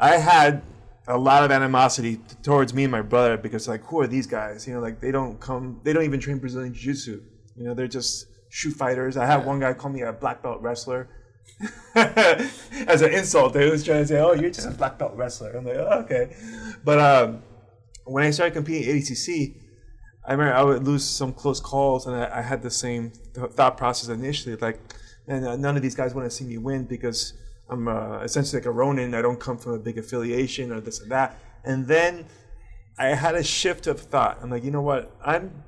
[SPEAKER 1] I had a lot of animosity t- towards me and my brother because like who are these guys? You know, like they don't come, they don't even train Brazilian jiu-jitsu. You know, they're just shoot fighters. I had one guy call me a black belt wrestler as an insult. They was trying to say, "Oh, you're just a black belt wrestler." I'm like, oh, "Okay," but um, when I started competing at ADCC, I remember I would lose some close calls, and I, I had the same th- thought process initially. Like, and uh, none of these guys want to see me win because I'm uh, essentially like a Ronin. I don't come from a big affiliation or this and that. And then I had a shift of thought. I'm like, you know what? I'm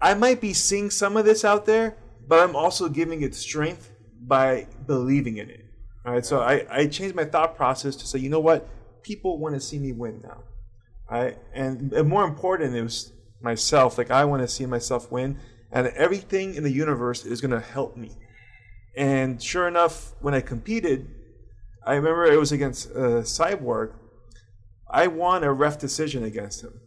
[SPEAKER 1] I might be seeing some of this out there, but I'm also giving it strength by believing in it. All right, so I, I changed my thought process to say, you know what? People want to see me win now. All right, and, and more important, it was myself. Like I want to see myself win, and everything in the universe is going to help me. And sure enough, when I competed, I remember it was against uh, Cyborg. I won a ref decision against him.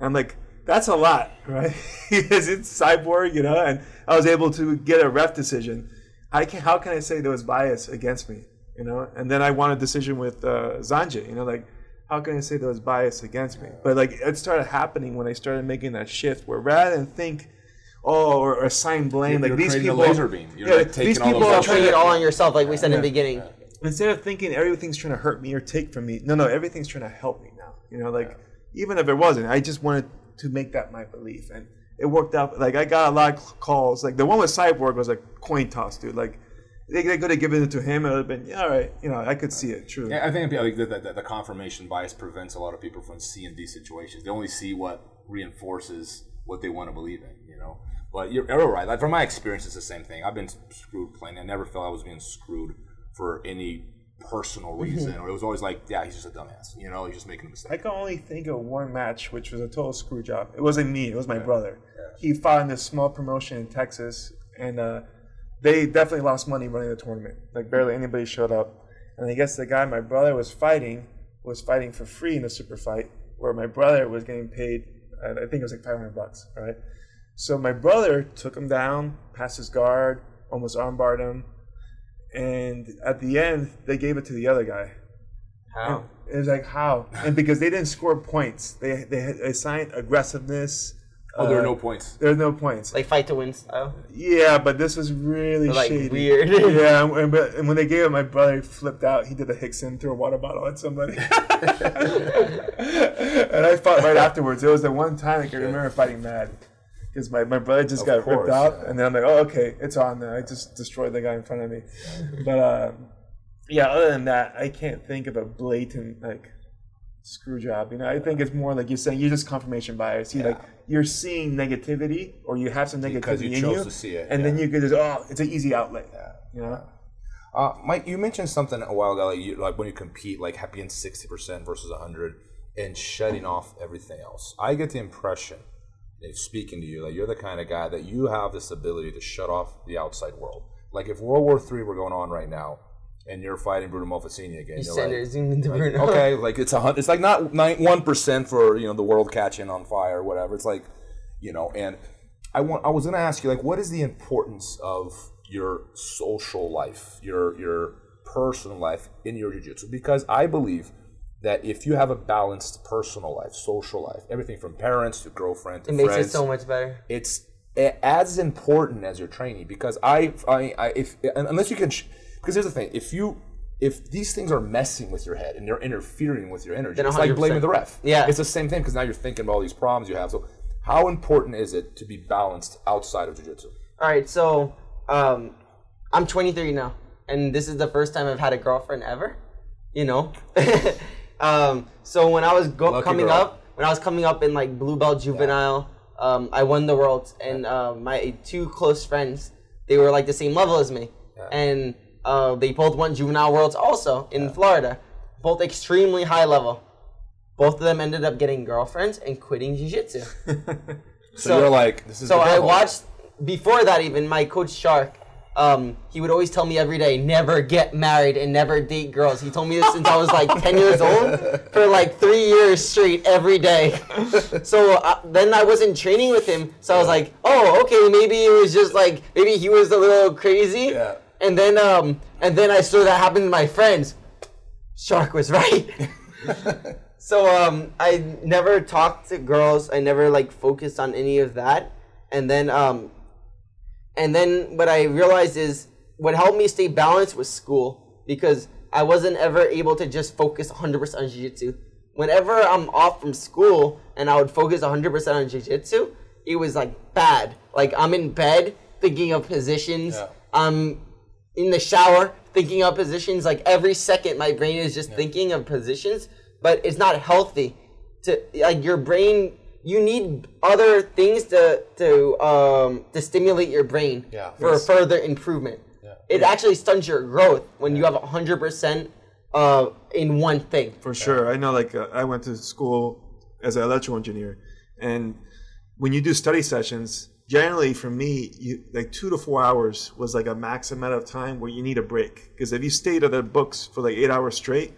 [SPEAKER 1] I'm like, that's a lot, right? because it's Cyborg, you know, and I was able to get a ref decision. I can, how can I say there was bias against me, you know? And then I won a decision with uh, Xande, you know, like, how can I say there was bias against me? But like, it started happening when I started making that shift where rather than think, oh, or, or assign blame,
[SPEAKER 2] You're
[SPEAKER 1] like these
[SPEAKER 2] creating a
[SPEAKER 1] people,
[SPEAKER 2] laser beam. You're,
[SPEAKER 1] yeah,
[SPEAKER 2] like, taking
[SPEAKER 1] these
[SPEAKER 2] all the
[SPEAKER 1] people are
[SPEAKER 2] bullshit.
[SPEAKER 1] trying
[SPEAKER 3] it all on yourself, like we said in the beginning.
[SPEAKER 1] instead of thinking everything's trying to hurt me or take from me, no, no, everything's trying to help me now. You know, like even if it wasn't, I just wanted to make that my belief, and it worked out. Like I got a lot of calls. Like the one with Cyborg was like coin toss, dude. Like they, they could have given it to him, and it would have been yeah, all right. You know, I could see it. True.
[SPEAKER 2] Yeah, I think like, the, the, the confirmation bias prevents a lot of people from seeing these situations. They only see what reinforces what they want to believe in, you know. But you're, you're right. Like from my experience, it's the same thing. I've been screwed plenty. I never felt I was being screwed for any personal reason, or it was always like, yeah, he's just a dumbass. You know, he's just making a mistake.
[SPEAKER 1] I can only think of one match, which was a total screw job. It wasn't me; it was my brother. He fought in this small promotion in Texas, and uh, they definitely lost money running the tournament. Like barely anybody showed up, and I guess the guy my brother was fighting was fighting for free in a super fight, where my brother was getting paid. I I think it was like five hundred bucks, right? So my brother took him down, passed his guard, almost armbarred him, and at the end they gave it to the other guy.
[SPEAKER 3] How?
[SPEAKER 1] It was like how, and because they didn't score points, they they assigned aggressiveness.
[SPEAKER 2] Oh, there
[SPEAKER 1] uh,
[SPEAKER 2] are no points.
[SPEAKER 1] There are no points.
[SPEAKER 3] Like fight to win style.
[SPEAKER 1] yeah, but this was really
[SPEAKER 3] Like,
[SPEAKER 1] shady.
[SPEAKER 3] weird.
[SPEAKER 1] yeah, and, and, but, and when they gave it, my brother flipped out. He did the Hickson, threw a water bottle at somebody, and I fought right afterwards. It was the one time I can remember fighting mad. Because my, my brother just
[SPEAKER 2] Of
[SPEAKER 1] got
[SPEAKER 2] course,
[SPEAKER 1] ripped out,
[SPEAKER 2] yeah.
[SPEAKER 1] and then I'm like, oh, okay, it's on. Then I just destroyed the guy in front of me. But uh, yeah, other than that, I can't think of a blatant like screw job. You know, I think it's more like you're saying you're just confirmation bias. You like you're seeing negativity or you have some negativity
[SPEAKER 2] Because you
[SPEAKER 1] in
[SPEAKER 2] chose
[SPEAKER 1] you,
[SPEAKER 2] to see it,
[SPEAKER 1] and then you could just oh, it's an easy outlet. Yeah. You know,
[SPEAKER 2] Uh, Mike, you mentioned something a while ago, like, you, like when you compete, like being sixty percent versus hundred, and shutting off everything else. I get the impression, speaking to you, that you're the kind of guy that you have this ability to shut off the outside world. Like if World War Three were going on right now, and you're fighting Bruno Malfacini again, you're like,
[SPEAKER 3] Sanders into Bruno.
[SPEAKER 2] okay, like it's a hundred. it's like not one percent for you know the world catching on fire or whatever. It's like you know, and I want I was gonna ask you like, what is the importance of your social life, your your personal life in your jiu-jitsu? Because I believe that if you have a balanced personal life, social life, everything from parents to girlfriend to
[SPEAKER 3] It makes
[SPEAKER 2] friends,
[SPEAKER 3] it so much better.
[SPEAKER 2] it's as important as your training because I, I, I if unless you can, sh- because here's the thing: if you if these things are messing with your head and they're interfering with your energy, it's like blaming the ref.
[SPEAKER 3] Yeah.
[SPEAKER 2] it's the same thing because now you're thinking about all these problems you have. So, how important is it to be balanced outside of jiu-jitsu?
[SPEAKER 3] All right, so um, I'm 23 now, and this is the first time I've had a girlfriend ever. You know, um, so when I was go- coming
[SPEAKER 2] girl.
[SPEAKER 3] up, when I was coming up in like blue belt juvenile, um, I won the world, and uh, my two close friends, they were like the same level as me, and uh, they both won juvenile worlds also in Florida, both extremely high level. Both of them ended up getting girlfriends and quitting jiu-jitsu.
[SPEAKER 2] So, you're like, this is
[SPEAKER 3] So I watched before that even my coach Shark. Um, he would always tell me every day, never get married and never date girls. He told me this since I was like 10 years old for like three years straight every day. So uh, then I wasn't training with him. So I was like, oh, okay, maybe it was just like, maybe he was a little crazy.
[SPEAKER 2] Yeah.
[SPEAKER 3] And then, um, and then I saw that happen to my friends. Shark was right. so um, I never talked to girls. I never like focused on any of that. And then um, and then what I realized is what helped me stay balanced was school because I wasn't ever able to just focus 100% on jiu-jitsu. Whenever I'm off from school and I would focus 100% on jiu-jitsu, it was like bad. Like I'm in bed thinking of positions.
[SPEAKER 2] Yeah.
[SPEAKER 3] I'm in the shower thinking of positions. Like every second my brain is just thinking of positions, but it's not healthy. To like your brain you need other things to to um to stimulate your brain
[SPEAKER 2] Yeah.
[SPEAKER 3] for
[SPEAKER 2] Yes.
[SPEAKER 3] further improvement. It actually stunts your growth when you have hundred percent uh in one thing.
[SPEAKER 1] For sure. I know, like, uh, I went to school as an electrical engineer, and when you do study sessions, generally for me, you, like two to four hours was like a max amount of time where you need a break. Because if you stayed at the books for like eight hours straight,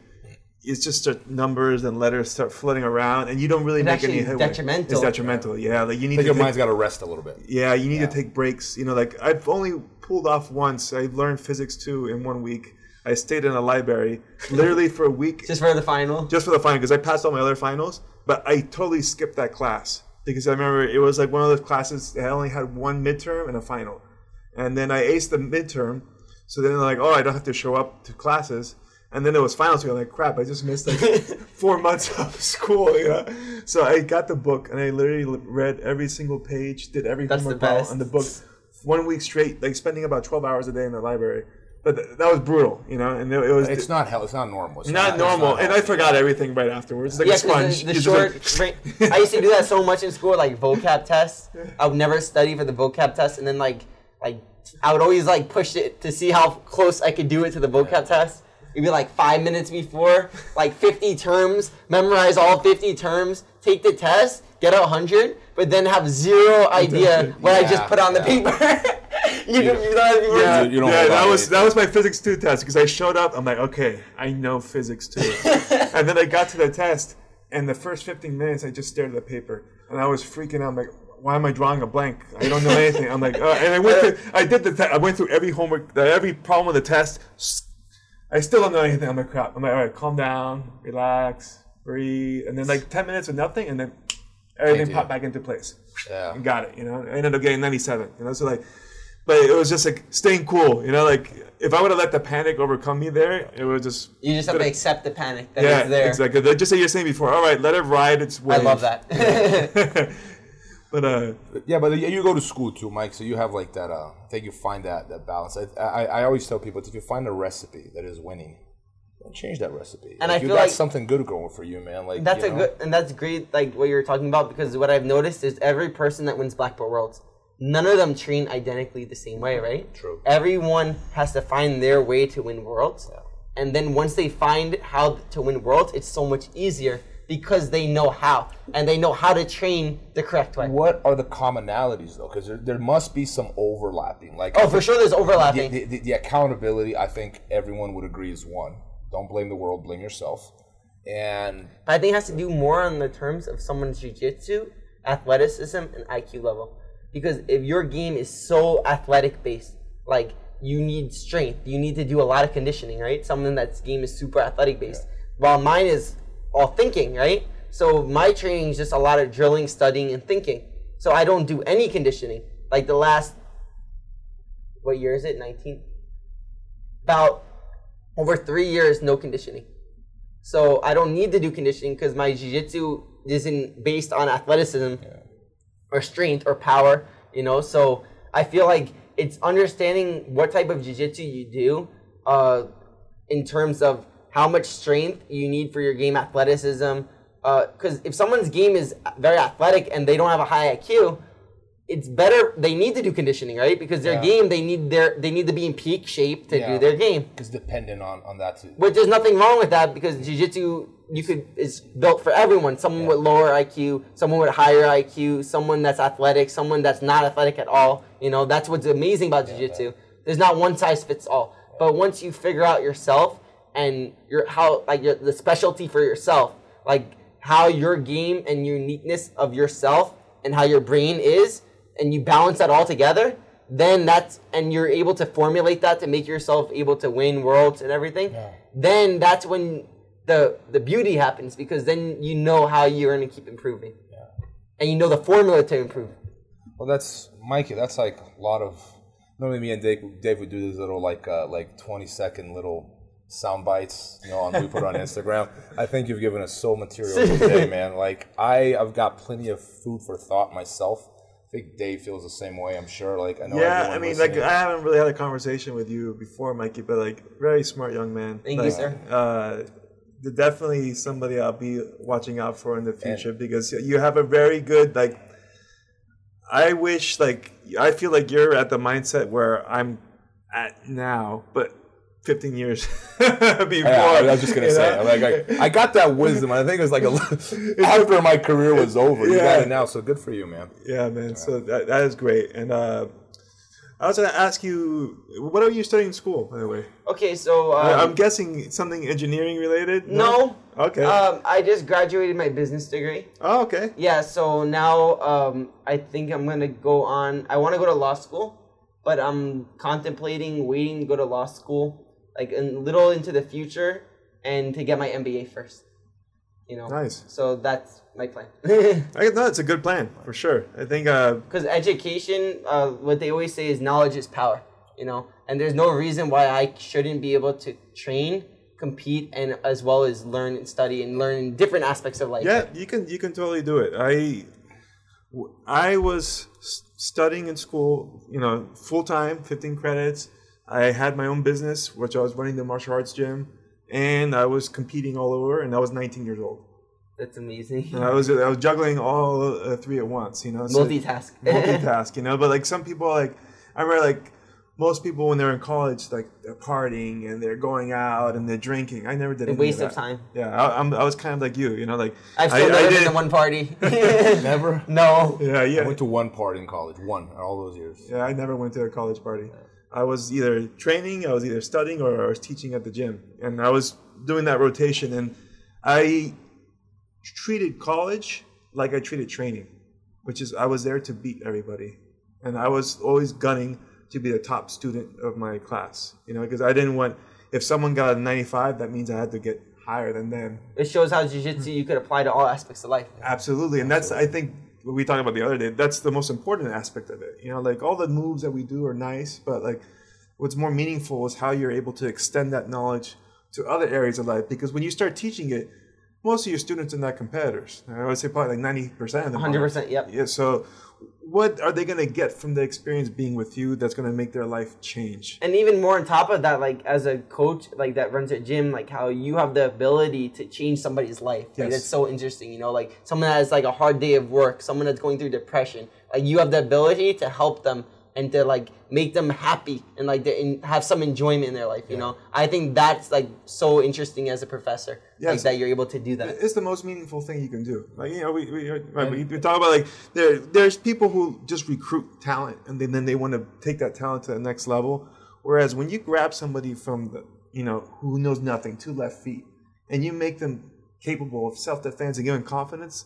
[SPEAKER 1] it's just start numbers and letters start floating around, and you don't really
[SPEAKER 3] It's
[SPEAKER 1] make any
[SPEAKER 3] actually
[SPEAKER 1] headway.
[SPEAKER 3] detrimental.
[SPEAKER 1] It's detrimental. Yeah, like you need
[SPEAKER 2] I think
[SPEAKER 1] to
[SPEAKER 2] your
[SPEAKER 1] take-
[SPEAKER 2] mind's got to rest a little bit.
[SPEAKER 1] yeah, you need
[SPEAKER 2] Yeah.
[SPEAKER 1] to take breaks. You know, like I've only pulled off once. I learned physics two in one week. I stayed in a library literally for a week
[SPEAKER 3] Just for the final.
[SPEAKER 1] just for the final because I passed all my other finals, but I totally skipped that class because I remember it was like one of those classes that only had one midterm and a final, and then I aced the midterm, so then I'm like oh I don't have to show up to classes, and then it was finals. So I'm like crap, I just missed like four months of school, you know. So I got the book and I literally read every single page, did every
[SPEAKER 3] That's the
[SPEAKER 1] homework on the book, one week straight, like spending about twelve hours a day in the library. But th- that was brutal, you know, and it, it was
[SPEAKER 2] It's not hell. It's not normal. It's
[SPEAKER 1] not
[SPEAKER 2] it's
[SPEAKER 1] normal, and I forgot everything right afterwards. It's like
[SPEAKER 3] Yeah,
[SPEAKER 1] a sponge.
[SPEAKER 3] because the, the short.
[SPEAKER 1] like-
[SPEAKER 3] I used to do that so much in school, like vocab tests. I would never study for the vocab test, and then like like I would always like push it to see how close I could do it to the vocab test. It'd be like five minutes before, like 50 terms, memorize all 50 terms, take the test, get a 100, but then have zero idea what I just put on the paper. you, you, you know, you-
[SPEAKER 1] yeah,
[SPEAKER 2] You- you don't
[SPEAKER 1] yeah, that was
[SPEAKER 2] anything.
[SPEAKER 1] that was my physics two test because I showed up. I'm like, okay, I know physics two, and then I got to the test, and the first 15 minutes I just stared at the paper, and I was freaking out. I'm like, why am I drawing a blank? I don't know anything. I'm like, uh, and I went through, I did the, te- I went through every homework, every problem with the test. I still don't know anything. I'm like, crap. I'm like, all right, calm down, relax, breathe, and then like 10 minutes of nothing, and then everything popped back into place.
[SPEAKER 2] Yeah.
[SPEAKER 1] got it. You know, I ended up getting 97. You know, so like, but it was just like staying cool. You know, like if I would have let the panic overcome me there, it would just
[SPEAKER 3] you just have to accept the panic that
[SPEAKER 1] yeah,
[SPEAKER 3] it's there.
[SPEAKER 1] exactly. Like, Just like you're saying before. All right, let it ride its way.
[SPEAKER 3] I love that.
[SPEAKER 1] but uh,
[SPEAKER 2] Yeah, but you go to school too, Mike. So you have like that. Uh, I think you find that that balance. I, I I always tell people if you find a recipe that is winning, then change that recipe.
[SPEAKER 3] And
[SPEAKER 2] Like,
[SPEAKER 3] I
[SPEAKER 2] you
[SPEAKER 3] feel
[SPEAKER 2] got
[SPEAKER 3] like-
[SPEAKER 2] something good going for you, man. Like
[SPEAKER 3] That's
[SPEAKER 2] you
[SPEAKER 3] a good and that's great like what you're talking about because what I've noticed is every person that wins Black Belt Worlds, none of them train identically the same way, right?
[SPEAKER 2] True.
[SPEAKER 3] Everyone has to find their way to win worlds. And then once they find how to win worlds, it's so much easier because they know how and they know how to train the correct way.
[SPEAKER 2] What are the commonalities though? Because there, there must be some overlapping. Like
[SPEAKER 3] Oh, for sure there's
[SPEAKER 2] the,
[SPEAKER 3] overlapping.
[SPEAKER 2] the, the, the accountability. I think everyone would agree is one. Don't blame the world, blame yourself. And
[SPEAKER 3] But I think it has to do more on the terms of someone's jiu-jitsu, athleticism, and IQ level. Because if your game is so athletic based, like you need strength, you need to do a lot of conditioning, right? Someone that's game is super athletic based. While mine is all thinking, right? So my training is just a lot of drilling, studying, and thinking. So I don't do any conditioning. Like the last, what year is it? 19? About over three years, no conditioning. So I don't need to do conditioning because my jiu-jitsu isn't based on athleticism or strength or power, you know. So I feel like it's understanding what type of jiu-jitsu you do uh, in terms of how much strength you need for your game athleticism. Because if someone's game is very athletic and they don't have a high IQ, it's better they need to do conditioning, right? Because their
[SPEAKER 2] Yeah.
[SPEAKER 3] game they need their they need to be in peak shape to
[SPEAKER 2] Yeah.
[SPEAKER 3] do their game.
[SPEAKER 2] it's dependent on on that too.
[SPEAKER 3] Which there's nothing wrong with that because jiu-jitsu you could is built for everyone. Someone with lower IQ, someone with higher IQ, someone that's athletic, someone that's not athletic at all. You know, that's what's amazing about jiu-jitsu. There's not one size fits all. But once you figure out yourself and your how like your, the specialty for yourself, like how your game and uniqueness of yourself and how your brain is and you balance that all together, then that's and you're able to formulate that to make yourself able to win worlds and everything. Then that's when the the beauty happens because then you know how you're gonna keep improving, and you know the formula to improve.
[SPEAKER 2] Well, that's Mikey. That's like a lot of. Normally, me and Dave, Dave would do these little like uh, like twenty second little sound bites. You know, on, we put on Instagram. I think you've given us so material today, man. Like I, I've got plenty of food for thought myself. I think Dave feels the same way. I'm sure. Like I know.
[SPEAKER 1] yeah, I mean,
[SPEAKER 2] listening.
[SPEAKER 1] like I haven't really had a conversation with you before, Mikey, but like very smart young man.
[SPEAKER 3] Thank you, sir.
[SPEAKER 1] Uh, definitely somebody I'll be watching out for in the future because you have a very good like. I wish like I feel like you're at the mindset where I'm at now, but 15 years before.
[SPEAKER 2] Yeah, I was just gonna
[SPEAKER 1] you
[SPEAKER 2] say,
[SPEAKER 1] know?
[SPEAKER 2] like, I, I got that wisdom. I think it was like a, after my career was over. You got it now, so good for you, man.
[SPEAKER 1] Yeah, man. So that, that is great. And uh, I was going to ask you, what are you studying in school, by the way?
[SPEAKER 3] Okay, so
[SPEAKER 1] I-
[SPEAKER 3] um,
[SPEAKER 1] I'm guessing something engineering related.
[SPEAKER 3] no.
[SPEAKER 1] Okay.
[SPEAKER 3] Um, I just graduated my business degree.
[SPEAKER 1] oh, okay.
[SPEAKER 3] Yeah, so now um, I think I'm gonna go on. I want to go to law school, but I'm contemplating waiting to go to law school, like a little into the future, and to get my MBA first. You know.
[SPEAKER 1] Nice.
[SPEAKER 3] So that's my plan.
[SPEAKER 1] I, no, it's a good plan for sure. I think. Uh,
[SPEAKER 3] Because education, uh, what they always say is knowledge is power. You know, and there's no reason why I shouldn't be able to train, compete, and as well as learn and study and learn different aspects of life.
[SPEAKER 1] yeah, you can you can totally do it. I I was studying in school, you know, full time, 15 credits. I had my own business, which I was running the martial arts gym, and I was competing all over. And I was 19 years old.
[SPEAKER 3] That's amazing.
[SPEAKER 1] And I was I was juggling all uh, three at once. You know, So-
[SPEAKER 3] Multitask.
[SPEAKER 1] multitask, you know. But like some people, like I remember, like most people when they're in college, like they're partying and they're going out and they're drinking. I never did.
[SPEAKER 3] A
[SPEAKER 1] any
[SPEAKER 3] waste of
[SPEAKER 1] that.
[SPEAKER 3] time.
[SPEAKER 1] Yeah, I, I'm, I was kind of like you, you know, like
[SPEAKER 3] I've
[SPEAKER 1] I-
[SPEAKER 3] still
[SPEAKER 1] I
[SPEAKER 3] never been
[SPEAKER 1] did-
[SPEAKER 3] to one party.
[SPEAKER 2] Never.
[SPEAKER 3] no.
[SPEAKER 1] Yeah, yeah.
[SPEAKER 2] I went to one party in college, one, all those years.
[SPEAKER 1] yeah. I never went to a college party. I was either training, I was either studying, or I was teaching at the gym, and I was doing that rotation. And I treated college like I treated training, which is I was there to beat everybody, and I was always gunning to be the top student of my class. You know, because I didn't want if someone got a 95, that means I had to get higher than them.
[SPEAKER 3] It shows how jiu-jitsu you could apply to all aspects of life.
[SPEAKER 1] Absolutely, and that's I think what we talked about the other day. That's the most important aspect of it. You know, like all the moves that we do are nice, but like what's more meaningful is how you're able to extend that knowledge to other areas of life. Because when you start teaching it, most of your students are not competitors. I would say probably like ninety percent of them. are.
[SPEAKER 3] 100%, yep.
[SPEAKER 1] Yeah. So, what are they going to get from the experience being with you that's going to make their life change?
[SPEAKER 3] And even more on top of that, like as a coach, like that runs a gym, like how you have the ability to change somebody's life. Like
[SPEAKER 1] Yes.
[SPEAKER 3] that's so interesting, you know, like someone that has like a hard day of work, someone that's going through depression. Like you have the ability to help them and to like make them happy and like in, have some enjoyment in their life, you know. I think that's like so interesting as a professor. Like that you're able to do that.
[SPEAKER 1] It's the most meaningful thing you can do. Like you know, we we, right, we, we talk about like there there's people who just recruit talent and then, then they want to take that talent to the next level. Whereas when you grab somebody from the you know who knows nothing, two left feet, and you make them capable of self defense and give them confidence,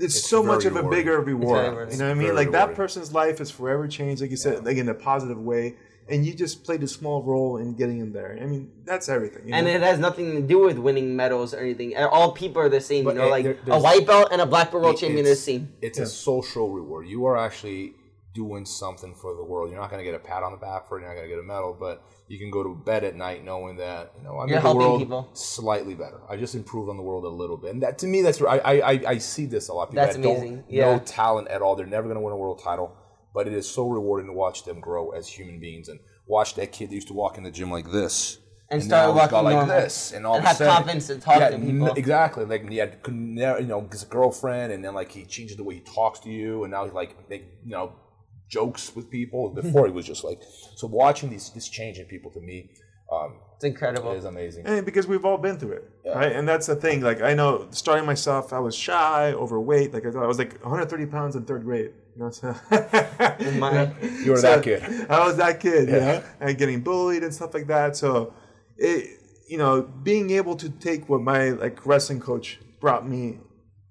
[SPEAKER 1] it's, so much of a
[SPEAKER 2] rewarding.
[SPEAKER 1] bigger reward.
[SPEAKER 3] rewarding.
[SPEAKER 1] You know what I mean?
[SPEAKER 2] very
[SPEAKER 1] Like that person's life is forever changed, like you said, like in a positive way. And you just played a small role in getting him there. I mean, that's everything. you
[SPEAKER 3] And it has nothing to do with winning medals or anything. All people are the same,
[SPEAKER 2] But
[SPEAKER 3] you know.
[SPEAKER 2] it-
[SPEAKER 3] Like
[SPEAKER 2] there-
[SPEAKER 3] a white belt and a black belt world champion are the same.
[SPEAKER 2] It's a social reward. You are actually doing something for the world. You're not going to get a pat on the back for it. You're not going to get a medal, but you can go to bed at night knowing that you know I made the world
[SPEAKER 3] people.
[SPEAKER 2] slightly better. I just improved on the world a little bit, and that to me, that's I I, I, I see this a lot. People
[SPEAKER 3] That's
[SPEAKER 2] that don't
[SPEAKER 3] amazing. Yeah.
[SPEAKER 2] no talent at all. They're never going to win a world title, but it is so rewarding to watch them grow as human beings and watch that kid that used to walk in the gym like this.
[SPEAKER 3] And start
[SPEAKER 2] now he's
[SPEAKER 3] walking
[SPEAKER 2] like
[SPEAKER 3] normal.
[SPEAKER 2] this, and all
[SPEAKER 3] And
[SPEAKER 2] of a
[SPEAKER 3] have
[SPEAKER 2] sudden-
[SPEAKER 3] confidence to talk
[SPEAKER 2] yeah,
[SPEAKER 3] to people.
[SPEAKER 2] n- exactly. Like he had, you know, a girlfriend, and then like he changes the way he talks to you, and now he's like you know jokes with people. Before he was just like so. Watching these this change in people to me um,
[SPEAKER 3] It's incredible.
[SPEAKER 2] It is amazing.
[SPEAKER 1] And because we've all been through it, right? And that's the thing. Like I know, starting myself, I was shy, overweight. Like I thought I was like 130 pounds in third grade. You know, so
[SPEAKER 3] My-
[SPEAKER 2] You were that kid.
[SPEAKER 1] I was that kid, you know, and getting bullied and stuff like that. So, it, you know, being able to take what my like wrestling coach brought me,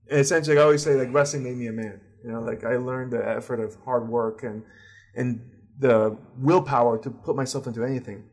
[SPEAKER 1] and essentially, I always say like wrestling made me a man. You know, like I learned the effort of hard work and and the willpower to put myself into anything.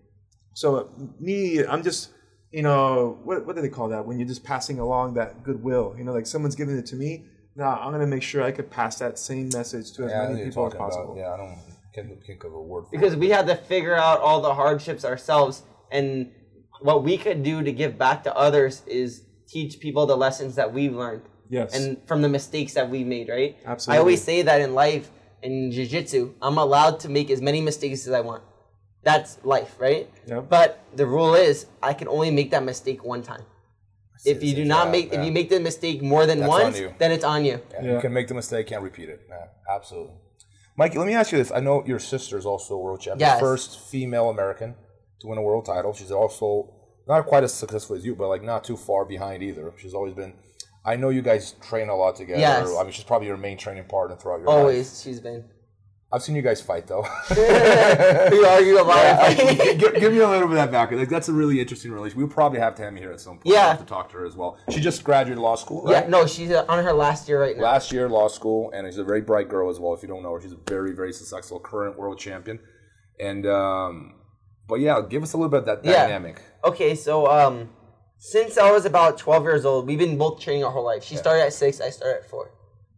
[SPEAKER 1] So me, I'm just, you know, what what do they call that when you're just passing along that goodwill? You know, like someone's giving it to me. Now I'm gonna make sure I could pass that same message to as
[SPEAKER 2] Yeah, I
[SPEAKER 1] many people as possible.
[SPEAKER 2] about. Yeah, I don't can't think of a word. For
[SPEAKER 3] because
[SPEAKER 2] it.
[SPEAKER 3] we had to figure out all the hardships ourselves and what we could do to give back to others is teach people the lessons that we've learned
[SPEAKER 1] Yes.
[SPEAKER 3] and from the mistakes that we've made right
[SPEAKER 1] Absolutely.
[SPEAKER 3] i always say that in life in jiu-jitsu i'm allowed to make as many mistakes as i want that's life right
[SPEAKER 1] Yep.
[SPEAKER 3] but the rule is i can only make that mistake one time if you do not
[SPEAKER 2] trap,
[SPEAKER 3] make
[SPEAKER 2] yeah.
[SPEAKER 3] if you make the mistake more than
[SPEAKER 2] That's
[SPEAKER 3] once
[SPEAKER 2] you.
[SPEAKER 3] then it's on you
[SPEAKER 2] Yeah,
[SPEAKER 1] Yeah.
[SPEAKER 2] You can make the mistake, can't repeat it. Yeah, absolutely. Mikey, let me ask you this. I know your sister is also a world champion.
[SPEAKER 3] Yes.
[SPEAKER 2] First female American to win a world title. She's also not quite as successful as you, but like not too far behind either. She's always been. I know you guys train a lot together.
[SPEAKER 3] Yes.
[SPEAKER 2] I mean, she's probably your main training partner throughout your life.
[SPEAKER 3] Always, she's been.
[SPEAKER 2] I've seen you guys fight though.
[SPEAKER 3] We argue about it.
[SPEAKER 2] give, give me a little bit of that background. Like that's a really interesting relationship. We'll probably have Tammy here at some point.
[SPEAKER 3] Yeah.
[SPEAKER 2] We'll have to talk to her as well. She just graduated law school, right?
[SPEAKER 3] yeah, no, she's uh, on her last year right now.
[SPEAKER 2] Last year law school, and she's a very bright girl as well. If you don't know her, she's a very very successful current world champion. And um, but yeah, give us a little bit of that
[SPEAKER 3] Yeah.
[SPEAKER 2] dynamic.
[SPEAKER 3] Okay, so um, since I was about 12 years old, we've been both training our whole life. She started at six, I started at four.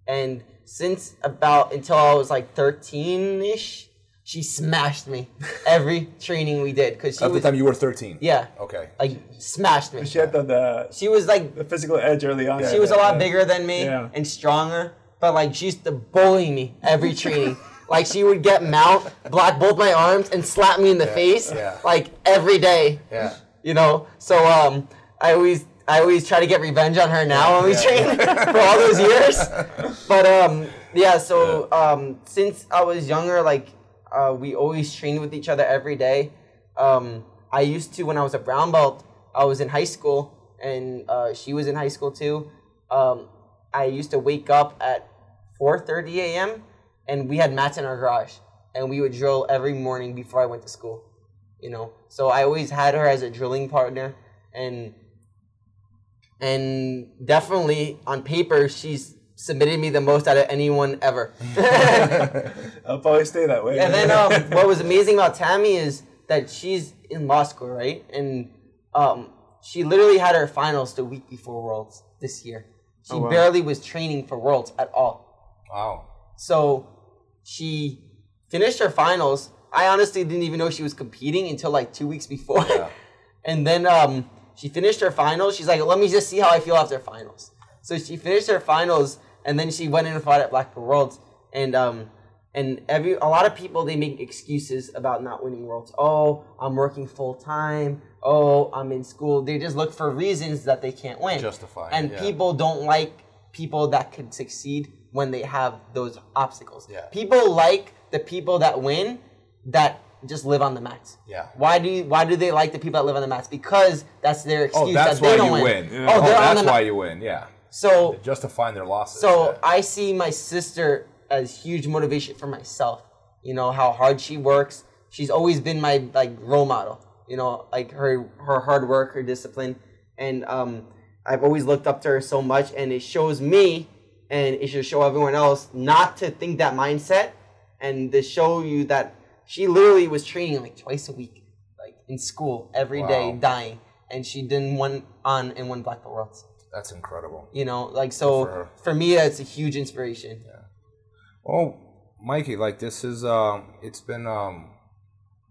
[SPEAKER 3] And since about until I was like 13 ish, she smashed me every training we did. Cause she
[SPEAKER 2] At the time you were 13.
[SPEAKER 3] yeah,
[SPEAKER 2] Okay.
[SPEAKER 3] like smashed me.
[SPEAKER 1] She had the, the,
[SPEAKER 3] She was like,
[SPEAKER 1] the physical edge early on.
[SPEAKER 3] she was a lot bigger than me
[SPEAKER 1] Yeah.
[SPEAKER 3] and stronger, but like she used to bully me every training. like she would get mount, block both my arms, and slap me in the face
[SPEAKER 2] yeah.
[SPEAKER 3] like every day.
[SPEAKER 2] Yeah.
[SPEAKER 3] You know, so um, I always I always try to get revenge on her now when we train for all those years. But um, yeah, so um, since I was younger, like uh, we always trained with each other every day. Um, I used to when I was a brown belt. I was in high school, and uh, she was in high school too. Um, I used to wake up at 4:30 a.m. and we had mats in our garage, and we would drill every morning before I went to school. You know, so I always had her as a drilling partner, and and definitely on paper she's submitted me the most out of anyone ever.
[SPEAKER 1] I'll probably stay that way.
[SPEAKER 3] And then um, what was amazing about Tammy is that she's in law school, right? And um, she literally had her finals the week before Worlds this year. She
[SPEAKER 1] Oh, wow.
[SPEAKER 3] barely was training for Worlds at all.
[SPEAKER 2] Wow.
[SPEAKER 3] So she finished her finals. I honestly didn't even know she was competing until like two weeks before. Yeah. and then um, she finished her finals. She's like, let me just see how I feel after finals. So she finished her finals, and then she went in and fought at Black Belt Worlds. And um, and every a lot of people they make excuses about not winning worlds. Oh, I'm working full time. Oh, I'm in school. They just look for reasons that they can't win.
[SPEAKER 2] Justify
[SPEAKER 3] And
[SPEAKER 2] yeah.
[SPEAKER 3] people don't like people that can succeed when they have those obstacles.
[SPEAKER 2] Yeah.
[SPEAKER 3] People like the people that win that just live on the mats.
[SPEAKER 2] Yeah.
[SPEAKER 3] Why do you, why do they like the people that live on the mats? Because that's their excuse
[SPEAKER 2] Oh, that's
[SPEAKER 3] that they
[SPEAKER 2] why
[SPEAKER 3] don't
[SPEAKER 2] you
[SPEAKER 3] win.
[SPEAKER 2] win.
[SPEAKER 3] Oh, they're on
[SPEAKER 2] that's why you win. Yeah.
[SPEAKER 3] So
[SPEAKER 2] Justifying their losses.
[SPEAKER 3] so
[SPEAKER 2] yeah.
[SPEAKER 3] I see my sister as huge motivation for myself. You know how hard she works. She's always been my like role model. You know, like her her hard work, her discipline, and um, I've always looked up to her so much. And it shows me, and it should show everyone else not to think that mindset, and to show you that she literally was training like twice a week, like in school every day,
[SPEAKER 2] Wow.
[SPEAKER 3] dying, and she didn't won on and won Black Belt Worlds.
[SPEAKER 2] That's incredible.
[SPEAKER 3] You know, like so
[SPEAKER 2] for
[SPEAKER 3] for me, it's a huge inspiration.
[SPEAKER 2] Oh, Mikey, like this is um, it's been um,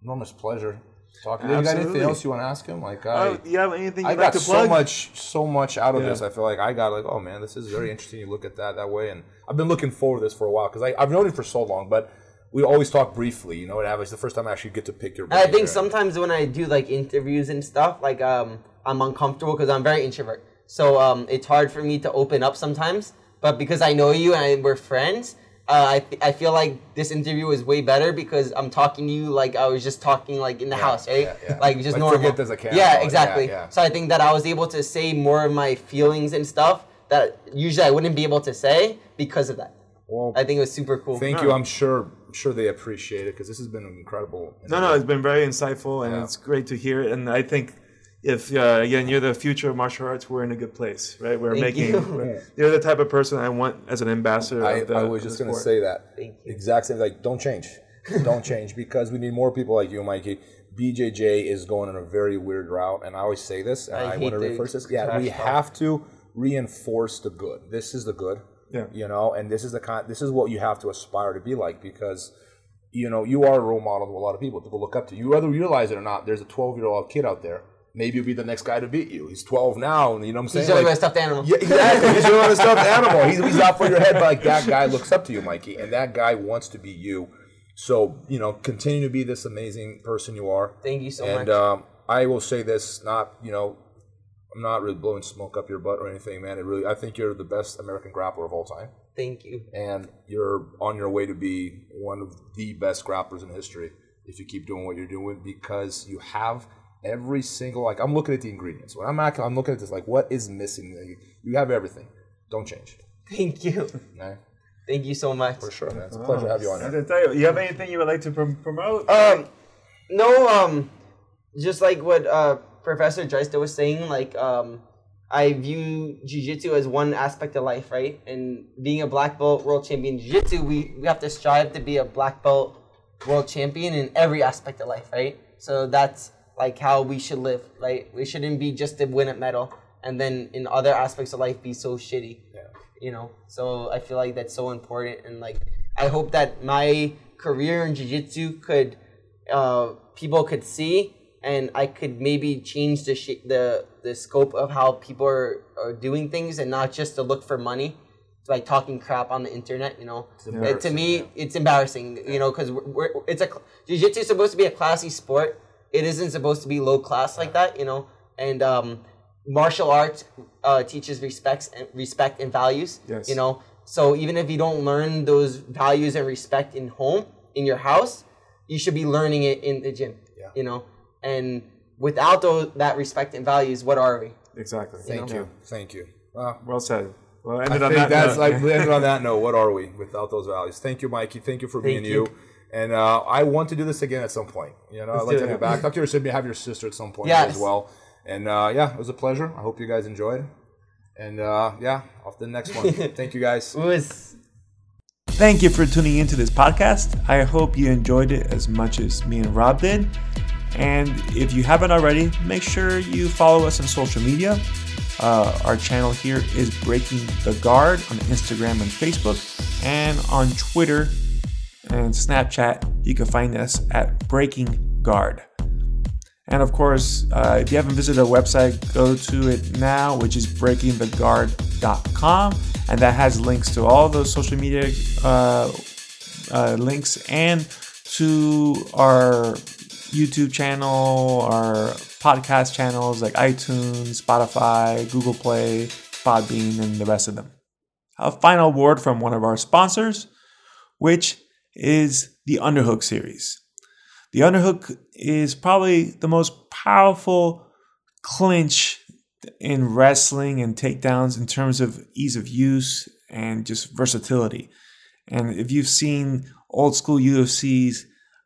[SPEAKER 2] enormous pleasure talking. to you. You got anything else you want to ask him? Like I,
[SPEAKER 1] Oh, you have anything
[SPEAKER 2] I
[SPEAKER 1] you'd
[SPEAKER 2] got
[SPEAKER 1] like to
[SPEAKER 2] so
[SPEAKER 1] plug?
[SPEAKER 2] much, so much out of
[SPEAKER 1] Yeah.
[SPEAKER 2] this. I feel like I got like, oh man, this is very interesting. You look at that that way, and I've been looking forward to this for a while because I've known you for so long, but we always talk briefly. You know, it it's the first time I actually get to pick your.
[SPEAKER 3] And I think
[SPEAKER 2] here.
[SPEAKER 3] sometimes when I do like interviews and stuff, like um, I'm uncomfortable because I'm very introvert. So um, it's hard for me to open up sometimes. But because I know you and we're friends, uh, I, I feel like this interview is way better because I'm talking to you like I was just talking like in the house, right?
[SPEAKER 2] yeah, yeah.
[SPEAKER 3] Like just
[SPEAKER 2] Like,
[SPEAKER 3] normal.
[SPEAKER 2] forget there's a camera
[SPEAKER 3] Yeah, exactly.
[SPEAKER 2] Yeah, yeah.
[SPEAKER 3] So I think that I was able to say more of my feelings and stuff that usually I wouldn't be able to say because of that.
[SPEAKER 2] Well,
[SPEAKER 3] I think it was super cool.
[SPEAKER 2] thank you. I'm sure, I'm sure they appreciate it because this has been incredible.
[SPEAKER 1] No, no, it's been very insightful, and
[SPEAKER 2] Yeah.
[SPEAKER 1] it's great to hear it. And I think if uh, again you're the future of martial arts, we're in a good place, right? We're
[SPEAKER 3] Thank
[SPEAKER 1] making.
[SPEAKER 3] you.
[SPEAKER 1] we're- You're the type of person I want as an ambassador.
[SPEAKER 2] I,
[SPEAKER 1] of the,
[SPEAKER 2] I was
[SPEAKER 1] of
[SPEAKER 2] just going to say that.
[SPEAKER 3] Thank you.
[SPEAKER 2] Exact same. Like, don't change. don't change because we need more people like you, Mikey. BJJ is going in a very weird route, and I always say this, and
[SPEAKER 3] I
[SPEAKER 2] I, want to
[SPEAKER 3] the
[SPEAKER 2] reinforce this. Yeah, we
[SPEAKER 3] talk.
[SPEAKER 2] have to reinforce the good. This is the good.
[SPEAKER 1] Yeah.
[SPEAKER 2] You know, and this is the kind. This is what you have to aspire to be like because. You know, you are a role model to a lot of people. People look up to you, whether you realize it or not. There's a 12 year old kid out there. Maybe you'll be the next guy to beat you. He's 12 now, and you know what I'm saying.
[SPEAKER 3] He's really
[SPEAKER 2] Like-
[SPEAKER 3] my stuffed animal.
[SPEAKER 2] yeah, exactly. He's your own stuffed animal. He's, he's out for your head, but like that guy looks up to you, Mikey, and that guy wants to be you. So you know, continue to be this amazing person you are.
[SPEAKER 3] Thank you so
[SPEAKER 2] and
[SPEAKER 3] much.
[SPEAKER 2] And um, I will say this: not you know, I'm not really blowing smoke up your butt or anything, man. It really, I think you're the best American grappler of all time,
[SPEAKER 3] Thank you.
[SPEAKER 2] and you're on your way to be one of the best grapplers in history. if you keep doing what you're doing because you have every single like I'm looking at the ingredients. When I'm at, I'm looking at this like what is missing. You have everything. Don't change.
[SPEAKER 3] Thank you.
[SPEAKER 2] Okay?
[SPEAKER 3] Thank you so much.
[SPEAKER 2] For sure, man. It's a pleasure to have you on
[SPEAKER 1] I
[SPEAKER 2] here.
[SPEAKER 1] have to tell you, you have anything you would like to prom- promote?
[SPEAKER 3] Um, no, um, just like what uh, Professor Drysdale was saying, like um, I view jiu-jitsu as one aspect of life, right? And being a black belt world champion in jiu-jitsu, we, we have to strive to be a black belt world champion in every aspect of life, right? So that's like how we should live, right? We shouldn't be just to win a medal and then in other aspects of life be so shitty.
[SPEAKER 2] Yeah.
[SPEAKER 3] You know, so I feel like that's so important, and like I hope that my career in jiu-jitsu could uh, people could see, and I could maybe change the sh- the the scope of how people are, are doing things, and not just to look for money, like talking crap on the internet. You know, to me,
[SPEAKER 2] yeah.
[SPEAKER 3] it's embarrassing. You know, because we're, we're, it's a jiu-jitsu is supposed to be a classy sport. It isn't supposed to be low class like that. You know, and um, martial arts uh, teaches respects and respect and values.
[SPEAKER 1] Yes.
[SPEAKER 3] You know, so even if you don't learn those values and respect in home, in your house, you should be learning it in the gym.
[SPEAKER 2] Yeah.
[SPEAKER 3] You know, and without those that respect and values, what are we?
[SPEAKER 1] exactly.
[SPEAKER 2] Thank you. Thank you. Well,
[SPEAKER 1] Well said. Well,
[SPEAKER 2] I
[SPEAKER 1] ended
[SPEAKER 2] think
[SPEAKER 1] on that
[SPEAKER 2] that's
[SPEAKER 1] note.
[SPEAKER 2] like we ended on that note. What are we without those values? Thank you, Mikey. Thank you for being
[SPEAKER 3] you.
[SPEAKER 2] you. And uh, I want to do this again at some point. You know, I'd like to have you back. Talk to your sister, have your sister at some point
[SPEAKER 3] Yes.
[SPEAKER 2] as well. And uh, yeah, it was a pleasure. I hope you guys enjoyed. And uh, yeah, off to the next one. Thank you guys.
[SPEAKER 3] Was
[SPEAKER 1] Thank you for tuning into this podcast. I hope you enjoyed it as much as me and Rob did. And if you haven't already, make sure you follow us on social media. Uh, our channel here is Breaking the Guard on Instagram and Facebook, and on Twitter and Snapchat, you can find us at Breaking Guard. And of course, uh, if you haven't visited our website, go to it now, which is breakingtheguard.com. And that has links to all those social media uh, uh, links and to our YouTube channel, our podcast channels like iTunes, Spotify, Google Play, Podbean, and the rest of them. A final word from one of our sponsors, which is the Underhook series. The underhook is probably the most powerful clinch in wrestling and takedowns in terms of ease of use and just versatility. And if you've seen old school UFCs,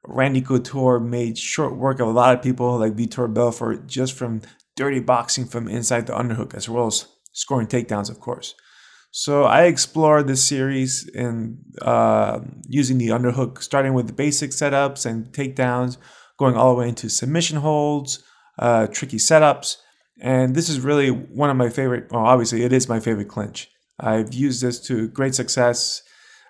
[SPEAKER 1] Randy Couture made short work of a lot of people like Vitor Belfort just from dirty boxing from inside the underhook, as well as scoring takedowns, of course. So I explored this series in uh, using the underhook, starting with the basic setups and takedowns, going all the way into submission holds, uh, tricky setups, and this is really one of my favorite. Well, obviously, it is my favorite clinch. I've used this to great success.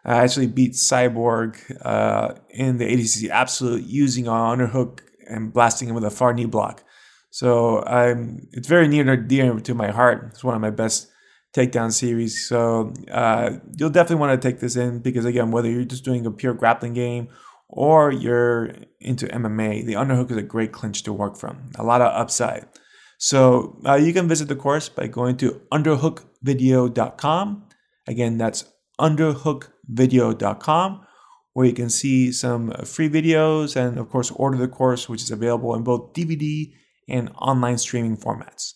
[SPEAKER 1] I actually beat Cyborg uh, in the ADCC Absolute using an underhook and blasting him with a far knee block. So I'm, it's very near and dear to my heart. It's one of my best takedown series. So uh, you'll definitely want to take this in because again, whether you're just doing a pure grappling game or you're into MMA, the underhook is a great clinch to work from. A lot of upside. So uh, you can visit the course by going to underhookvideo.com. Again, that's underhookvideo.com, where you can see some uh, free videos and, of course, order the course, which is available in both DVD and online streaming formats.